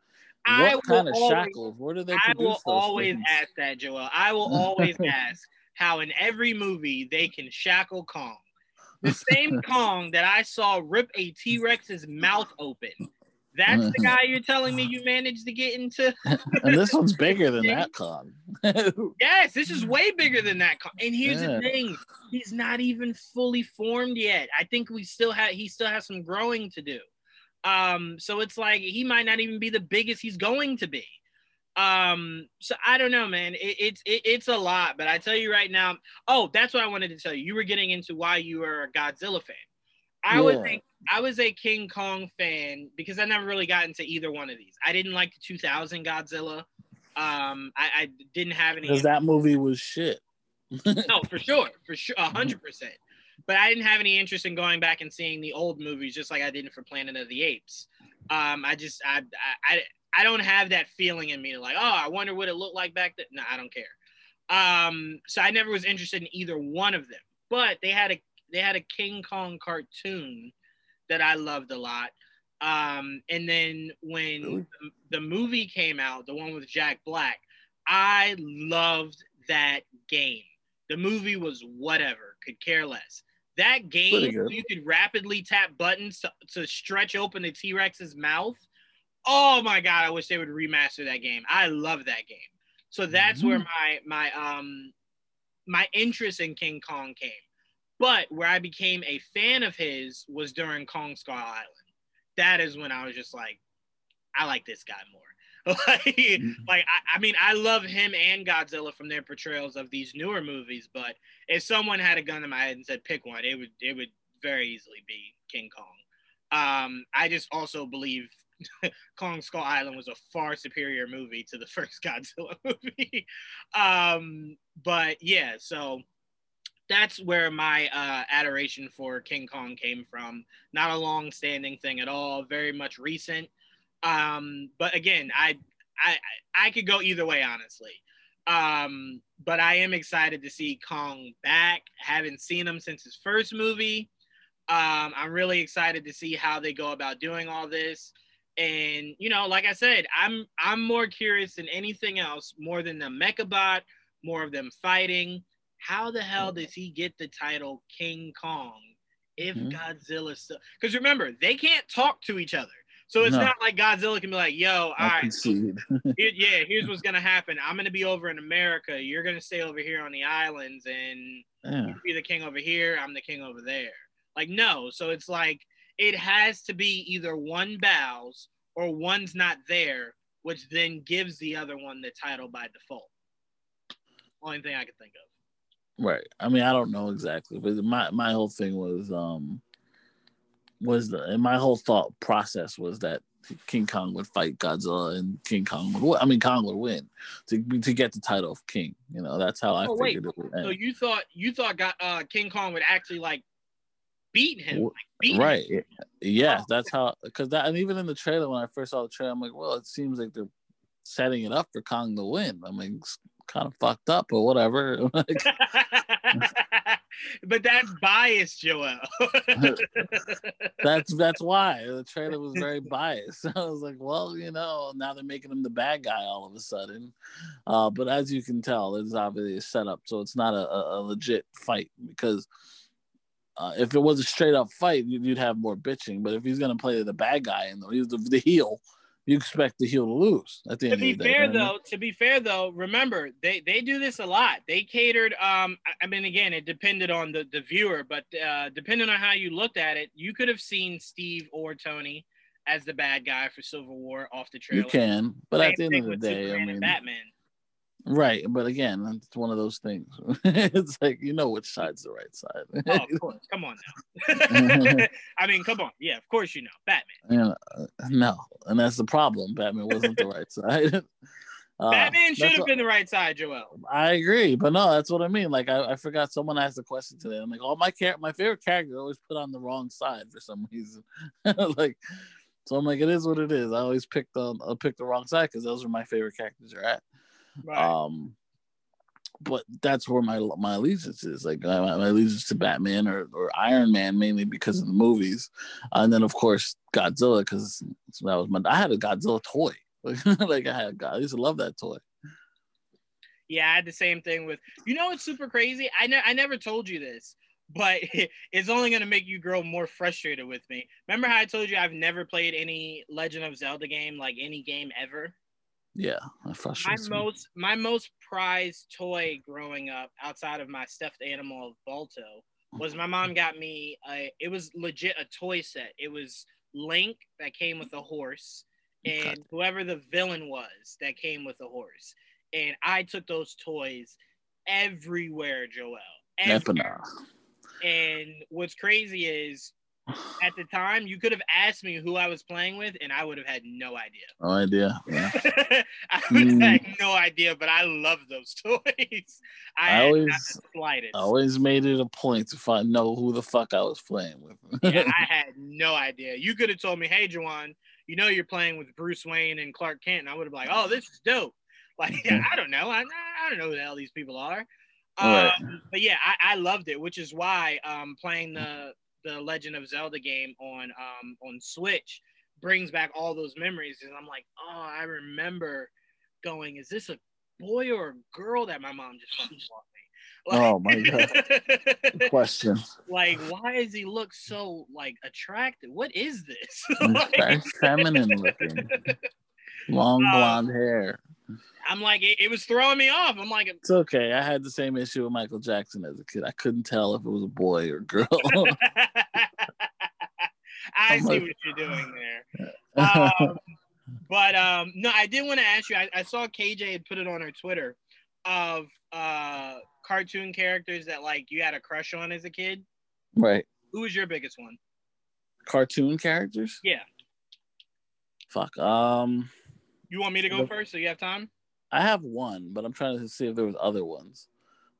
I what kind of always, shackles? Where do they? I will always things? ask that, Joel. I will always ask how in every movie they can shackle Kong. The same Kong that I saw rip a T Rex's mouth open that's the guy you're telling me you managed to get into. and this one's bigger than that Kong. yes, this is way bigger than that Kong. And here's yeah. the thing: he's not even fully formed yet. I think we still have he still has some growing to do. Um, so it's like he might not even be the biggest he's going to be. Um, so I don't know, man. It, it's it, it's a lot, but I tell you right now. Oh, that's what I wanted to tell you. You were getting into why you were a Godzilla fan. I yeah. was a, I was a King Kong fan because I never really got into either one of these. I didn't like the 2000 Godzilla. Um, I, I didn't have any. Because that movie was shit. no, for sure, for sure, hundred percent. But I didn't have any interest in going back and seeing the old movies, just like I didn't for Planet of the Apes. Um, I just I, I I don't have that feeling in me to like, oh, I wonder what it looked like back then. No, I don't care. Um, so I never was interested in either one of them. But they had a they had a King Kong cartoon that I loved a lot. Um, and then when really? the movie came out, the one with Jack Black, I loved that game. The movie was whatever, could care less. That game, you could rapidly tap buttons to, to stretch open the T Rex's mouth. Oh my god, I wish they would remaster that game. I love that game. So that's mm-hmm. where my my um my interest in King Kong came. But where I became a fan of his was during Kong Skull Island. That is when I was just like, I like this guy more. like, mm-hmm. like I, I, mean, I love him and Godzilla from their portrayals of these newer movies. But if someone had a gun in my head and said pick one, it would it would very easily be King Kong. Um, I just also believe Kong Skull Island was a far superior movie to the first Godzilla movie. um, but yeah, so that's where my uh, adoration for King Kong came from. Not a long-standing thing at all, very much recent. Um, but again, I, I I could go either way, honestly. Um, but I am excited to see Kong back. Haven't seen him since his first movie. Um, I'm really excited to see how they go about doing all this. And you know, like I said, I'm I'm more curious than anything else, more than the Mechabot, more of them fighting how the hell does he get the title King Kong if mm-hmm. Godzilla still? Because remember, they can't talk to each other. So it's no. not like Godzilla can be like, yo, all right, here, yeah, here's what's gonna happen. I'm gonna be over in America. You're gonna stay over here on the islands, and yeah. you be the king over here. I'm the king over there. Like, no. So it's like it has to be either one bows or one's not there, which then gives the other one the title by default. Only thing I can think of. Right. I mean, I don't know exactly, but my my whole thing was um was the and my whole thought process was that King Kong would fight Godzilla and King Kong would I mean Kong would win to to get the title of king. You know, that's how I oh, figured wait. it would end. So you thought you thought got uh King Kong would actually like beat him. Like, beat right. Him. Yeah, oh. that's how because that and even in the trailer when I first saw the trailer, I'm like, well, it seems like they're setting it up for Kong to win. I mean, kind of fucked up, but whatever. but that's biased, Joel. that's that's why the trailer was very biased. I was like, well, you know, now they're making him the bad guy all of a sudden. Uh, but as you can tell, it's obviously a setup, so it's not a, a legit fight because. Uh, if it was a straight up fight, you'd, you'd have more bitching. But if he's gonna play the bad guy and he's the, the heel, you expect the heel to lose at the to end be of the day. fair you? know what I though to be fair though remember they they do this a lot. They catered um I- i mean again it depended on the the viewer but uh depending on how you looked at it you could have seen steve or tony as the bad guy for civil war off the trailer. you can, but Same at the end of the day, I mean, batman right? But again, it's one of those things. it's like you know which side's the right side. oh come on now i mean come on yeah of course you know batman know, uh, no, and that's the problem. Batman wasn't the right side. Uh, batman should have been the right side joel I agree, but no, that's what I mean. Like I, I forgot someone asked a question today. I'm like, all my char- my favorite characters always put on the wrong side for some reason. like, so I'm like, it is what it is. I always pick the I pick the wrong side because those are my favorite characters are at. Right Um, but that's where my my allegiance is. Like my, my allegiance to Batman or, or Iron Man mainly because of the movies, and then of course Godzilla because that was my. I had a Godzilla toy. like I had, I used to love that toy. Yeah, I had the same thing with. You know, it's super crazy. I ne- I never told you this, but it's only gonna make you grow more frustrated with me. Remember how I told you I've never played any Legend of Zelda game, like any game ever. Yeah, My most my most prized toy growing up, outside of my stuffed animal of Balto, was my mom got me. A, it was legit a toy set. It was Link that came with a horse, and whoever the villain was that came with a horse. And I took those toys everywhere, Joel. Everywhere. And what's crazy is at the time you could have asked me who I was playing with, and I would have had no idea. No idea. Yeah. I would have Mm. had no idea, but I love those toys. I, I always- slightest. I always made it a point to find know who the fuck I was playing with. yeah, I had no idea. You could have told me, "Hey, Juwaan, you know you're playing with Bruce Wayne and Clark Kent," and I would have been like, "Oh, this is dope." Like, yeah, I don't know. I, I don't know who the hell these people are. Right. Um, but yeah, I, I loved it, which is why um, playing the the Legend of Zelda game on um, on Switch brings back all those memories. And I'm like, oh, I remember going, is this a boy or a girl that my mom just fucking bought me? Oh, my God. Question. like, why does he look so like attractive? What is this? Very Like- feminine looking. Long Um, blonde hair. I'm like, it, it was throwing me off. I'm like, It's okay. I had the same issue with Michael Jackson as a kid. I couldn't tell if it was a boy or girl. I I'm see like- what you're doing there. Um, but um, no, I did want to ask you. I, I saw KJ had put it on her Twitter of uh, cartoon characters that like you had a crush on as a kid. right. Who was your biggest one? Cartoon characters? Yeah. Fuck. Um You want me to go The- first so you have time? I have one, but I'm trying to see if there was other ones.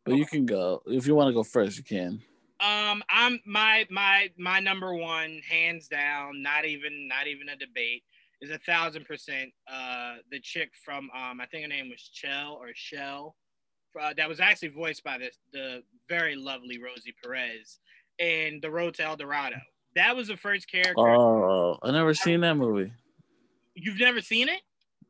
But you can go. If you want to go first, you can. Um, I'm my my my number one, hands down, not even not even a debate, is a thousand percent. Uh, the chick from um, I think her name was Chell or Shell, uh, that was actually voiced by this the very lovely Rosie Perez, in The Road to El Dorado. That was the first character. Oh, I never seen that movie. You've never seen it?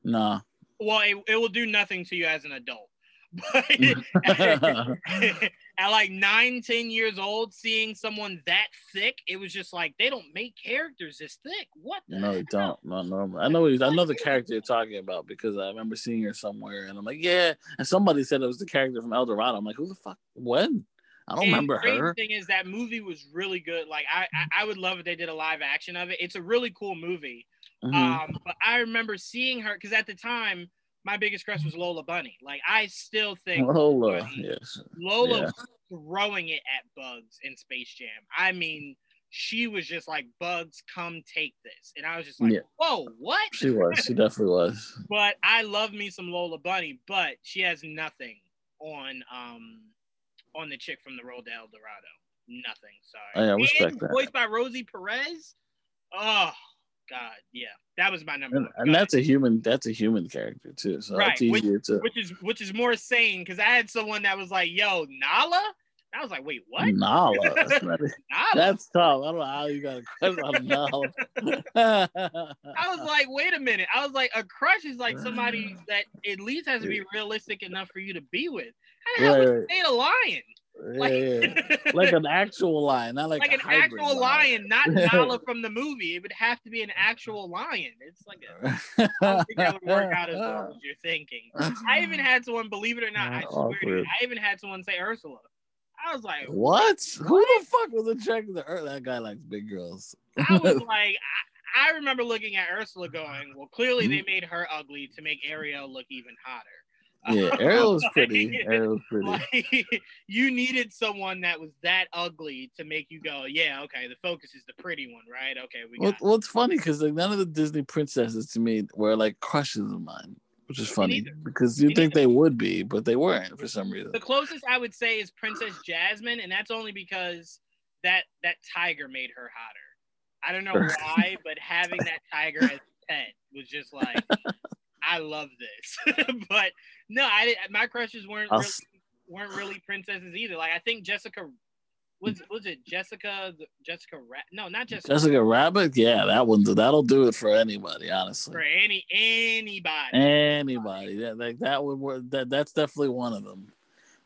Nah. Well, it, it will do nothing to you as an adult. But at like nine, ten years old, seeing someone that thick, it was just like they don't make characters this thick. What no, they don't. Not normal. I know. I know the character you're talking about because I remember seeing her somewhere, and I'm like, yeah. And somebody said it was the character from El Dorado. I'm like, who the fuck? When? I don't And remember the her. thing is that movie was really good. Like I, I, I would love if they did a live action of it. It's a really cool movie. Mhm. Um, but I remember seeing her because at the time my biggest crush was Lola Bunny. Like I still think Lola, Bunny- yes. Lola Yeah. throwing it at Bugs in Space Jam. I mean, she was just like, Bugs, come take this. And I was just like, Yeah. whoa, what? She was. She definitely was. But I love me some Lola Bunny, but she has nothing on um on the chick from the Road to El Dorado. Nothing. Sorry. Oh, yeah, I respect and that. Voiced by Rosie Perez. Oh God, yeah, that was my number And, and that's a human. That's a human character too. So Right, it's easier to. which is which is more sane because I had someone that was like, "Yo, Nala," I was like, wait, what? Nala. That's, not, Nala. that's tough. I don't know how you got a crush on Nala. I was like, wait a minute. I was like, a crush is like somebody that at least has to be realistic enough for you to be with. How the hell Right, would you right. date a lion? Like, yeah. like an actual lion, not like, like an actual lion, not Nala from the movie. It would have to be an actual lion. It's like a, I don't think that would work out as well as you're thinking. I even had someone, believe it or not, I swear to you, I even had someone say Ursula. I was like, What? Who the fuck was attracted to her? That guy likes big girls. I was like, I, I remember looking at Ursula going, well, clearly they mm. made her ugly to make Ariel look even hotter. Yeah, Ariel was pretty. Ariel was pretty. Like, you needed someone that was that ugly to make you go, yeah, okay, the focus is the pretty one, right? Okay, we What, got what's funny because like none of the Disney princesses to me were like crushes of mine, which is funny because you think they would be, but they weren't for some reason. the closest I would say is Princess Jasmine, and that's only because that that tiger made her hotter. I don't know why, but having that tiger as a pet was just like, I love this. but no, I didn't- my crushes weren't really, weren't really princesses either. Like I think Jessica was was it Jessica Jessica Ra- no not Jessica Jessica Rabbit, yeah, that one that'll do it for anybody, honestly. for any anybody. Anybody that like that would work. That that's definitely one of them.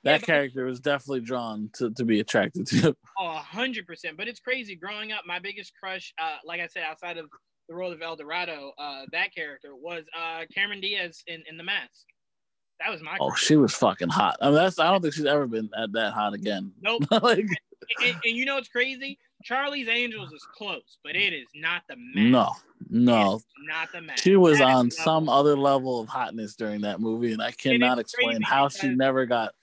That but- character was definitely drawn to, to be attracted to. Oh, a hundred percent. But it's crazy. Growing up, my biggest crush, uh, like I said, outside of the role of El Dorado, uh, that character was uh, Cameron Diaz in, in The Mask. That was my. Oh, crush. she was fucking hot. I mean, that's I don't think she's ever been that, that hot again. Nope. like and, and, and you know what's crazy? Charlie's Angels is close, but it is not the Mask. no, no. Not the Mask. She was That on level. some other level of hotness during that movie, and I cannot explain how she never got.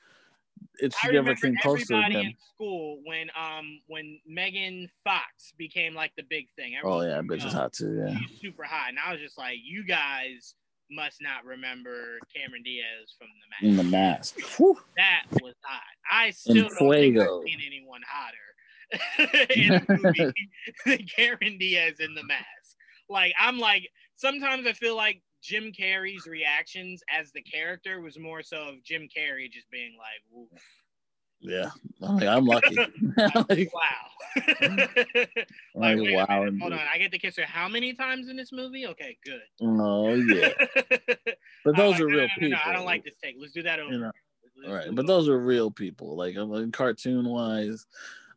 It I she never came close to him. in school when um when Megan Fox became like the big thing. Oh yeah, was bitch is "Oh, hot too. Yeah. she's super hot. And I was just like, you guys must not remember Cameron Diaz from the mask. In the mask. That was hot. I still don't think I've seen anyone hotter in a movie than Cameron Diaz in the mask. Like I'm like sometimes I feel like Jim Carrey's reactions as the character was more so of Jim Carrey just being like, Yeah. I'm like, I'm lucky. like, wow. like, wait wow. hold on. I get to kiss her how many times in this movie? Okay, good. Oh yeah. But those like, are no, real no, no, people. I don't like this take. Let's do that over. You know, Let's right but those are real people like like cartoon wise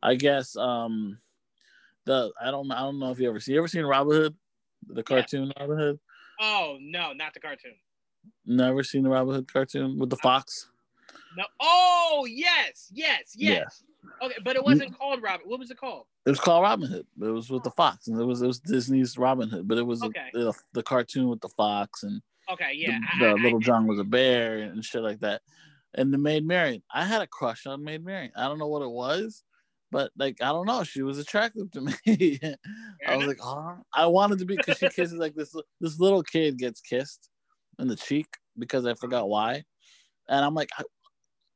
i guess um the i don't i don't know if you ever see you ever seen robin hood the cartoon robin hood Oh no, not the cartoon. never seen the robin hood cartoon with the fox No. Oh yes, yes, Yeah. yes. Okay, but it wasn't called Robin. What was it called? it was called robin hood it was with the oh. fox and it was it was disney's robin hood but it was Okay. the, the cartoon with the fox and Okay, yeah. the, the I- little I- john was a bear and shit like that and the maid marian i had a crush on maid marian i don't know what it was but like I don't know, she was attractive to me. I was like, oh, I wanted to be because she kisses like this. This little kid gets kissed in the cheek because I forgot why, and I'm like, I,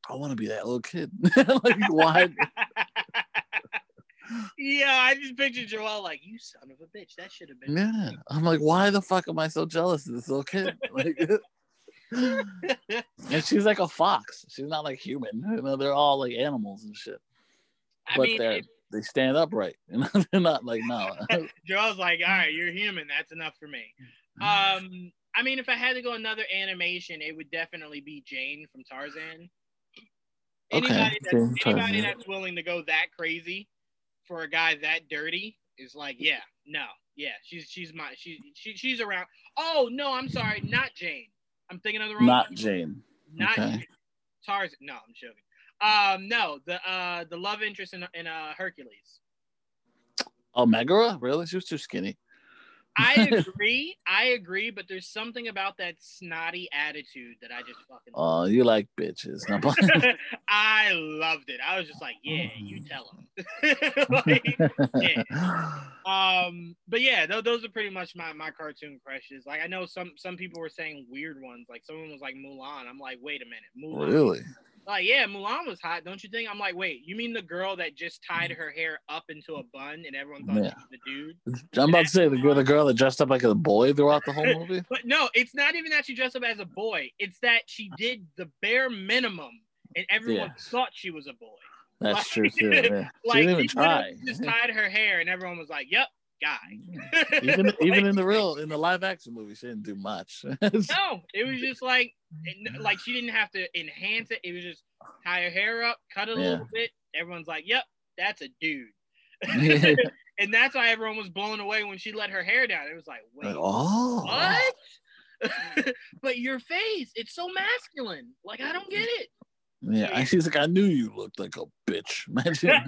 I want to be that little kid. like why? yeah, I just pictured Joel like, you son of a bitch. That should have been. Yeah, I'm like, why the fuck am I so jealous of this little kid? Like, and she's like a fox. She's not like human. You know, they're all like animals and shit, I but mean, they're if they stand upright. Know, they're not like no. Joel's like, all right, you're human. That's enough for me. Um, I mean, if I had to go another animation, it would definitely be Jane from Tarzan. Okay, Anybody, that's, Jane anybody Tarzan. that's willing to go that crazy for a guy that dirty is like, yeah, no, yeah, she's she's my she, she she's around. Oh no, I'm sorry, not Jane. I'm thinking of the wrong. not one. Jane. Not okay. Jane. Tarzan. No, I'm joking. Um, no, the uh the love interest in in uh Hercules. Oh, Megara? Really? She was too skinny. I agree. I agree, but there's something about that snotty attitude that I just fucking. Oh, you like bitches. I loved it. I was just like, yeah, you tell them. like, um, but yeah, th- those are pretty much my, my cartoon crushes. Like I know some some people were saying weird ones. Like someone was like Mulan. I'm like, wait a minute, Mulan. really? Like yeah, Mulan was hot, don't you think? I'm like, wait, you mean the girl that just tied her hair up into a bun and everyone thought Yeah. she was the dude? I'm about to say the girl, the girl that dressed up like a boy throughout the whole movie. But no, it's not even that she dressed up as a boy. It's that she did the bare minimum, and everyone thought she was a boy. That's like, true too. Yeah. like she didn't even try. Just tied her hair, and everyone was like, "Yep, guy." even Like, even in the real in the live action movie, she didn't do much. no, it was just like, like she didn't have to enhance it. It was just tie her hair up, cut it a Yeah. little bit. Everyone's like, "Yep, that's a dude." Yeah. and that's why everyone was blown away when she let her hair down. It was like, wait, oh, what? but your face, it's so masculine. Like I don't get it. Yeah, and she's like, I knew you looked like a bitch. Imagine.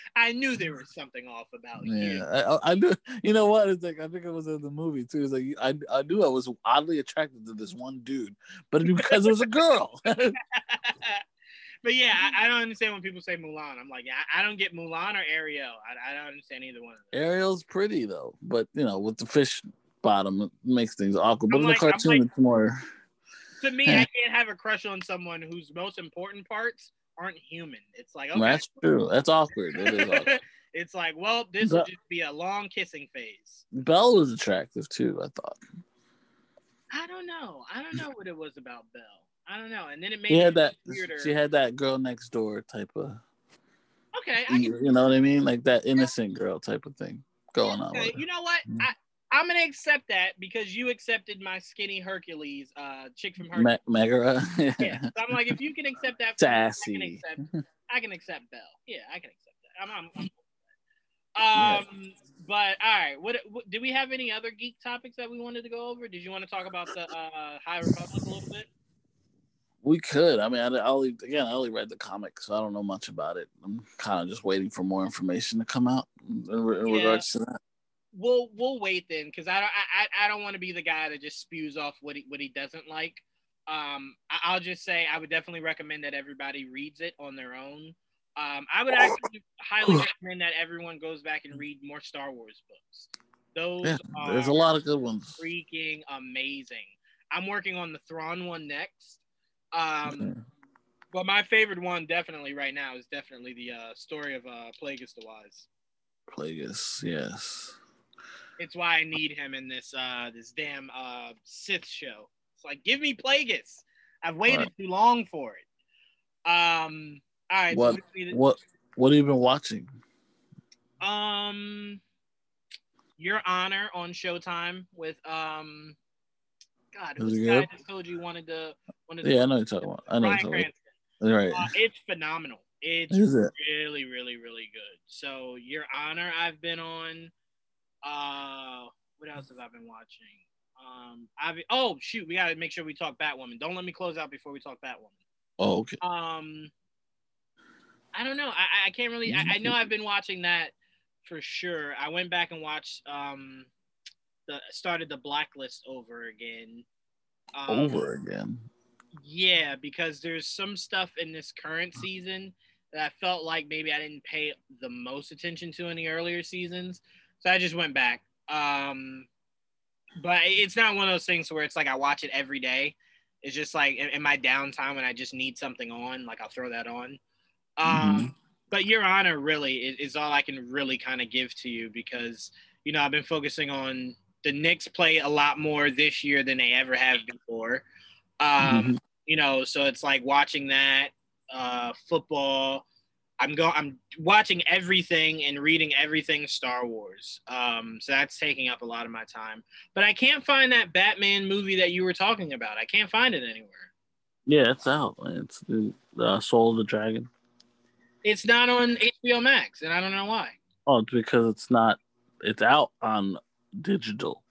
I knew there was something off about you. Yeah, I, I- I knew. You know what? It's like I think it was in the movie too. It's like I, I knew I was oddly attracted to this one dude, but because it was a girl. but yeah, I, I don't understand when people say Mulan. I'm like, I, I don't get Mulan or Ariel. I, I don't understand either one of them. Ariel's pretty though, but you know, with the fish bottom, it makes things awkward. But I'm in like- the cartoon, like- it's more. To me, I can't have a crush on someone whose most important parts aren't human. It's like, okay, That's true. That's awkward. It awkward. it's like, well, this will But- just be a long kissing phase. Belle was attractive too. I thought I don't know. I don't know what it was about Belle. I don't know. And then it made she had that. weirder. She had that girl next door type of. okay, can, You know what I mean? Like that innocent girl type of thing going on. okay. You know what? Mhm. I, I'm gonna accept that because you accepted my skinny Hercules, uh, chick from Hercules. Ma- Megara. yeah. So I'm like, if you can accept that, me, I can accept. I can accept Belle. Yeah, I can accept that. I'm. I'm, I'm cool with that. um, but all right. What, what do we have any other geek topics that we wanted to go over? Did you want to talk about the uh, High Republic a little bit? We could. I mean, I, I only again, I only read the comic, so I don't know much about it. I'm kind of just waiting for more information to come out in, in Yeah. regards to that. We'll we'll wait then because I don't I, I I don't want to be the guy that just spews off what he what he doesn't like. Um, I, I'll just say I would definitely recommend that everybody reads it on their own. Um, I would actually highly recommend that everyone goes back and read more Star Wars books. Those Yeah, are there's a lot of good ones. freaking amazing. I'm working on the Thrawn one next. Um, Yeah. but my favorite one definitely right now is definitely the uh, story of uh, Plagueis the Wise. Plagueis, yes. It's why I need him in this uh this damn uh Sith show. It's like give me Plagueis. I've waited Right. too long for it. Um all right. What- what do we- What What have you been watching? um Your Honor on Showtime with um God, who's the guy good? that told you wanted to wanted to Yeah, I know you're talking about. I know you're Bryan talking about. Right. Uh, it's phenomenal. It's it? really, really, really good. So Your Honor, I've been on. Uh, what else have I been watching? Um, I've oh shoot, we gotta make sure we talk Batwoman. Don't let me close out before we talk Batwoman. Oh, okay. Um, I don't know. I I can't really. I, I know I've been watching that for sure. I went back and watched um, the started the Blacklist over again. Um, Over again. yeah, because there's some stuff in this current season that I felt like maybe I didn't pay the most attention to in the earlier seasons. So I just went back. Um, but it's not one of those things where it's like I watch it every day. It's just like in, in my downtime when I just need something on, like I'll throw that on. Um, But Your Honor really is, is all I can really kind of give to you because, you know, I've been focusing on the Knicks play a lot more this year than they ever have before. Um, Mhm. you know so it's like watching that uh football i'm going i'm watching everything and reading everything star wars um so that's taking up a lot of my time but i can't find that batman movie that you were talking about i can't find it anywhere Yeah, it's out. It's the uh, Soul of the Dragon. it's not on hbo max and i don't know why Oh, it's because it's not. It's out on digital.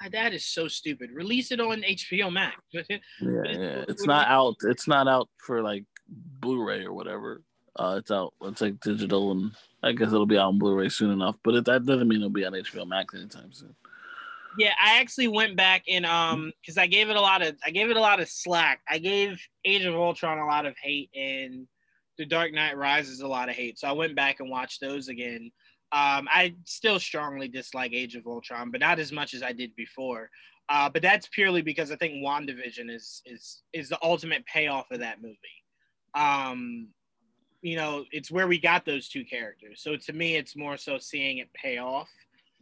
Ah, that is so stupid release it on hbo max Yeah, yeah. It's not out. It's not out for like Blu-ray or whatever. Uh, it's out. It's like digital, and I guess it'll be out on Blu-ray soon enough. But it, that doesn't mean it'll be on HBO Max anytime soon. Yeah, I actually went back and um because I gave it a lot of I gave it a lot of slack. I gave Age of Ultron a lot of hate and The Dark Knight Rises a lot of hate. So I went back and watched those again. Um, I still strongly dislike Age of Ultron, but not as much as I did before. Uh, but that's purely because I think WandaVision is is is the ultimate payoff of that movie. Um, you know, it's where we got those two characters. So to me, it's more so seeing it pay off.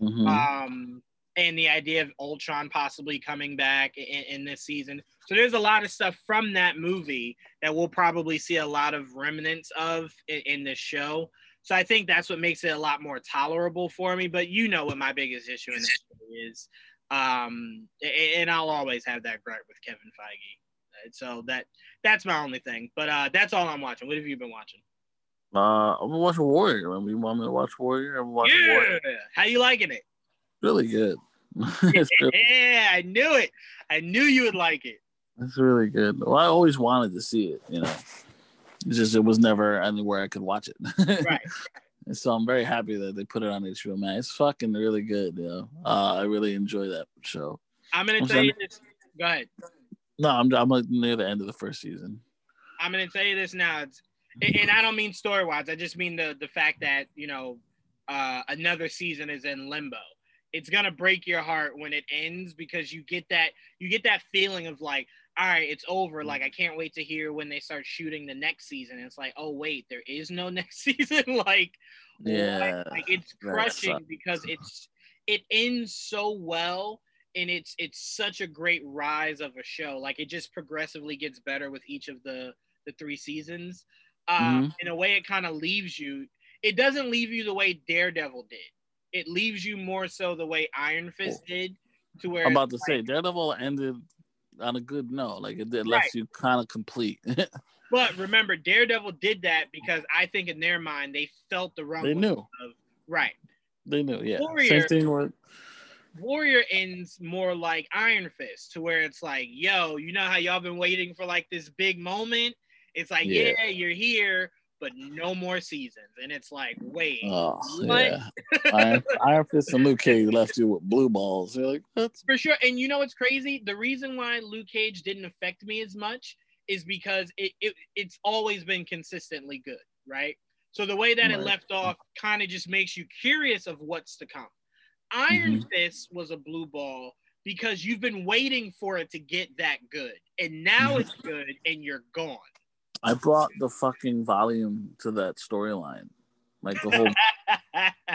Mhm. Um, and the idea of Ultron possibly coming back in, in, this season. So there's a lot of stuff from that movie that we'll probably see a lot of remnants of in, in this show. So I think that's what makes it a lot more tolerable for me. But you know what my biggest issue in this is, um, and I'll always have that gripe with Kevin Feige. So that that's my only thing. But uh, that's all I'm watching. What have you been watching? Uh, I'm watching Warrior. I mean, you want me to watch Warrior? I'm watching yeah. Warrior. How you liking it? Really good. yeah, I knew it. I knew you would like it. It's really good. Well, I always wanted to see it. You know, it's just it was never anywhere I could watch it. right. So I'm very happy that they put it on HBO. Man, it's fucking really good. You know, uh, I really enjoy that show. I'm gonna I'm tell you this. Go ahead. No, I'm I'm like near the end of the first season. I'm gonna tell you this now. It's, and I don't mean story wise. I just mean the the fact that you know uh, another season is in limbo. It's gonna break your heart when it ends because you get that you get that feeling of like, all right, it's over. Like I can't wait to hear when they start shooting the next season. And it's like, oh wait, there is no next season. like, yeah, like, it's crushing because it's it ends so well and it's it's such a great rise of a show. Like it just progressively gets better with each of the the three seasons. Um, mm-hmm. In a way, it kind of leaves you. It doesn't leave you the way Daredevil did. It leaves you more so the way Iron Fist oh. did. To where I'm about to like, say Daredevil ended on a good note. Like it, left right. you kind of complete. but remember, Daredevil did that because I think in their mind they felt the rumble. They knew. Of, right. They knew. Yeah. Warrior, Same thing with Warrior ends more like Iron Fist, to where it's like, yo, you know how y'all been waiting for like this big moment? It's like, yeah, yeah you're here, but no more seasons. And it's like, wait, oh, what? Yeah. Iron, Iron Fist and Luke Cage left you with blue balls. You're like, that's for sure. And you know what's crazy? The reason why Luke Cage didn't affect me as much is because it, it it's always been consistently good, right? So the way that right. it left off kind of just makes you curious of what's to come. Iron mm-hmm. Fist was a blue ball because you've been waiting for it to get that good. And now mm-hmm. it's good and you're gone. I brought the fucking volume to that storyline. Like the whole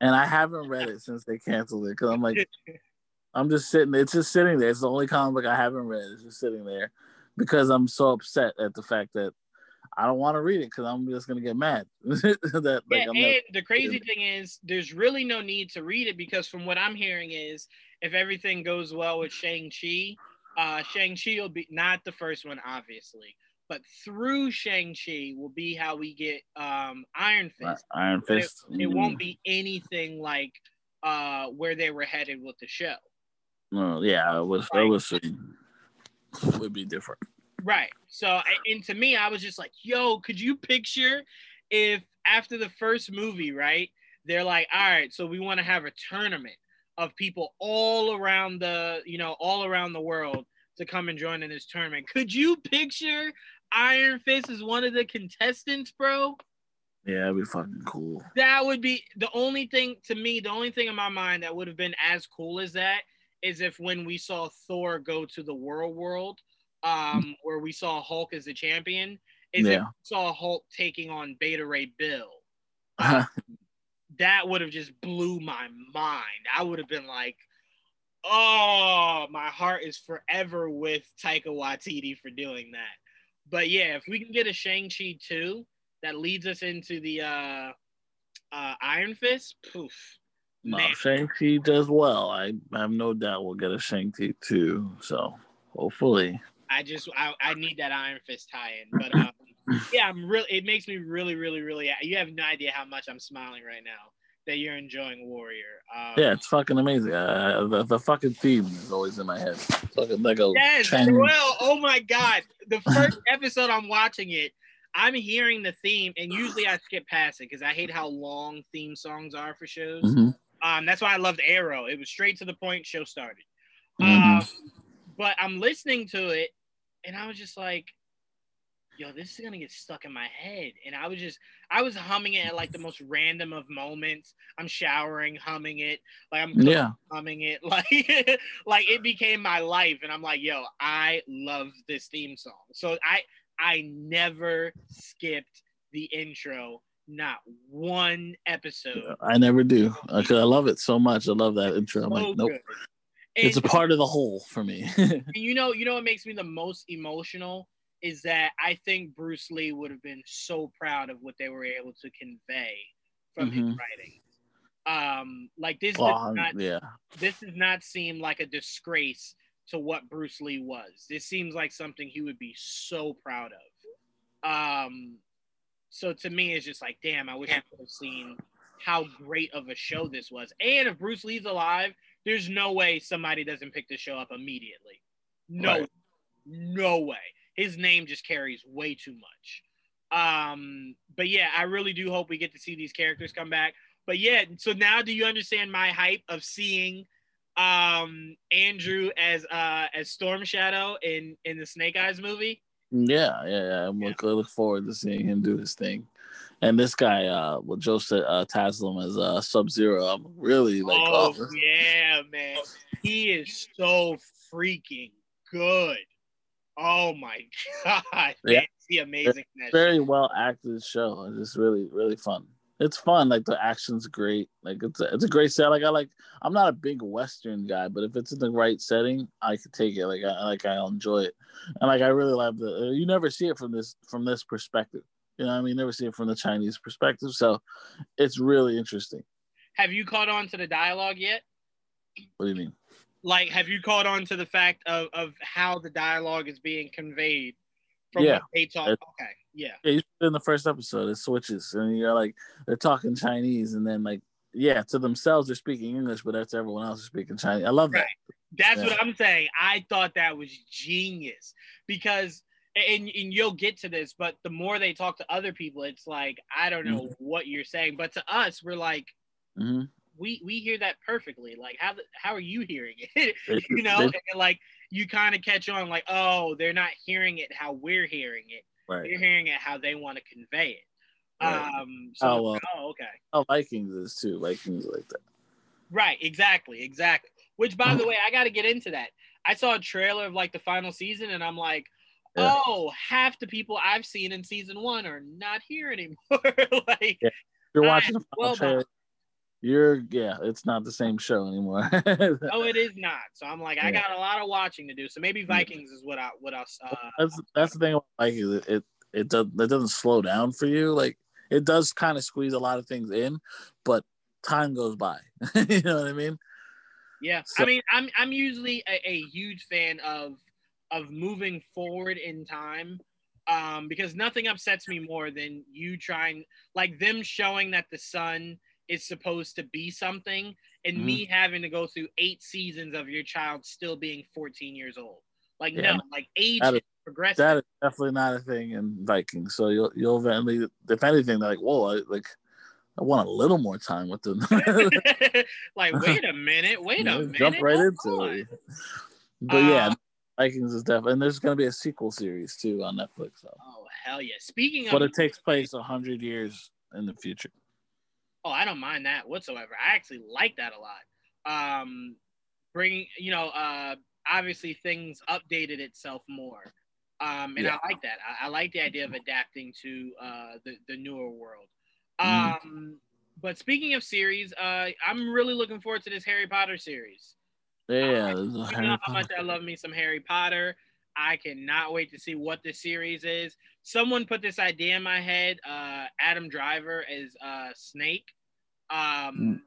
and I haven't read it since they canceled it because I'm like, I'm just sitting. It's just sitting there. It's the only comic book I haven't read. It's just sitting there because I'm so upset at the fact that I don't want to read it because I'm just gonna get mad. that, yeah, like, and not, the crazy thing is, there's really no need to read it because from what I'm hearing is, if everything goes well with Shang Chi, uh, Shang Chi will be not the first one, obviously, but through Shang Chi will be how we get um, Iron Fist. Iron Fist. It, it, won't be anything like uh, where they were headed with the show. No, yeah, it was. Like, it was. It would be different. Right. So, and to me, I was just like, yo, could you picture if after the first movie, right, they're like, all right, so we want to have a tournament of people all around the, you know, all around the world to come and join in this tournament. Could you picture Iron Fist is one of the contestants, bro? Yeah, that'd be fucking cool. That would be the only thing to me, the only thing in my mind that would have been as cool as that is if when we saw Thor go to the world world um, where we saw Hulk as the champion, is yeah. if we saw Hulk taking on Beta Ray Bill. That would have just blew my mind. I would have been like, oh, my heart is forever with Taika Waititi for doing that. But yeah, if we can get a Shang-Chi 2 that leads us into the uh, uh, Iron Fist, poof. No, Shang-Chi does well. I have no doubt we'll get a Shang-Chi 2. So hopefully. I just I, I need that Iron Fist tie-in, but um, yeah, I'm really. It makes me really, really, really. You have no idea how much I'm smiling right now that you're enjoying Warrior. Um, yeah, it's fucking amazing. Uh, the, the fucking theme is always in my head. fucking like a yes, well, oh my god, the first episode I'm watching it. I'm hearing the theme, and usually I skip past it because I hate how long theme songs are for shows. Mm-hmm. Um, that's why I loved Arrow. It was straight to the point. Show started. Mm-hmm. Um, but I'm listening to it, and I was just like, yo, this is gonna get stuck in my head. And I was just, I was humming it at like the most random of moments. I'm showering, humming it, like I'm yeah. humming it, like like it became my life. And I'm like, yo, I love this theme song. So I I never skipped the intro not one episode. I never do because I love it so much. I love that intro. I'm like, nope. it's a part of the whole for me. you know, you know what makes me the most emotional is that I think Bruce Lee would have been so proud of what they were able to convey from mm-hmm. his writing. Um, like this does oh, not, yeah. this does not seem like a disgrace to what Bruce Lee was. This seems like something he would be so proud of. Um, so to me, it's just like, damn, I wish I could have seen how great of a show this was. And if Bruce Lee's alive, there's no way somebody doesn't pick the show up immediately. No, right. no way. His name just carries way too much. Um, but yeah, I really do hope we get to see these characters come back. But yeah, so now do you understand my hype of seeing um Andrew as uh as Storm Shadow in in the Snake Eyes movie? Yeah, yeah, yeah. I'm yeah. Look, look forward to seeing him do his thing. And this guy, uh, well, Joe uh, Taslim as uh, Sub Zero. I'm really like, oh, oh yeah, man, he is so freaking good. Oh my god, yeah, the amazing. Very well acted show. It's just really, really fun it's fun. Like the action's great. Like it's a, it's a great set. Like I like. I'm not a big Western guy, but if it's in the right setting, I could take it. Like I like I'll enjoy it, and like I really love the. Uh, you never see it from this from this perspective. You know, I mean, you never see it from the Chinese perspective. So, it's really interesting. Have you caught on to the dialogue yet? What do you mean? Like, have you caught on to the fact of of how the dialogue is being conveyed from yeah. what they talk? Okay. Yeah. Yeah, in the first episode, it switches, and you're like, they're talking Chinese, and then like, yeah, to themselves they're speaking English, but that's everyone else is speaking Chinese. I love right. that. That's yeah. what I'm saying. I thought that was genius because, and, and you'll get to this, but the more they talk to other people, it's like I don't know mm-hmm. what you're saying, but to us, we're like. Mm-hmm. We, we hear that perfectly. Like how how are you hearing it? you know, and like you kind of catch on like, oh, they're not hearing it how we're hearing it Right. You're hearing it how they want to convey it. Right. Um, so, oh, well, oh, okay. Oh, Vikings is too. Vikings like that. Right. Exactly. Exactly. Which, by the way, I got to get into that. I saw a trailer of like the final season, and I'm like, yeah. oh, half the people I've seen in season one are not here anymore. like, yeah. you're watching the final trailer. You're yeah, it's not the same show anymore. oh, it is not. So I'm like, I got a lot of watching to do. So maybe Vikings is what I what I. Uh, that's that's the thing about Vikings. It it it, does, it doesn't slow down for you. Like it does kind of squeeze a lot of things in, but time goes by. you know what I mean? Yeah, so, I mean, I'm I'm usually a, a huge fan of of moving forward in time um, because nothing upsets me more than you trying like them showing that the son is supposed to be something and mm-hmm. me having to go through eight seasons of your child still being 14 years old like yeah, no like age that is, progressive that is definitely not a thing in vikings so you'll you'll eventually if anything they're like whoa I, like I want a little more time with them. like, wait a minute, wait a minute. Jump right into it. But uh, yeah, Vikings is definitely, and there's going to be a sequel series too on Netflix. So. Oh hell yeah! Speaking of, but it takes place a hundred years in the future. Oh, I don't mind that whatsoever. I actually like that a lot. Um, bringing, you know, uh, obviously things updated itself more. Um, and yeah. I like that. I, I, like the idea of adapting to uh, the, the newer world. Mm-hmm. Um, mm. But speaking of series, uh, I'm really looking forward to this Harry Potter series. Yeah, uh, you know how much I love me some Harry Potter. I cannot wait to see what this series is. Someone put this idea in my head. Uh, Adam Driver as uh, Snape. Um, mm.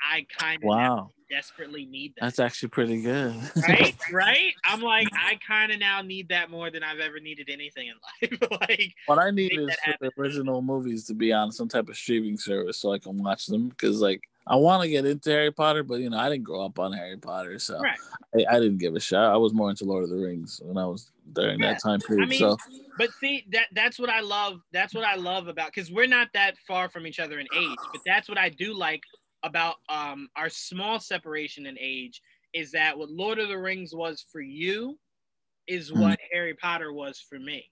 I kind of wow. desperately need that. That's actually pretty good. right? Right? I'm like, I kind of now need that more than I've ever needed anything in life. like, what I need is the original movies to be on some type of streaming service so I can watch them because, like, I want to get into Harry Potter, but you know, I didn't grow up on Harry Potter, so right. I, I, didn't give a shot. I was more into Lord of the Rings when I was during yeah. that time period. I mean, so, but see that that's what I love. That's what I love about because we're not that far from each other in age, but that's what I do like about um our small separation in age is that what Lord of the Rings was for you is mm-hmm. what Harry Potter was for me.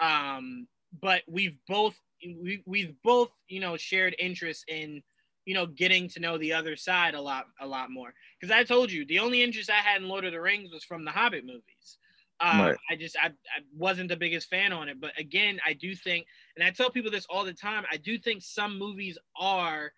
Um, but we've both we, we've both you know shared interest in you know, getting to know the other side a lot, a lot more. Because I told you, the only interest I had in Lord of the Rings was from the Hobbit movies. Um, right. I just, I, I wasn't the biggest fan on it. But again, I do think, and I tell people this all the time. I do think some movies are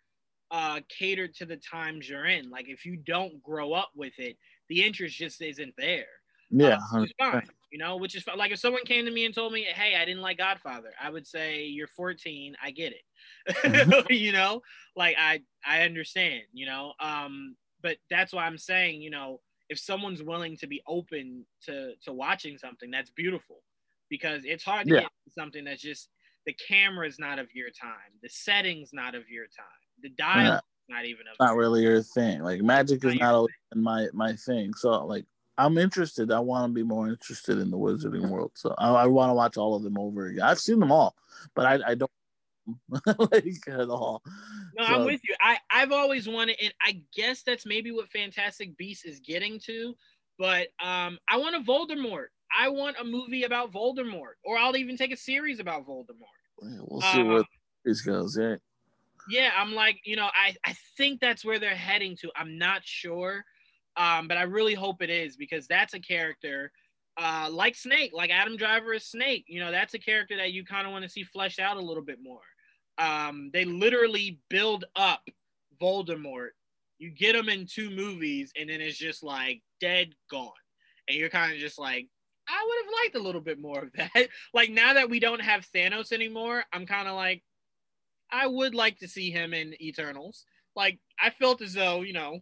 uh, catered to the times you're in. Like if you don't grow up with it, the interest just isn't there. Yeah, uh, fine, you know, which is like if someone came to me and told me, "Hey, I didn't like Godfather," I would say, "You're 14. I get it." Mm-hmm. you know, like I I understand. You know, um, but that's why I'm saying, you know, if someone's willing to be open to to watching something, that's beautiful, because it's hard to yeah. get something that's just the camera's not of your time, the setting's not of your time, the dialogue yeah. not even of. Not really your thing. Like magic is not always my my thing. So like I'm interested. I want to be more interested in the Wizarding world. So I, I want to watch all of them over again. I've seen them all, but I, I don't like at all. No, so, I'm with you. I I've always wanted, and I guess that's maybe what Fantastic Beasts is getting to. But um, I want a Voldemort. I want a movie about Voldemort, or I'll even take a series about Voldemort. Yeah, we'll see um, where this goes. Yeah. Yeah, I'm like, you know, I I think that's where they're heading to. I'm not sure, um, but I really hope it is because that's a character. Uh, like Snape, like Adam Driver is Snape. You know, that's a character that you kind of want to see fleshed out a little bit more. Um, they literally build up Voldemort. You get him in two movies, and then it's just like dead, gone, and you're kind of just like, I would have liked a little bit more of that. like now that we don't have Thanos anymore, I'm kind of like, I would like to see him in Eternals. Like I felt as though you know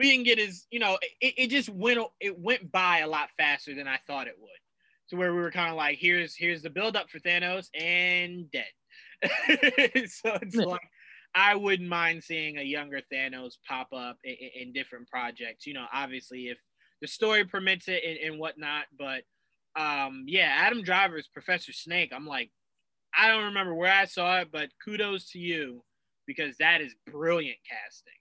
we didn't get his, you know, it, it just went it went by a lot faster than I thought it would. To where we were kind of like, here's here's the build up for Thanos and dead. so it's like I wouldn't mind seeing a younger Thanos pop up in, in, different projects. You know, obviously if the story permits it and, and whatnot. But um, yeah, Adam Driver's Professor Snape. I'm like, I don't remember where I saw it, but kudos to you because that is brilliant casting.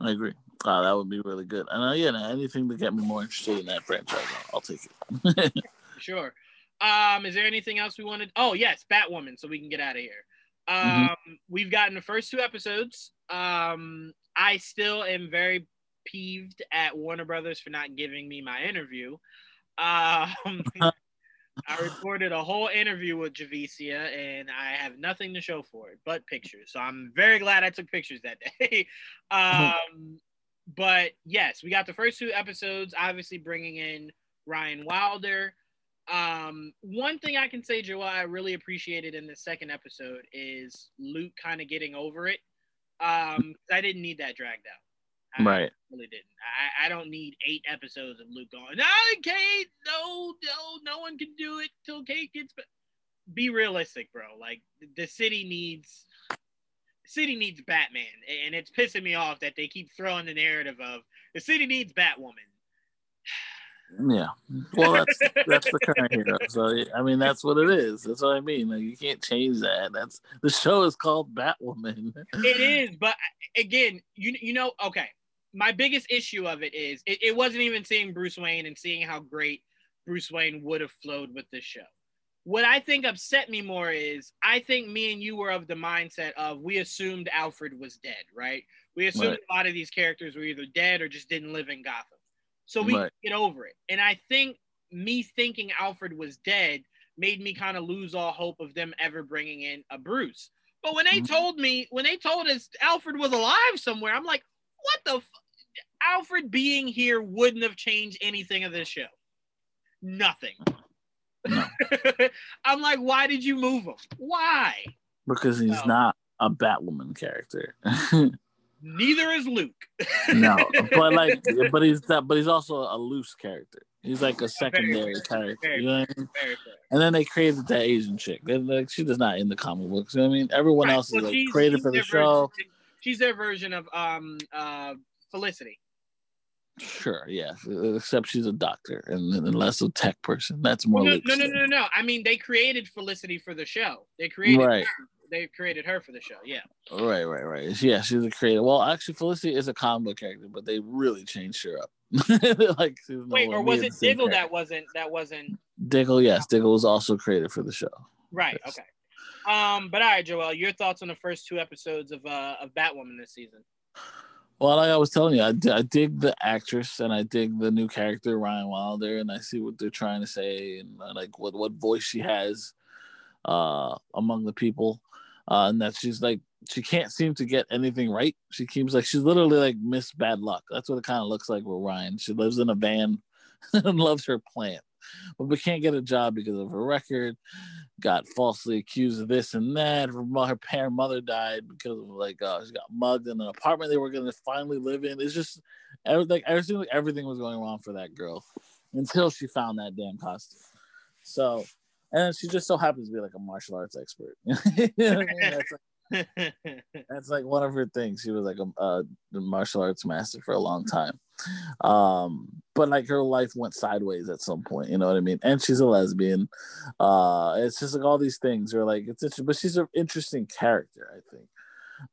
I agree. Uh, that would be really good. And uh, yeah, anything to get me more interested in that franchise, I'll take it. sure. Um, is there anything else we wanted? Oh yes, Batwoman, so we can get out of here. Mm-hmm. Um, mm-hmm. we've gotten the first two episodes. Um, I still am very peeved at Warner Brothers for not giving me my interview. Um, I recorded a whole interview with Javicia, and I have nothing to show for it but pictures. So I'm very glad I took pictures that day. um, but yes, we got the first two episodes, obviously bringing in Ryan Wilder. Um, one thing I can say, Joel, I really appreciated in the second episode is Luke kind of getting over it. Um, I didn't need that dragged out. I right. really didn't. I, I don't need eight episodes of Luke going, no, Kate, no, no, no one can do it till Kate gets. Be-. be realistic, bro. Like the city needs, city needs Batman, and it's pissing me off that they keep throwing the narrative of the city needs Batwoman. Yeah, well, that's that's the current hero. So I mean, that's what it is. That's what I mean. Like you can't change that. That's the show is called Batwoman. it is, but again, you you know, okay. My biggest issue of it is it, it wasn't even seeing Bruce Wayne and seeing how great Bruce Wayne would have flowed with this show. What I think upset me more is I think me and you were of the mindset of we assumed Alfred was dead, right? We assumed right. a lot of these characters were either dead or just didn't live in Gotham. So we right. get over it. And I think me thinking Alfred was dead made me kind of lose all hope of them ever bringing in a Bruce. But when they mm-hmm. told me, when they told us Alfred was alive somewhere, I'm like, what the? F-? Alfred being here wouldn't have changed anything of this show. Nothing. No. I'm like, why did you move him? Why? Because he's no. not a Batwoman character. Neither is Luke. no, but like, but he's that, but he's also a loose character. He's like a secondary character. You know I mean? And then they created that Asian chick. They're like, she does not in the comic books. You know I mean? Everyone right. else well, is like created for the show. Version, she's their version of um uh Felicity. Sure, yeah. Except she's a doctor and, and less a tech person. That's more. No, no, no, no, no, I mean, they created Felicity for the show. They created right. her they created her for the show. Yeah. Right, right, right. Yeah, she's a creator. Well, actually, Felicity is a comic book character, but they really changed her up. like, wait, or was it Diggle that wasn't that wasn't? Diggle, yes, Diggle was also created for the show. Right. Okay. Um, but all right, Joel, your thoughts on the first two episodes of uh of Batwoman this season? Well, like I was telling you, I, I dig the actress and I dig the new character Ryan Wilder, and I see what they're trying to say and uh, like what what voice she has uh, among the people, uh, and that she's like she can't seem to get anything right. She keeps like she's literally like Miss Bad Luck. That's what it kind of looks like with Ryan. She lives in a van and loves her plant, but we can't get a job because of her record. Got falsely accused of this and that. Her, her parent mother died because of like uh, she got mugged in an apartment they were gonna finally live in. It's just everything. Everything like everything was going wrong for that girl until she found that damn costume. So, and she just so happens to be like a martial arts expert. that's, like, that's, like, one of her things. She was like a, a martial arts master for a long time. Um, but like her life went sideways at some point, you know what I mean? And she's a lesbian. Uh, it's just like all these things are like it's interesting, but she's an interesting character, I think.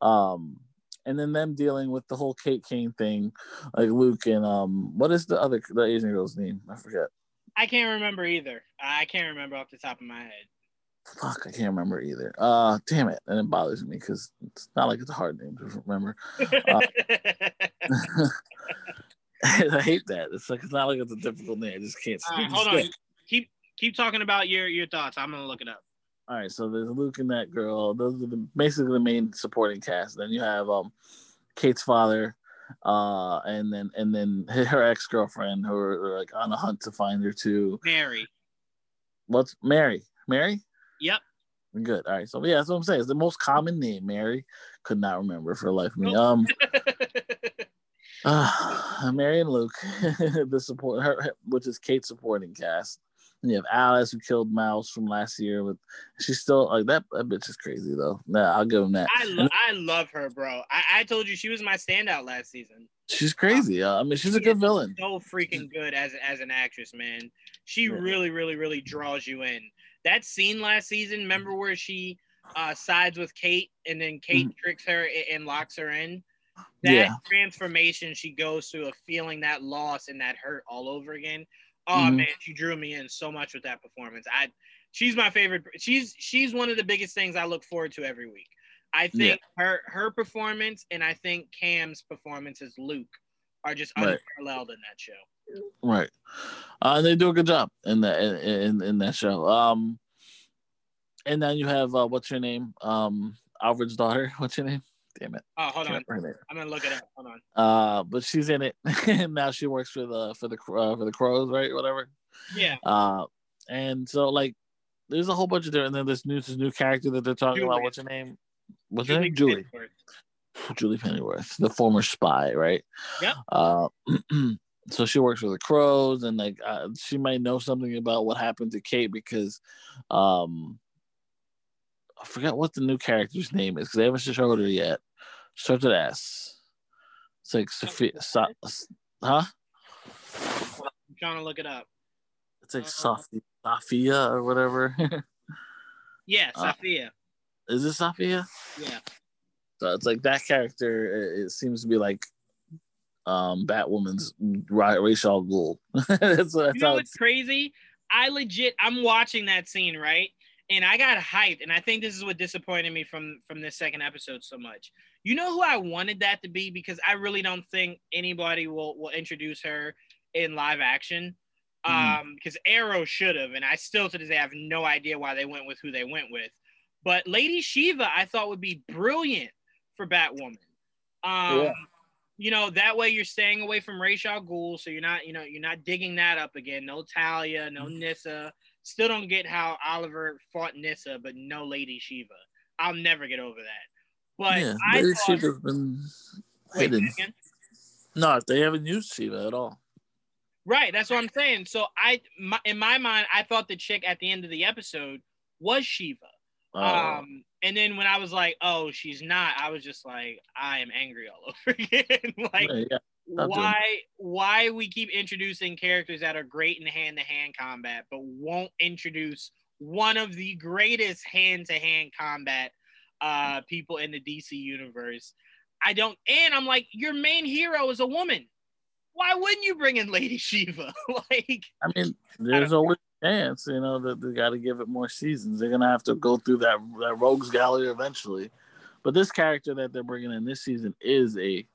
Um, and then them dealing with the whole Kate Kane thing, like Luke and um, what is the other the Asian girl's name? I forget. I can't remember either. I can't remember off the top of my head. Fuck, I can't remember either. Uh, damn it, and it bothers me because it's not like it's a hard name to remember. Uh, I hate that. It's like it's not like it's a difficult name. I just can't. Right, hold on. Keep keep talking about your your thoughts. I'm gonna look it up. All right, so there's Luke and that girl. Those are the, basically the main supporting cast. Then you have um, Kate's father, uh, and then and then her ex girlfriend, who are, like on a hunt to find her too. Mary. What's Mary? Mary? Yep. Good. All right. So yeah, that's what I'm saying. It's the most common name. Mary could not remember for life of me. Nope. Um. uh, Mary and Luke, the support her, which is Kate's supporting cast. And you have Alice who killed Mouse from last year. With she's still like that. That bitch is crazy though. Nah, I'll give him that. I, lo- I love her, bro. I-, I told you she was my standout last season. She's crazy. Uh, I mean, she's she a good villain. So freaking good as as an actress, man. She yeah. really, really, really draws you in. That scene last season, remember where she uh, sides with Kate and then Kate mm. tricks her and locks her in? That yeah. transformation she goes through of feeling that loss and that hurt all over again. Oh mm-hmm. man, she drew me in so much with that performance. I she's my favorite. She's she's one of the biggest things I look forward to every week. I think yeah. her her performance and I think Cam's performance as Luke are just right. unparalleled in that show. Right, uh, and they do a good job in that in, in that show. Um, and then you have uh, what's your name? Um, Alfred's daughter. What's your name? Damn it. Oh, hold on. I'm gonna look it up. Hold on. Uh, but she's in it, and now she works for the for the uh, for the crows, right? Whatever. Yeah. Uh, and so like, there's a whole bunch of different. And then this new this new character that they're talking Julie. about. What's her name? What's Julie her name? Julie. Pennyworth. Julie Pennyworth, the former spy, right? Yeah. Uh, so she works for the crows, and like uh, she might know something about what happened to Kate because, um, I forgot what the new character's name is because they haven't showed her yet. Starts with S. It's like Sophia. So, huh? I'm trying to look it up. It's like uh, Sophia, Sophia or whatever. yeah, uh, Sophia. Uh, is it Sophia? Yeah. So it's like that character. It, it seems to be like um Batwoman's Ra's al Ghul. that's, that's you know what's crazy? I legit, I'm watching that scene right, and I got hyped, and I think this is what disappointed me from from this second episode so much. You know who I wanted that to be because I really don't think anybody will will introduce her in live action. Mm. Um, because Arrow should have, and I still to this day have no idea why they went with who they went with. But Lady Shiva, I thought would be brilliant for Batwoman. Um, yeah. You know that way you're staying away from Ra's al Ghul, so you're not, you know, you're not digging that up again. No Talia, no mm. Nyssa Still don't get how Oliver fought Nyssa, but no Lady Shiva. I'll never get over that. But yeah, I Lady thought, Shiva's been hidden. No, they haven't used Shiva at all. Right, that's what I'm saying. So I, my, in my mind, I thought the chick at the end of the episode was Shiva. Oh. Um, and then when I was like, "Oh, she's not," I was just like, "I am angry all over again." like, yeah why why we keep introducing characters that are great in hand-to-hand combat but won't introduce one of the greatest hand-to-hand combat uh people in the DC universe. I don't and I'm like your main hero is a woman. Why wouldn't you bring in Lady Shiva? like I mean, there's always a chance, you know, that they got to give it more seasons. They're to have to go through that that rogues gallery eventually. But this character that they're bringing in this season is a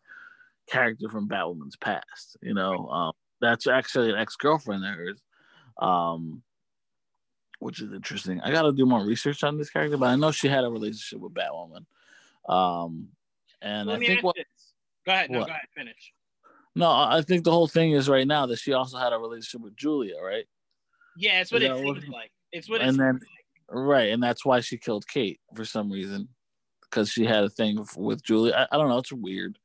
character from Batwoman's past. You know, um, that's actually an ex girlfriend of hers. Um, which is interesting. I got to do more research on this character, but I know she had a relationship with Batwoman. Um, and I think what. This. Go ahead. No, what? go ahead. Finish. No, I think the whole thing is right now that she also had a relationship with Julia, right? Yeah, it's what it seems like. It's what and then, like. Right, and that's why she killed Kate for some reason because she had a thing with Julia. I, I don't know. It's weird.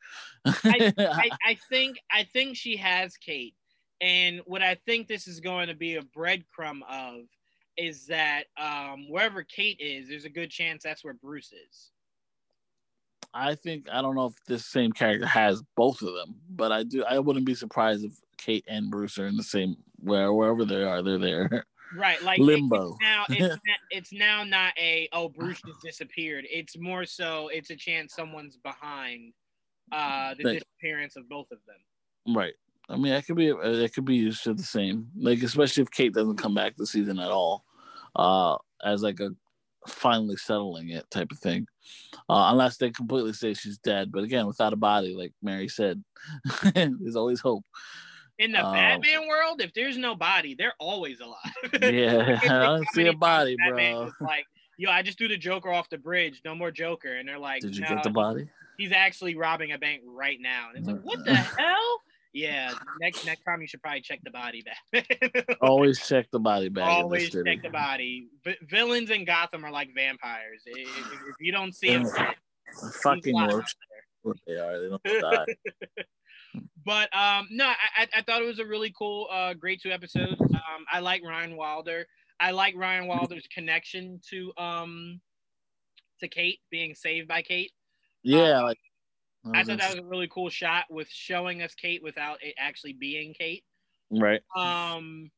I, I, I, think I think she has Kate, and what I think this is going to be a breadcrumb of is that um, wherever Kate is, there's a good chance that's where Bruce is. I think I don't know if this same character has both of them, but I do. I wouldn't be surprised if Kate and Bruce are in the same where wherever they are, they're there. Right, like limbo. It's now it's, not, it's now not a oh Bruce just disappeared. It's more so it's a chance someone's behind uh the like, disappearance of both of them. Right. I mean, it could be it could be used to the same. Like especially if Kate doesn't come back this season at all, uh, as like a finally settling it type of thing, uh, unless they completely say she's dead. But again, without a body, like Mary said, there's always hope. In the um, Batman world, if there's no body, they're always alive. yeah, I don't see a body, bro. Like, yo, I just threw the Joker off the bridge. No more Joker, and they're like, did you no, get the body? He's actually robbing a bank right now, and it's like, what the hell? Yeah, next next time you should probably check the body bag. Always check the body bag. Always check the body. V- villains in Gotham are like vampires. If, if you don't see them, fucking worse. They are. They don't die. But um, no, I, I thought it was a really cool, uh, great two episodes. Um, I like Ryan Wilder. I like Ryan Wilder's connection to um to Kate being saved by Kate. Yeah, um, like I thought that was a really cool shot with showing us Kate without it actually being Kate. Right. Um,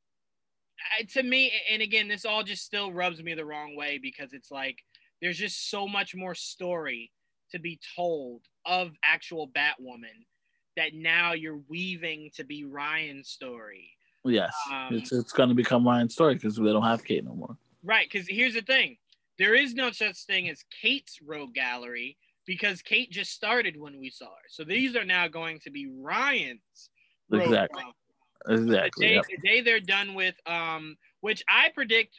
to me, and again, this all just still rubs me the wrong way because it's like there's just so much more story to be told of actual Batwoman that now you're weaving to be Ryan's story. Yes, um, it's it's going to become Ryan's story because they don't have Kate no more. Right, because here's the thing: there is no such thing as Kate's rogue gallery because Kate just started when we saw her. So these are now going to be Ryan's. Exactly. Exactly. The day, yep. the day, they're done with, um, which I predict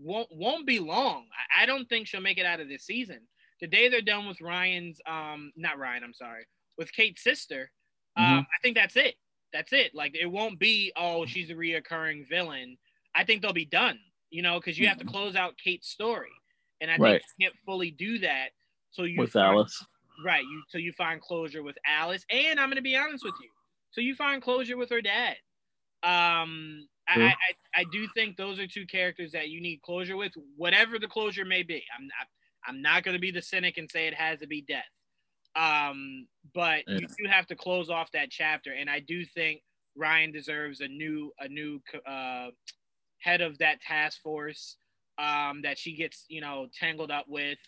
won't won't be long. I, I, don't think she'll make it out of this season. The day they're done with Ryan's, um, not Ryan, I'm sorry, with Kate's sister, um, mm-hmm. I think that's it. That's it. Like it won't be, oh, she's a reoccurring villain. I think they'll be done. You know, because you have to mm-hmm. close out Kate's story, and I right. think you can't fully do that so you with find, Alice, right? You so you find closure with Alice, and I'm gonna be honest with you. So you find closure with her dad. Um, I, I, I do think those are two characters that you need closure with, whatever the closure may be. I'm not I'm not gonna be the cynic and say it has to be death. Um, but yeah. you do have to close off that chapter, and I do think Ryan deserves a new a new uh, head of that task force um, that she gets you know tangled up with.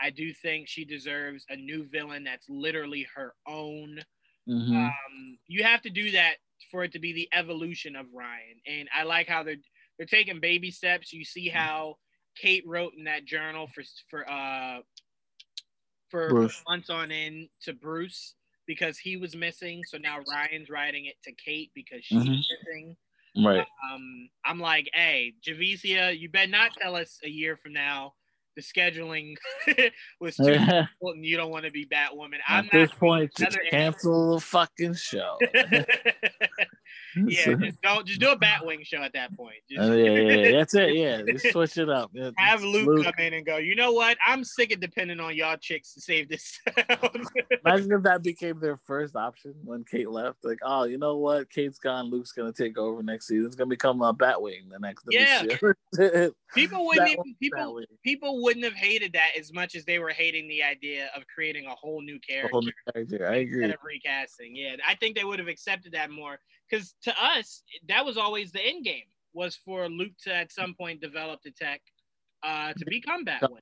I do think she deserves a new villain that's literally her own. Mm-hmm. Um, you have to do that for it to be the evolution of Ryan, and I like how they're they're taking baby steps. You see how Kate wrote in that journal for for uh for months on end to Bruce because he was missing. So now Ryan's writing it to Kate because she's mm-hmm. missing. Right. Um, I'm like, hey, Javicia, you better not tell us a year from now the scheduling was too important. You don't want to be Batwoman. I'm At this point, just cancel the fucking show. yeah, just don't just do a Batwing show at that point. Just, uh, yeah, yeah, that's it. Yeah, just switch it up. Have Luke, Luke, come in and go. You know what? I'm sick of depending on y'all chicks to save this. Imagine if that became their first option when Kate left. Like, oh, you know what? Kate's gone. Luke's gonna take over next season. It's gonna become a Batwing the next. Yeah. people wouldn't even, people Batwing. people wouldn't have hated that as much as they were hating the idea of creating a whole new character. Whole new character. I agree. Instead of recasting. Yeah, I think they would have accepted that more because to us that was always the end game was for Luke to at some point develop the tech uh, to become Batwing.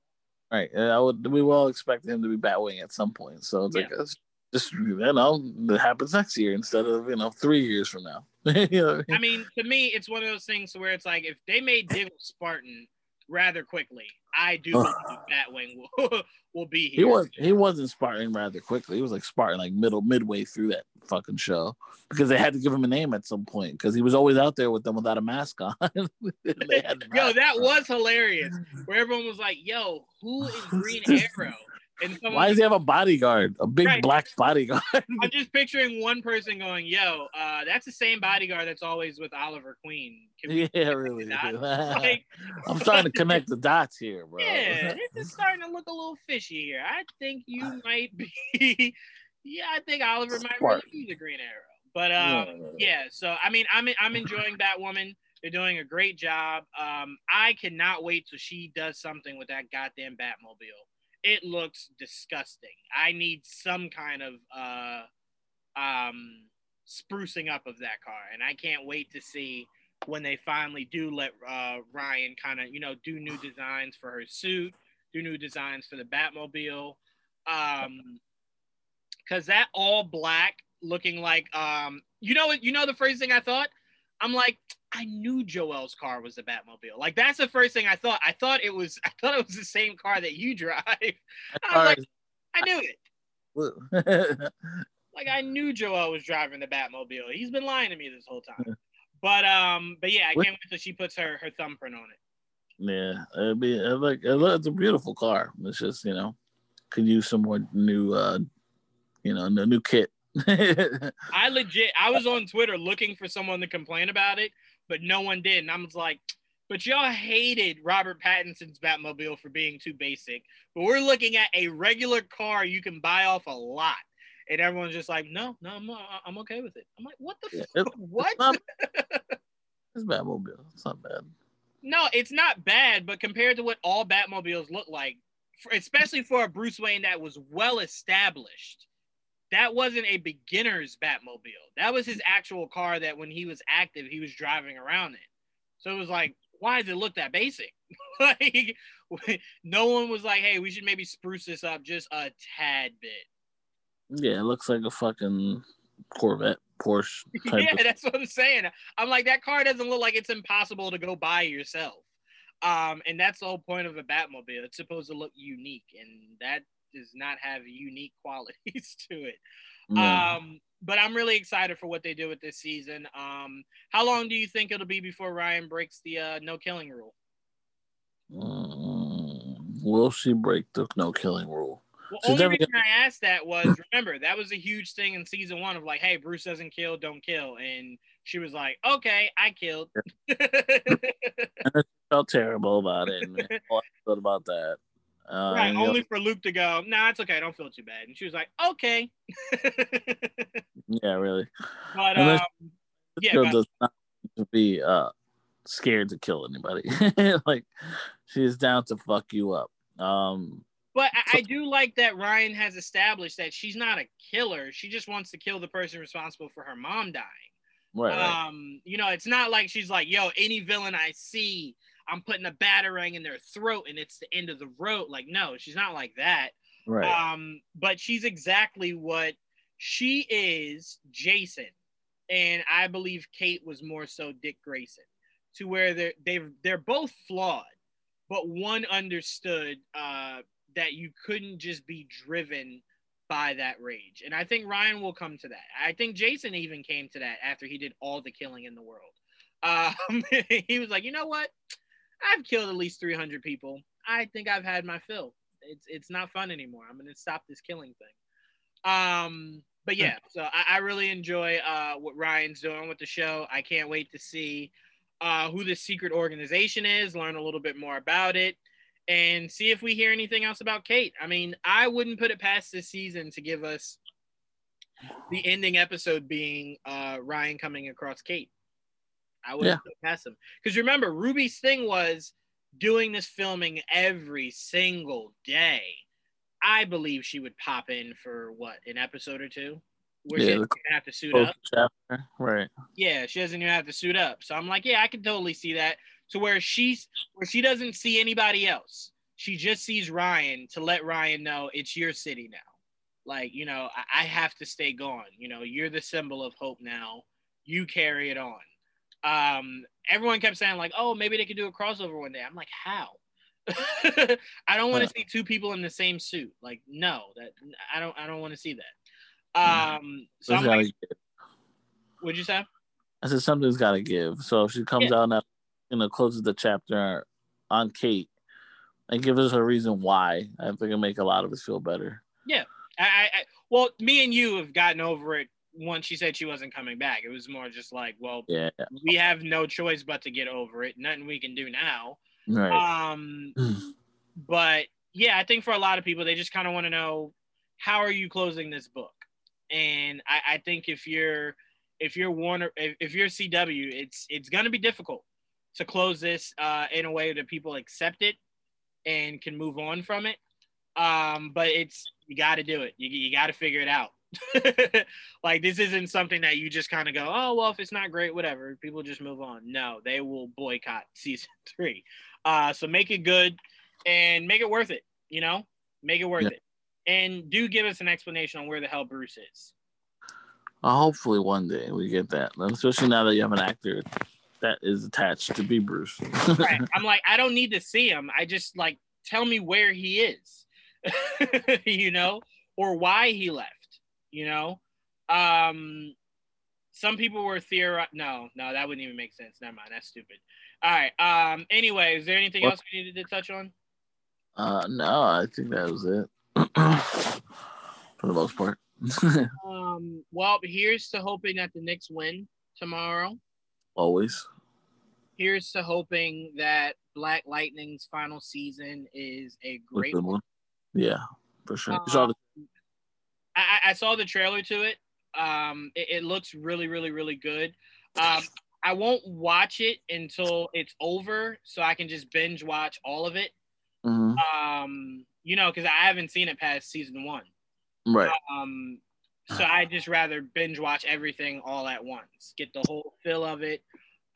Right. I would. We will expect him to be Batwing at some point. So it's yeah. like it's just you know that happens next year instead of you know three years from now. you know I, mean? I mean, to me, it's one of those things where it's like if they made Diggle Spartan, rather quickly. I do believe Batwing will will be here. He was he wasn't Spartan rather quickly. He was like Spartan like middle midway through that fucking show because they had to give him a name at some point because he was always out there with them without a mask on. yo, that on. was hilarious. Where everyone was like, "Yo, who is Green Arrow?" And Why does he have a bodyguard, a big right. black bodyguard? I'm just picturing one person going, "Yo, uh, that's the same bodyguard that's always with Oliver Queen." yeah, really. like, I'm trying to connect the dots here, bro. Yeah, this is starting to look a little fishy here. I think you might be. yeah, I think Oliver might really be the Green Arrow. But um, yeah, yeah, so I mean, I'm I'm enjoying Batwoman. They're doing a great job. Um, I cannot wait till she does something with that goddamn Batmobile it looks disgusting. I need some kind of uh, um, sprucing up of that car, and I can't wait to see when they finally do let uh, Ryan kind of you know do new designs for her suit, do new designs for the Batmobile, um, because that all black looking like um, you know you know the first thing I thought I'm like I knew Joel's car was a Batmobile. Like that's the first thing I thought. I thought it was. I thought it was the same car that you drive. I, like, I knew it. like I knew Joel was driving the Batmobile. He's been lying to me this whole time. But um, but yeah, I can't wait till she puts her her thumbprint on it. Yeah, it'd be it like it's a beautiful car. It's just you know, could use some more new uh, you know, new kit. I legit, I was on Twitter looking for someone to complain about it but no one did. And I was like, but y'all hated Robert Pattinson's Batmobile for being too basic. But we're looking at a regular car you can buy off a lot. And everyone's just like, no, no, I'm, uh, I'm okay with it. I'm like, what the yeah, fuck? What? It's, not, it's Batmobile. It's not bad. No, it's not bad, but compared to what all Batmobiles look like, for, especially for a Bruce Wayne that was well established, that wasn't a beginner's Batmobile. That was his actual car that when he was active, he was driving around in. So it was like, why does it look that basic? like, no one was like, hey, we should maybe spruce this up just a tad bit. Yeah, it looks like a fucking Corvette, Porsche. yeah, of- that's what I'm saying. I'm like, that car doesn't look like it's impossible to go buy yourself. Um, and that's the whole point of a Batmobile. It's supposed to look unique, and that does not have unique qualities to it. No. Um, but I'm really excited for what they do with this season. Um, how long do you think it'll be before Ryan breaks the uh, no killing rule? Mm, will she break the no killing rule? Well, She's only reason gonna... I asked that was remember that was a huge thing in season one of like, hey, Bruce doesn't kill, don't kill, and she was like, okay, I killed. I felt terrible about it. And I thought about that. Uh, right, only for Luke to go, nah, it's okay, I don't feel too bad. And she was like, okay. yeah, really. But um, yeah, girl does not to be uh, scared to kill anybody. like she's down to fuck you up. Um, but I, so, I, do like that Ryan has established that she's not a killer. She just wants to kill the person responsible for her mom dying. Right, um, right. you know, it's not like she's like, yo, any villain I see, I'm putting a batarang in their throat and it's the end of the road. Like, no, she's not like that. Right. Um, but she's exactly what she is, Jason. And I believe Kate was more so Dick Grayson, to where they're they've they're both flawed, but one understood uh, that you couldn't just be driven by that rage. And I think Ryan will come to that. I think Jason even came to that after he did all the killing in the world. Um, he was like, you know what? I've killed at least 300 people. I think I've had my fill. It's it's not fun anymore. I'm gonna stop this killing thing. Um, but yeah, so I, I really enjoy uh, what Ryan's doing with the show. I can't wait to see uh, who this secret organization is, learn a little bit more about it, and see if we hear anything else about Kate. I mean, I wouldn't put it past this season to give us the ending episode being uh, Ryan coming across Kate. I would yeah. pass him because remember Ruby's thing was doing this filming every single day. I believe she would pop in for what an episode or two, where yeah, she doesn't have to suit up. Chapter. Right. Yeah, she doesn't even have to suit up. So I'm like, yeah, I can totally see that. To where she's where she doesn't see anybody else. She just sees Ryan to let Ryan know it's your city now. Like, you know, I, I have to stay gone. You know, you're the symbol of hope now. You carry it on um, everyone kept saying like, "Oh, maybe they could do a crossover one day." I'm like, "How? I don't want to see two people in the same suit. Like, no, that I don't. I don't want to see that. Um, so I'm like, what'd you say? I said something's got to give. So if she comes yeah. out now, you know, closes the chapter on Kate and gives us a reason why, I think it'll make a lot of us feel better. Yeah, I, I, well, me and you have gotten over it once she said she wasn't coming back. It was more just like, well, yeah, we have no choice but to get over it. Nothing we can do now. Right. Um, but yeah, I think for a lot of people, they just kind of want to know how are you closing this book. And I, I think if you're if you're Warner, if, if you're CW, it's it's gonna be difficult to close this uh, in a way that people accept it and can move on from it. Um, but it's you got to do it. You, you got to figure it out. like this isn't something that you just kind of go, oh well, if it's not great, whatever. People just move on. No, they will boycott season three. Uh, so make it good and make it worth it. You know, make it worth yeah. it, and do give us an explanation on where the hell Bruce is. Uh, hopefully, one day we get that, especially now that you have an actor that is attached to be Bruce. right. I'm like, I don't need to see him. I just like tell me where he is, you know, or why he left you know? Um some people were theorizing no no that wouldn't even make sense. Never mind that's stupid. All right um anyway is there anything what? else we needed to touch on? Uh no i think that was it. For the most part. Um well here's to hoping that the Knicks win tomorrow. Always. Here's to hoping that black lightning's final season is a great one. yeah for sure. Um, I, I saw the trailer to it. Um, it, it, looks really, really, really good. Um, I won't watch it until it's over, so I can just binge watch all of it. Mm-hmm. Um, you know, because I haven't seen it past season one. Right. Um, so I just rather binge watch everything all at once, get the whole feel of it.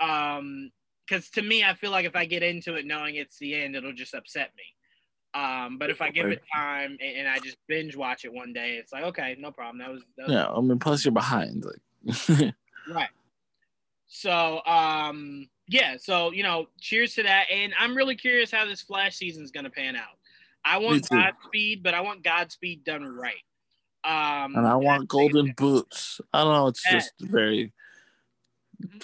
Um, because to me, I feel like if I get into it knowing it's the end, it'll just upset me. Um, but if I give it time and, and, I just binge watch it one day, it's like okay, no problem. That was, that was yeah. I mean, plus you're behind, like right. So um, yeah. So you know, cheers to that. And I'm really curious how this Flash season is going to pan out. I want Godspeed, but I want Godspeed done right. Um, and I want golden boots. I don't know. It's yeah. just a very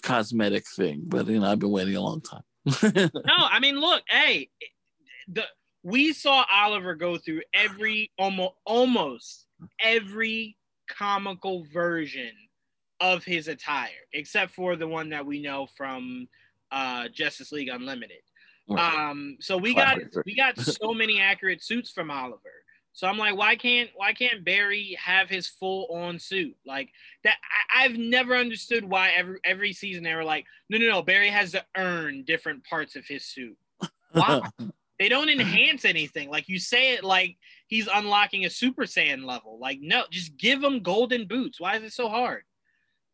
cosmetic thing, but you know, I've been waiting a long time. no, I mean, look, hey, the we saw Oliver go through every almost almost every comical version of his attire, except for the one that we know from uh, Justice League Unlimited. Um, so we got we got so many accurate suits from Oliver. So I'm like, why can't why can't Barry have his full on suit like that? I, have never understood why every every season they were like, no, no, no, Barry has to earn different parts of his suit. Why? They don't enhance anything. Like you say it like he's unlocking a Super Saiyan level. Like, no, just give him golden boots. Why is it so hard?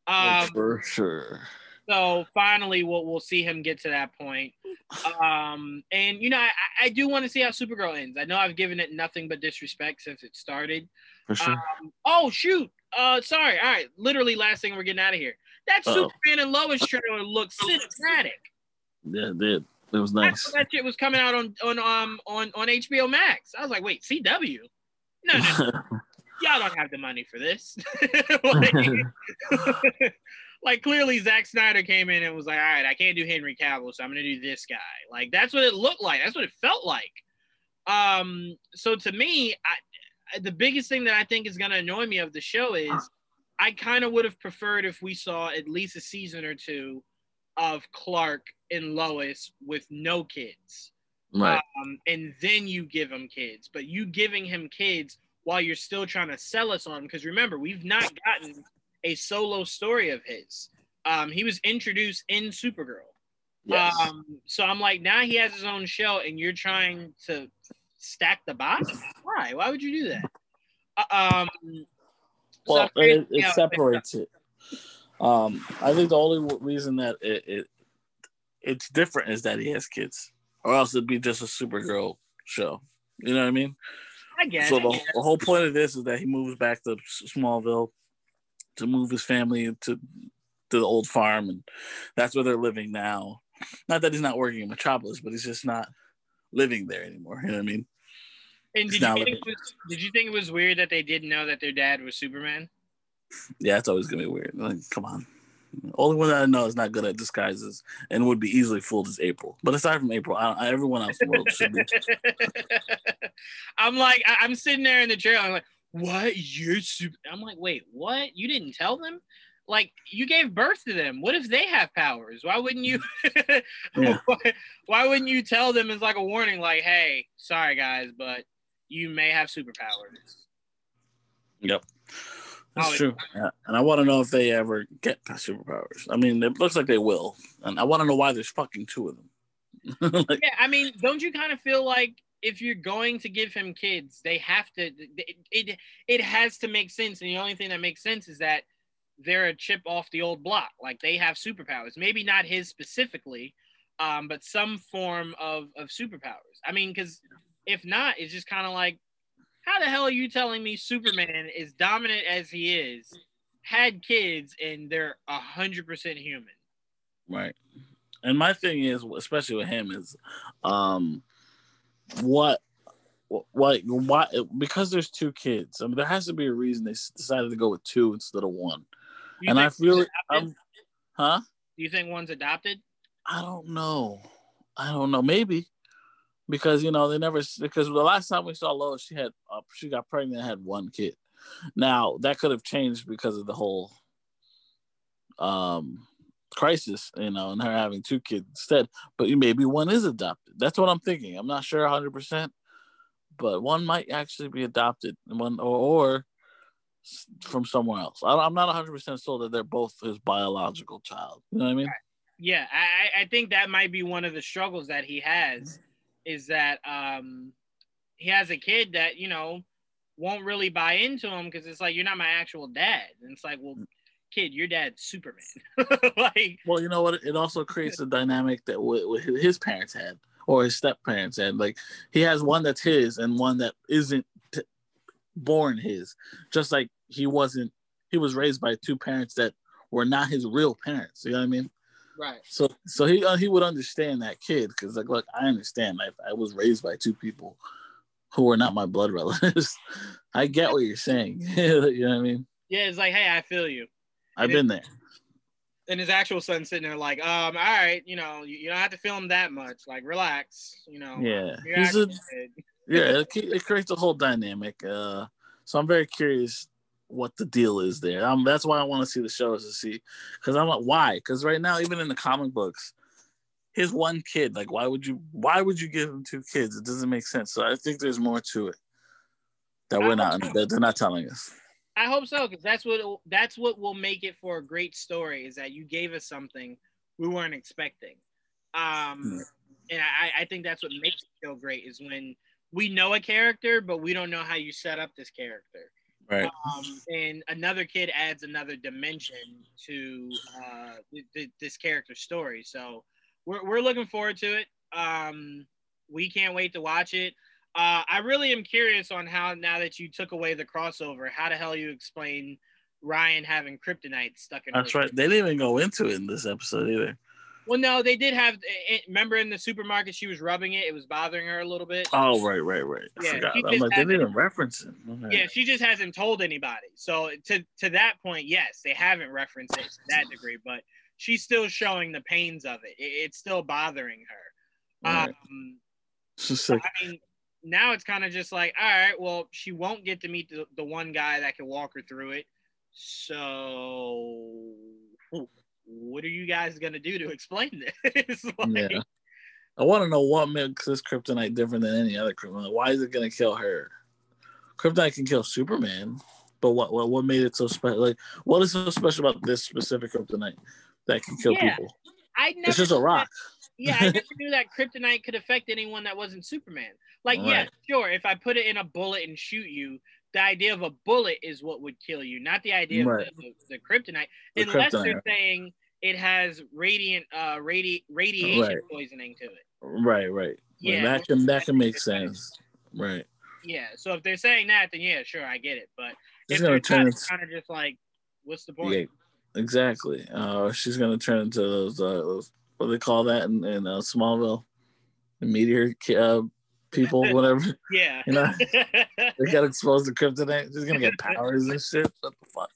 Um, for sure. So finally, we'll we'll see him get to that point. Um, and you know, I, I do want to see how Supergirl ends. I know I've given it nothing but disrespect since it started. For sure. Um, oh shoot. Uh, sorry. All right. Literally, last thing we're getting out of here. That Uh-oh. Superman and Lois trailer looks cinematic. Yeah, it did. It was nice. That shit was coming out on on um on on HBO Max. I was like, wait, CW? No, no, y'all don't have the money for this. like, like, clearly Zack Snyder came in and was like, all right, I can't do Henry Cavill, so I'm gonna do this guy. Like that's what it looked like. That's what it felt like. Um, so to me, I, the biggest thing that I think is gonna annoy me of the show is I kind of would have preferred if we saw at least a season or two of Clark and Lois with no kids. Right. Um, and then you give him kids, but you giving him kids while you're still trying to sell us on him. because remember, we've not gotten a solo story of his. Um, he was introduced in Supergirl. Yes. Um, so I'm like, now he has his own show, and you're trying to stack the box. Why? Why would you do that? Uh, um, well, so it, it separates it. Um, I think the only reason that it, it it's different is that he has kids, or else it'd be just a Supergirl show. You know what I mean? I guess. So the, the whole point of this is that he moves back to Smallville to move his family to to the old farm, and that's where they're living now. Not that he's not working in Metropolis, but he's just not living there anymore. You know what I mean? And did you, think it was, did you think it was weird that they didn't know that their dad was Superman? Yeah, it's always gonna be weird. Like, come on. Only one that I know is not good at disguises and would be easily fooled is April. But aside from April, I, everyone else in the world should be. I'm like, I, am sitting there in the chair. I'm like, what? Super. I'm like, wait, what? You didn't tell them? Like, you gave birth to them. What if they have powers? Why wouldn't you? why, why wouldn't you tell them as like a warning, like, hey, sorry guys, but you may have superpowers. Yep. That's true. Yeah. And I want to know if they ever get superpowers. I mean, it looks like they will. And I want to know why there's fucking two of them. like, yeah, I mean, don't you kind of feel like if you're going to give him kids, they have to it, it it has to make sense. And the only thing that makes sense is that they're a chip off the old block. Like they have superpowers. Maybe not his specifically, um, but some form of of superpowers. I mean, because if not, it's just kind of like how the hell are you telling me Superman is dominant as he is, had kids, and they're a hundred percent human? Right. And my thing is, especially with him, is um, what, what, why? Because there's two kids. I mean, there has to be a reason they decided to go with two instead of one. And I feel, um, huh? Do you think one's adopted? I don't know. I don't know. Maybe because you know they never because the last time we saw Lois, she had uh, she got pregnant and had one kid. Now that could have changed because of the whole um crisis, you know, and her having two kids instead. But maybe one is adopted. That's what I'm thinking. I'm not sure 100, percent but one might actually be adopted, one or, or from somewhere else. I, am not 100 percent sure that they're both his biological child. You know what I mean? Yeah, I, I think that might be one of the struggles that he has is that um, he has a kid that you know won't really buy into him because it's like you're not my actual dad, and it's like, well, kid, your dad's Superman. like, well, you know what? It also creates a dynamic that w- his parents had or his step parents had. Like he has one that's his and one that isn't t- born his, just like he wasn't. He was raised by two parents that were not his real parents. You know what I mean? Right. So so he uh, he would understand that kid because like look I understand I, I was raised by two people who are not my blood relatives. I get what you're saying. you know what I mean? Yeah, it's like hey I feel you. I've and been there. And his actual son sitting there like um all right you know you, you don't have to feel him that much like relax you know yeah he's a, yeah it, it creates a whole dynamic uh so I'm very curious what the deal is there. Um, that's why I want to see the shows to see, because I'm like, why? Because right now, even in the comic books, his one kid, like, why would you? Why would you give him two kids? It doesn't make sense. So I think there's more to it that we're not that they're not telling us. I hope so, because that's what that's what will make it for a great story. Is that you gave us something we weren't expecting, um, hmm. and I, I think that's what makes it feel great is when we know a character, but we don't know how you set up this character. Right. Um, and another kid adds another dimension to uh, th- th- this character's story. So we're, we're looking forward to it. Um, we can't wait to watch it. Uh, I really am curious on how, now that you took away the crossover, how the hell you explain Ryan having kryptonite stuck in That's right. They didn't even go into it in this episode either. Well, no, they did have. Eh, eh, remember in the supermarket, she was rubbing it. It was bothering her a little bit. Oh, right, right, right. I yeah, forgot. I'm like, they didn't reference it. Okay. Yeah, she just hasn't told anybody. So to to that point, yes, they haven't referenced it to that degree, but she's still showing the pains of it. it it's still bothering her. Right. Um, like, I mean, now it's kind of just like, all right, well, she won't get to meet the, the one guy that can walk her through it. So what are you guys gonna do to explain this? like, yeah. I want to know what makes this kryptonite different than any other kryptonite. Why is it gonna kill her? Kryptonite can kill Superman, but what what, what made it so special? Like, what is so special about this specific kryptonite that can kill yeah. people? I never it's just a rock. That, yeah, I never knew that kryptonite could affect anyone that wasn't Superman. Like, right. yeah, sure, if I put it in a bullet and shoot you, the idea of a bullet is what would kill you, not the idea right. of the, the, the kryptonite, the unless kryptonite. they're saying it has radiant uh radi- radiation right. poisoning to it. Right, right. Yeah, well, that can that can make sense. Right. Yeah. So if they're saying that, then yeah, sure, I get it. But it's gonna turn not, kind of just like, what's the point? Yeah, exactly. Uh, she's gonna turn into those uh, those what do they call that in, in uh, Smallville? meteor uh, people, whatever. yeah. You know, they got exposed to kryptonite. She's gonna get powers and shit. What the fuck?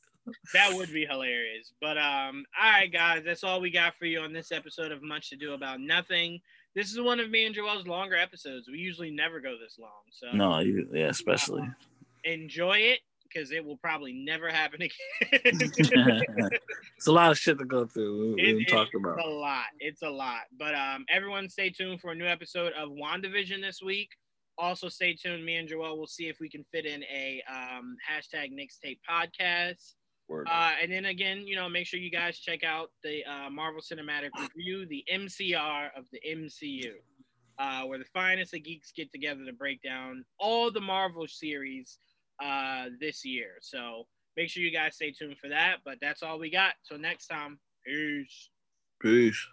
That would be hilarious. But um, all right, guys, that's all we got for you on this episode of Much to Do About Nothing. This is one of me and Joel's longer episodes. We usually never go this long. So no, you, yeah, especially. Uh, enjoy it because it will probably never happen again. it's a lot of shit to go through. We, we talked about a lot. It's a lot. But um, everyone, stay tuned for a new episode of WandaVision this week. Also, stay tuned. Me and Joel will see if we can fit in a um, hashtag Knicks Tape podcast. Uh, and then again, you know, make sure you guys check out the uh, Marvel Cinematic Review, the MCR of the MCU, uh, where the finest of geeks get together to break down all the Marvel series uh, this year. So make sure you guys stay tuned for that. But that's all we got. Till next time, peace. Peace.